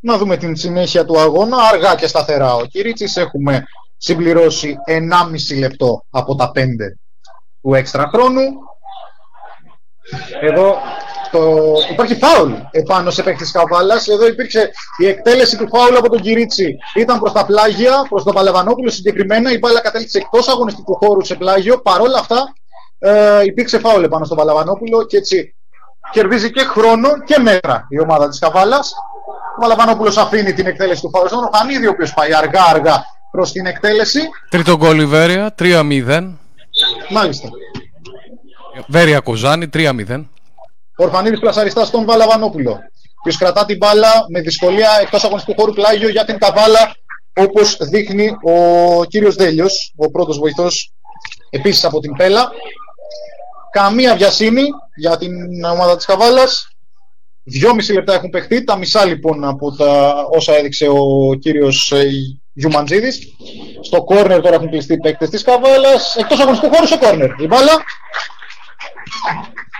να δούμε την συνέχεια του αγώνα αργά και σταθερά. Ο Κυρίτσης έχουμε συμπληρώσει 1,5 λεπτό από τα 5 του έξτρα χρόνου. Εδώ το... υπάρχει φάουλ επάνω σε παίκτη Καβάλας. Εδώ υπήρξε η εκτέλεση του φάουλ από τον Κυρίτσι. Ήταν προς τα πλάγια, προς τον Παλαβανόπουλο συγκεκριμένα. Η μπάλα κατέληξε εκτός αγωνιστικού χώρου σε πλάγιο. Παρ' όλα αυτά ε, υπήρξε φάουλ επάνω στον Παλαβανόπουλο και έτσι κερδίζει και χρόνο και μέτρα η ομάδα της Καβάλας. Ο Μαλαβανόπουλο αφήνει την εκτέλεση του φάουλ στον Οχανίδη, ο οποίος πάει αργά-αργά προς την εκτέλεση. Τρίτο γκολ η Βέρεια, 3-0. Μάλιστα. Βέρεια Κοζάνη, 3-0. Ορφανίδης πλασαριστάς στον Βαλαβανόπουλο. Ο κρατά την μπάλα με δυσκολία εκτός αγωνιστικού χώρου πλάγιο για την καβάλα, όπως δείχνει ο κύριος Δέλιος, ο πρώτος βοηθός επίσης από την Πέλα. Καμία βιασύνη για την ομάδα της Καβάλας. Δυόμιση λεπτά έχουν παιχτεί, τα μισά λοιπόν από τα όσα έδειξε ο κύριος ε, Γιουμαντζίδης. Στο κόρνερ τώρα έχουν κλειστεί παίκτες της Καβάλας, εκτός αγωνιστικού χώρου σε κόρνερ. Η μπάλα.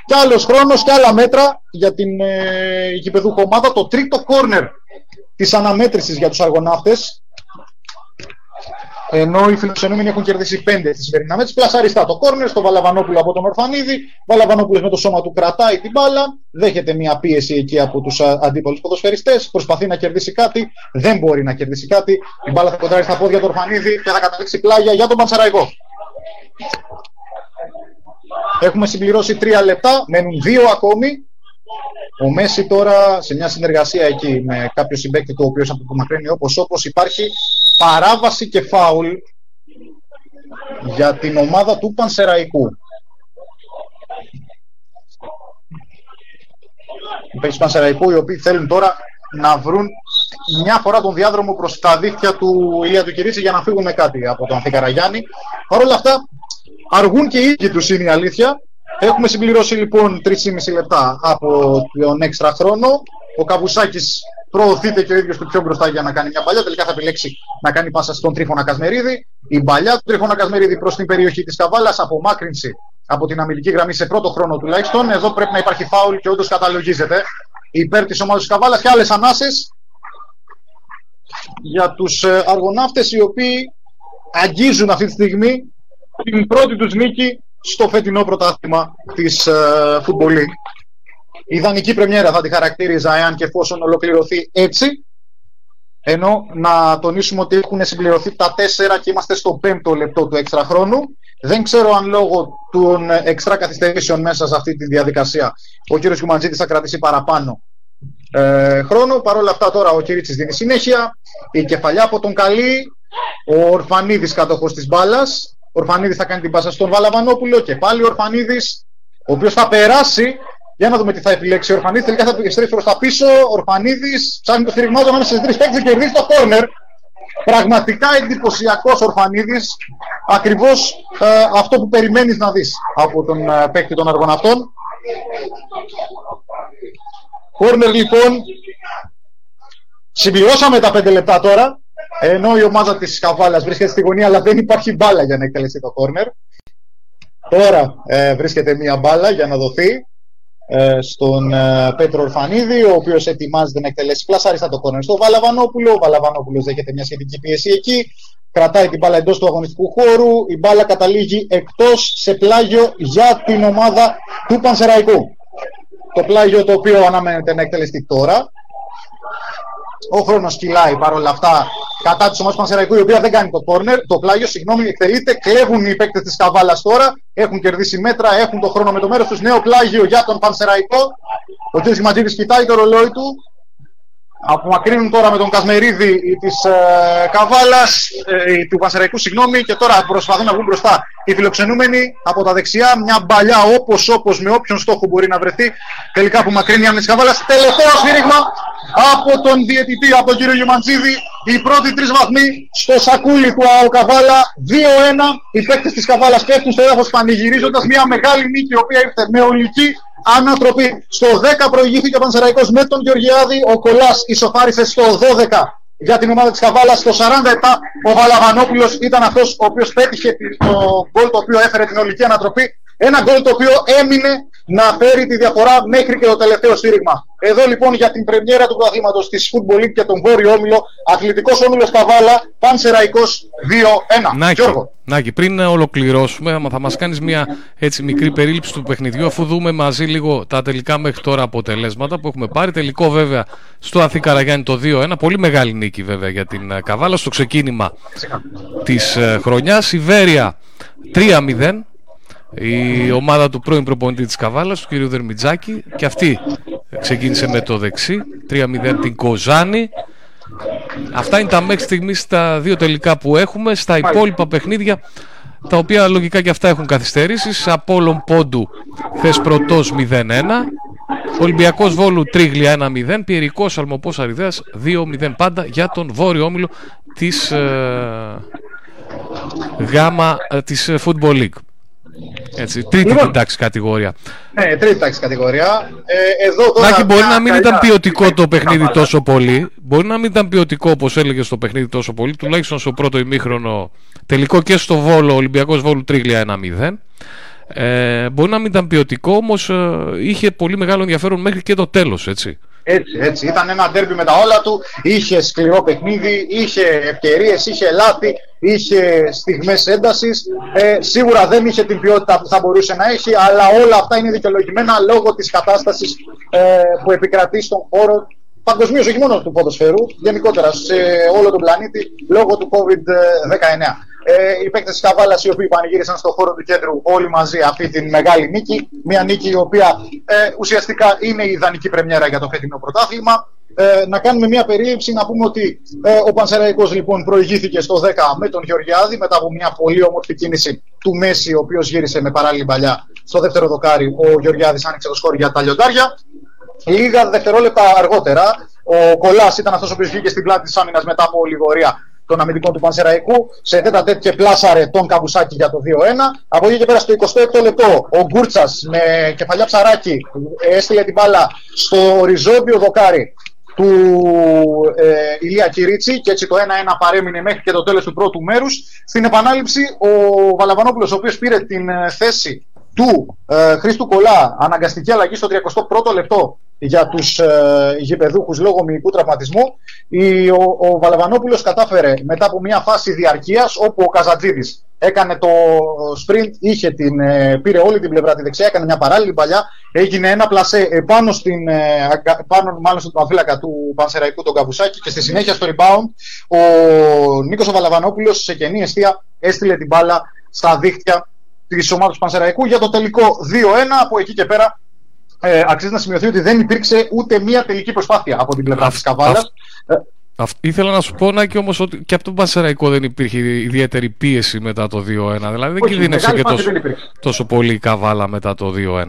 Κι άλλος χρόνος και άλλα μέτρα για την ε, ομάδα. Το τρίτο κόρνερ της αναμέτρησης για τους αργοναύτες ενώ οι φιλοξενούμενοι έχουν κερδίσει 5 στη σημερινή μέτρηση. Πλασαριστά το κόρνερ στο Βαλαβανόπουλο από τον Ορφανίδη. Βαλαβανόπουλος με το σώμα του κρατάει την μπάλα. Δέχεται μια πίεση εκεί από τους αντίπαλους ποδοσφαιριστές. Προσπαθεί να κερδίσει κάτι. Δεν μπορεί να κερδίσει κάτι. Η μπάλα θα κοντράρει στα πόδια του Ορφανίδη και θα καταλήξει πλάγια για τον Πανσεραϊκό. Έχουμε συμπληρώσει 3 λεπτά. Μένουν 2 ακόμη. Ο Μέση τώρα σε μια συνεργασία εκεί με κάποιο συμπέκτη του ο οποίος απομακρύνει όπως όπως υπάρχει παράβαση και φάουλ για την ομάδα του Πανσεραϊκού. Οι παίκτες του Πανσεραϊκού οι οποίοι θέλουν τώρα να βρουν μια φορά τον διάδρομο προς τα δίχτυα του Ηλία του Κυρίτσι για να φύγουν με κάτι από τον Ανθικαραγιάννη. Παρ' όλα αυτά αργούν και οι ίδιοι τους είναι η αλήθεια Έχουμε συμπληρώσει λοιπόν 3,5 λεπτά από τον έξτρα χρόνο. Ο Καβουσάκης προωθείται και ο ίδιος του πιο μπροστά για να κάνει μια παλιά. Τελικά θα επιλέξει να κάνει πάσα στον Τρίφωνα Κασμερίδη. Η παλιά του Τρίφωνα Κασμερίδη προς την περιοχή της Καβάλας. Απομάκρυνση από την αμυντική γραμμή σε πρώτο χρόνο τουλάχιστον. Εδώ πρέπει να υπάρχει φάουλ και όντως καταλογίζεται υπέρ της ομάδας της Καβάλας και άλλες ανάσε για τους αργοναύτες οι οποίοι αγγίζουν αυτή τη στιγμή την πρώτη τους νίκη στο φετινό πρωτάθλημα της uh, Football League. Η ιδανική πρεμιέρα θα τη χαρακτήριζα εάν και εφόσον ολοκληρωθεί έτσι. Ενώ να τονίσουμε ότι έχουν συμπληρωθεί τα 4 και είμαστε στο 5ο λεπτό του έξτρα χρόνου. Δεν ξέρω αν λόγω των εξτρά καθυστερήσεων μέσα σε αυτή τη διαδικασία ο κύριος Κουμαντζήτης θα κρατήσει παραπάνω ε, χρόνο. Παρ' όλα αυτά τώρα ο Κυρίτσης δίνει συνέχεια. Η κεφαλιά από τον Καλή. Ο Ορφανίδης κατοχός της μπάλας. Ο Ορφανίδης θα κάνει την πάσα στον Βαλαβανόπουλο και πάλι ο Ορφανίδης ο οποίος θα περάσει για να δούμε τι θα επιλέξει ο Ορφανίδης. Τελικά θα επιστρέψει προς τα πίσω. Ο Ορφανίδης ψάχνει το στηριγμό του ανάμεσα στις τρεις παίκτες και κερδίζει το κόρνερ. Πραγματικά εντυπωσιακός Ορφανίδης. Ακριβώς ε, αυτό που περιμένεις να δεις από τον ε, παίκτη των αργοναυτών. Κόρνερ λοιπόν. Συμπληρώσαμε τα 5 λεπτά τώρα. Ενώ η ομάδα της Καβάλας βρίσκεται στη γωνία αλλά δεν υπάρχει μπάλα για να εκτελεστεί το κόρνερ. Τώρα ε, βρίσκεται μία μπάλα για να δοθεί ε, στον ε, Πέτρο Ορφανίδη, ο οποίος ετοιμάζεται να εκτελέσει πλασάριστα το κόρνερ στο Βαλαβανόπουλο. Ο Βαλαβανόπουλος δέχεται μια σχετική πίεση εκεί. Κρατάει την μπάλα εντός του αγωνιστικού χώρου. Η μπάλα καταλήγει εκτός σε πλάγιο για την ομάδα του Πανσεραϊκού. Το πλάγιο το οποίο αναμένεται να εκτελεστεί τώρα. Ο χρόνος κυλάει παρόλα αυτά κατά της ομάδας Πανσεραϊκού, η οποία δεν κάνει το κόρνερ. Το πλάγιο, συγγνώμη, εκτελείται. Κλέβουν οι παίκτες της Καβάλας τώρα. Έχουν κερδίσει μέτρα, έχουν το χρόνο με το μέρος τους. Νέο πλάγιο για τον Πανσεραϊκό. Ο κ. Ματζίδη κοιτάει το ρολόι του. Απομακρύνουν τώρα με τον Κασμερίδη της ε, Καβάλας, ε, του Πανσεραϊκού, συγγνώμη, και τώρα προσπαθούν να βγουν μπροστά οι φιλοξενούμενοι από τα δεξιά. Μια μπαλιά όπως όπως με όποιον στόχο μπορεί να βρεθεί. Τελικά απομακρύνει η άμυνα της Καβάλας. Τελευταίο σφύριγμα από τον διαιτητή, από τον κύριο Γιωμαντζίδη. Οι πρώτοι τρεις βαθμοί στο σακούλι του ΑΟ Καβάλα. 2-1. Οι παίκτες της Καβάλας πέφτουν στο έδαφος πανηγυρίζοντας μια μεγάλη νίκη η οποία ήρθε με ολική ανατροπή. Στο 10 προηγήθηκε ο Πανσεραϊκός με τον Γεωργιάδη. Ο Κολάς ισοφάρισε στο 12 για την ομάδα της Καβάλας. Στο 47 ο Βαλαβανόπουλος ήταν αυτός ο οποίος πέτυχε το γκολ το οποίο έφερε την ολική ανατροπή. Ένα γκολ το οποίο έμεινε να φέρει τη διαφορά μέχρι και το τελευταίο στήριγμα. Εδώ λοιπόν για την πρεμιέρα του πρωταθλήματος της Football League και τον Βόρειο Όμιλο, αθλητικός όμιλος Καβάλα, Πανσεραϊκός 2-1. Νάκη, Νάκη, πριν ολοκληρώσουμε, θα μας κάνεις μια έτσι μικρή περίληψη του παιχνιδιού, αφού δούμε μαζί λίγο τα τελικά μέχρι τώρα αποτελέσματα που έχουμε πάρει. Τελικό βέβαια στο Αθή Καραγιάννη το 2-1, πολύ μεγάλη νίκη βέβαια για την ε, Καβάλα στο ξεκίνημα της ε, χρονιάς. Ιβέρια 3-0 η ομάδα του πρώην προπονητή της Καβάλας, του κ. Δερμιτζάκη και αυτή ξεκίνησε με το δεξί 3-0 την Κοζάνη αυτά είναι τα μέχρι στιγμής τα δύο τελικά που έχουμε στα υπόλοιπα παιχνίδια τα οποία λογικά και αυτά έχουν καθυστερήσεις Απόλλων Πόντου Θεσπρωτός 0-1 Ολυμπιακός Βόλου Τρίγλια 1-0 Πιερικός Αλμοπός Αριδέας 2-0 πάντα για τον Βόρειο Όμιλο της ε, γάμα ε, της Football League έτσι, τρίτη λοιπόν, τάξη κατηγορία. Ναι, τρίτη τάξη κατηγορία. Ε, εδώ τώρα Νάκη, μπορεί να μην ήταν ποιοτικό το παιχνίδι τόσο πολύ. Μπορεί να μην ήταν ποιοτικό όπως έλεγες στο παιχνίδι τόσο πολύ. Τουλάχιστον στο πρώτο ημίχρονο τελικό και στο Βόλο, Ολυμπιακός Βόλου Τρίγλια 1-0. Ε, μπορεί να μην ήταν ποιοτικό, όμως ε, είχε πολύ μεγάλο ενδιαφέρον μέχρι και το τέλος, έτσι. Έτσι, έτσι. Ήταν ένα ντέρμπι με τα όλα του. Είχε σκληρό παιχνίδι, είχε ευκαιρίες, είχε λάθη, είχε στιγμές έντασης. Ε, σίγουρα δεν είχε την ποιότητα που θα μπορούσε να έχει, αλλά όλα αυτά είναι δικαιολογημένα λόγω της κατάστασης ε, που επικρατεί στον χώρο παγκοσμίως, όχι μόνο του ποδοσφαίρου, γενικότερα σε όλο τον πλανήτη λόγω του COVID-19 ε, οι παίκτες της Καβάλας οι οποίοι πανηγύρισαν στον χώρο του κέντρου όλοι μαζί αυτή τη μεγάλη νίκη. Μια νίκη η οποία ε, ουσιαστικά είναι η ιδανική πρεμιέρα για το φετινό πρωτάθλημα. Ε, να κάνουμε μια περίληψη να πούμε ότι ε, ο Πανσεραϊκός λοιπόν προηγήθηκε στο 10 με τον Γεωργιάδη μετά από μια πολύ όμορφη κίνηση του Μέση ο οποίος γύρισε με παράλληλη παλιά στο δεύτερο δοκάρι ο Γεωργιάδης άνοιξε το σκόρ για τα λιοντάρια λίγα δευτερόλεπτα αργότερα ο Κολάς ήταν αυτός ο οποίος βγήκε στην πλάτη της άμυνας μετά από ολιγορία των αμυντικών του Πανσεραϊκού. Σε τέτα τέτ και πλάσαρε τον Καμπουσάκη για το 2-1. Από εκεί και πέρα στο 26ο λεπτό ο Γκούρτσας με κεφαλιά ψαράκι έστειλε την μπάλα στο οριζόντιο δοκάρι του ε, Ηλία Κυρίτσι και έτσι το 1-1 παρέμεινε μέχρι και το τέλος του πρώτου μέρους. Στην επανάληψη ο Βαλαβανόπουλος ο οποίος πήρε την ε, θέση του ε, Χρήστου Κολά αναγκαστική αλλαγή στο 31ο λεπτό για τους ε, γηπεδούχους λόγω μυϊκού τραυματισμού. Η, ο, ο Βαλαβανόπουλος κατάφερε μετά από μια φάση διαρκείας όπου ο Καζατζίδης έκανε το sprint, είχε την, ε, πήρε όλη την πλευρά τη δεξιά, έκανε μια παράλληλη παλιά, έγινε ένα πλασέ επάνω στην, ε, πάνω μάλλον στον αφύλακα του Πανσεραϊκού τον Καβουσάκη και στη συνέχεια στο rebound ο Νίκος ο Βαλαβανόπουλος σε κενή αιστεία έστειλε την μπάλα στα δίχτυα της ομάδας του Πανσεραϊκού για το τελικό 2-1. Από εκεί και πέρα ε, αξίζει να σημειωθεί ότι δεν υπήρξε ούτε μία τελική προσπάθεια από την πλευρά της Καβάλας. Ήθελα να σου πω να και όμως ότι και από τον Πανσεραϊκό δεν υπήρχε ιδιαίτερη πίεση μετά το 2-1. Δηλαδή δεν κινδύνευσε και τόσο, τόσο πολύ η Καβάλα μετά το 2-1.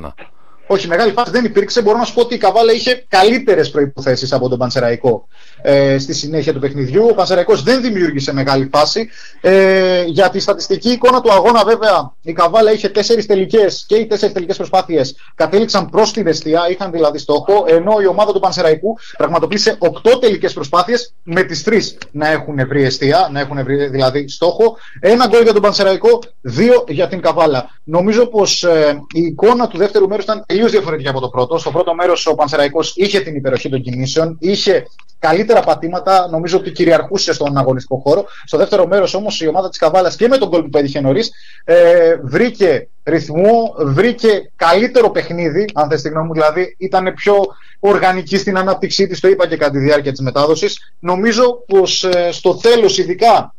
Όχι, μεγάλη φάση δεν υπήρξε. Μπορώ να σου πω ότι η Καβάλα είχε καλύτερες προποθέσει από τον Πανσεραϊκό ε, στη συνέχεια του παιχνιδιού. Ο Πανσεραϊκός δεν δημιούργησε μεγάλη φάση. Ε, για τη στατιστική εικόνα του αγώνα, βέβαια, η Καβάλα είχε τέσσερις τελικές και οι τέσσερις τελικές προσπάθειες κατέληξαν προς τη δεστία, είχαν δηλαδή στόχο, ενώ η ομάδα του Πανσεραϊκού πραγματοποίησε οκτώ τελικές προσπάθειες με τις τρεις να έχουν βρει αιστεία, να έχουν βρει δηλαδή στόχο. Ένα γκολ για τον Πανσεραϊκό, δύο για την Καβάλα. Νομίζω πως ε, η εικόνα του δεύτερου μέρους ήταν τελείως διαφορετική από το πρώτο. Στο πρώτο μέρος ο Πανσεραϊκός είχε την υπεροχή των κινήσεων, είχε καλύτερα πατήματα, νομίζω ότι κυριαρχούσε στον αγωνιστικό χώρο. Στο δεύτερο μέρος όμως η ομάδα της Καβάλας και με τον κόλπο που πέτυχε νωρίς ε, βρήκε ρυθμό, βρήκε καλύτερο παιχνίδι, αν θες τη γνώμη μου, δηλαδή ήταν πιο οργανική στην ανάπτυξή της, το είπα και κατά τη διάρκεια της μετάδοσης. Νομίζω πως ε, στο τέλος, ειδικά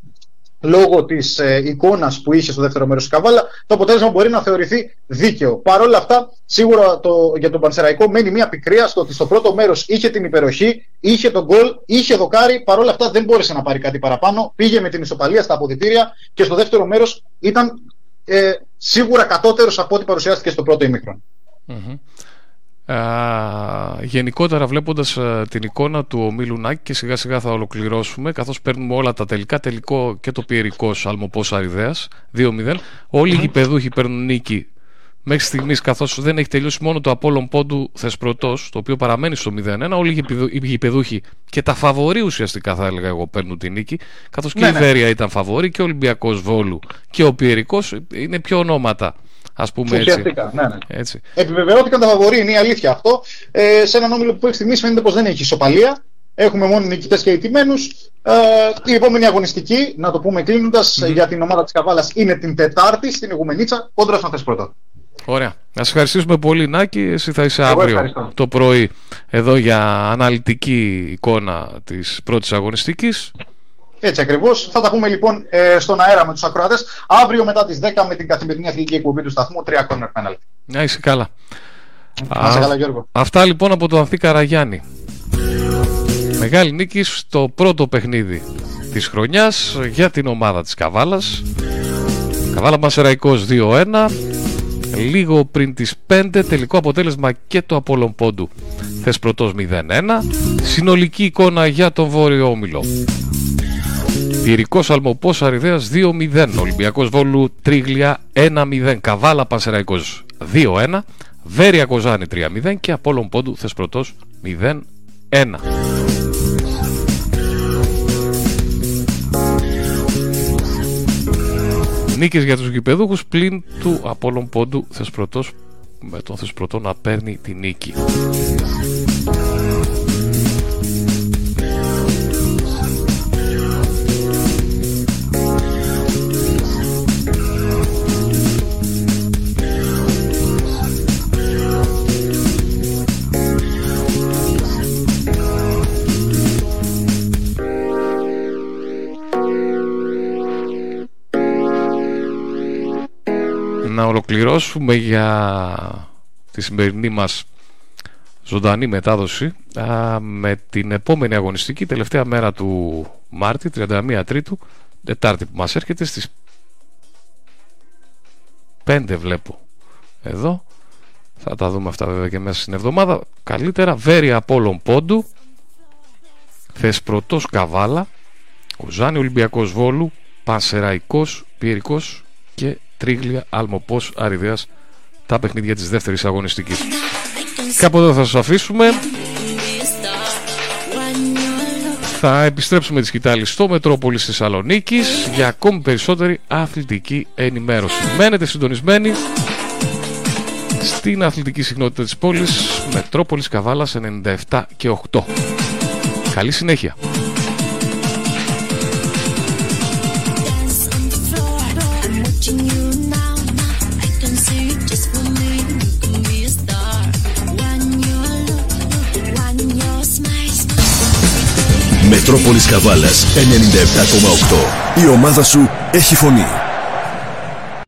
λόγω της ε, εικόνας που είχε στο δεύτερο μέρος της Καβάλα, το αποτέλεσμα μπορεί να θεωρηθεί δίκαιο. Παρ' όλα αυτά, σίγουρα το, για τον Πανσεραϊκό μένει μια πικρία στο ότι στο πρώτο μέρος είχε την υπεροχή, είχε τον γκολ, είχε δοκάρι. Παρ' όλα αυτά δεν μπόρεσε να πάρει κάτι παραπάνω. Πήγε με την ισοπαλία στα αποδητήρια και στο δεύτερο μέρος ήταν ε, σίγουρα κατώτερος από ό,τι παρουσιάστηκε στο πρώτο ημίχρονο γενικότερα βλέποντας την εικόνα του ομίλου Νάκη και σιγά σιγά θα ολοκληρώσουμε καθώς παίρνουμε όλα τα τελικά τελικό και το πιερικός αλμοπός αριδέας 2-0 όλοι οι γηπεδούχοι παίρνουν νίκη μέχρι στιγμής καθώς δεν έχει τελειώσει μόνο το Απόλλων Πόντου Θεσπρωτός το οποίο παραμένει στο 0-1 όλοι οι γηπεδούχοι και τα φαβορεί ουσιαστικά θα έλεγα εγώ παίρνουν την νίκη καθώς και ναι, η ναι. Βέρεια ήταν φαβορή και ο Ολυμπιακός Βόλου και ο Πιερικός είναι πιο ονόματα Α πούμε έτσι. Ναι, ναι. έτσι. Επιβεβαιώθηκαν τα φαβορή, είναι η αλήθεια αυτό. Ε, σε έναν όμιλο που έχει στιγμή φαίνεται πως δεν έχει ισοπαλία. Έχουμε μόνο νικητές και ηττημένου. Ε, η επόμενη αγωνιστική, να το πούμε για την ομάδα της Καβάλας είναι την Τετάρτη στην Ιγουμενίτσα, κόντρα στον Θεσπρωτό. Ωραία. Να σα ευχαριστήσουμε πολύ, Νάκη. Εσύ θα είσαι αύριο το πρωί εδώ για αναλυτική εικόνα της πρώτης αγωνιστικής. Έτσι ακριβώς. Θα τα πούμε λοιπόν ε, στον αέρα με τους ακροατές αύριο μετά τις 10 με την καθημερινή αθλητική εκπομπή του σταθμού 3 corner penalty. Να είσαι καλά. Να είσαι καλά, Γιώργο. Αυτά λοιπόν από τον Ανθή Καραγιάννη. Μεγάλη νίκη στο πρώτο παιχνίδι της χρονιάς για την ομάδα της Καβάλας. Καβάλα Μασεραϊκός 2-1. Λίγο πριν τις 5 τελικό αποτέλεσμα και το Απόλλων Πόντου. Θεσπρωτός 0-1. Συνολική εικόνα για τον Βόρειο Όμιλο. Πυρικό Αλμοπό Αριδέα 2-0. Ολυμπιακός Βόλου Τρίγλια 1-0. Καβάλα Πανσεραϊκός 2-1. Βέρεια Κοζάνη 3-0 και Απόλων Πόντου Θεσπρωτός 0-1. Νίκες για τους γηπεδούχους πλην του Απόλλων Πόντου Θεσπρωτός με τον Θεσπρωτό να παίρνει τη νίκη. Να ολοκληρώσουμε για τη σημερινή μας ζωντανή μετάδοση με την επόμενη αγωνιστική τελευταία μέρα του Μάρτη 31 Τρίτου Τετάρτη που μας έρχεται στις 5 βλέπω εδώ. Θα τα δούμε αυτά βέβαια και μέσα στην εβδομάδα. Καλύτερα Βέρεια Απόλλων Πόντου Θεσπρωτός Καβάλα Κοζάνη Ολυμπιακός Βόλου, Πανσεραϊκός Πιερικός και Τρίγλια Αλμοπός Αριδέας τα παιχνίδια της δεύτερης αγωνιστικής. Κάπου εδώ θα σας αφήσουμε. Θα επιστρέψουμε τη σκητάλη στο Μετρόπολη Θεσσαλονίκη για ακόμη περισσότερη αθλητική ενημέρωση. Μένετε συντονισμένοι στην αθλητική συχνότητα της πόλης Μετρόπολης Καβάλας 97 και 8. Καλή συνέχεια. Μετρόπολης Καβάλας 97,8. Η ομάδα σου έχει φωνή.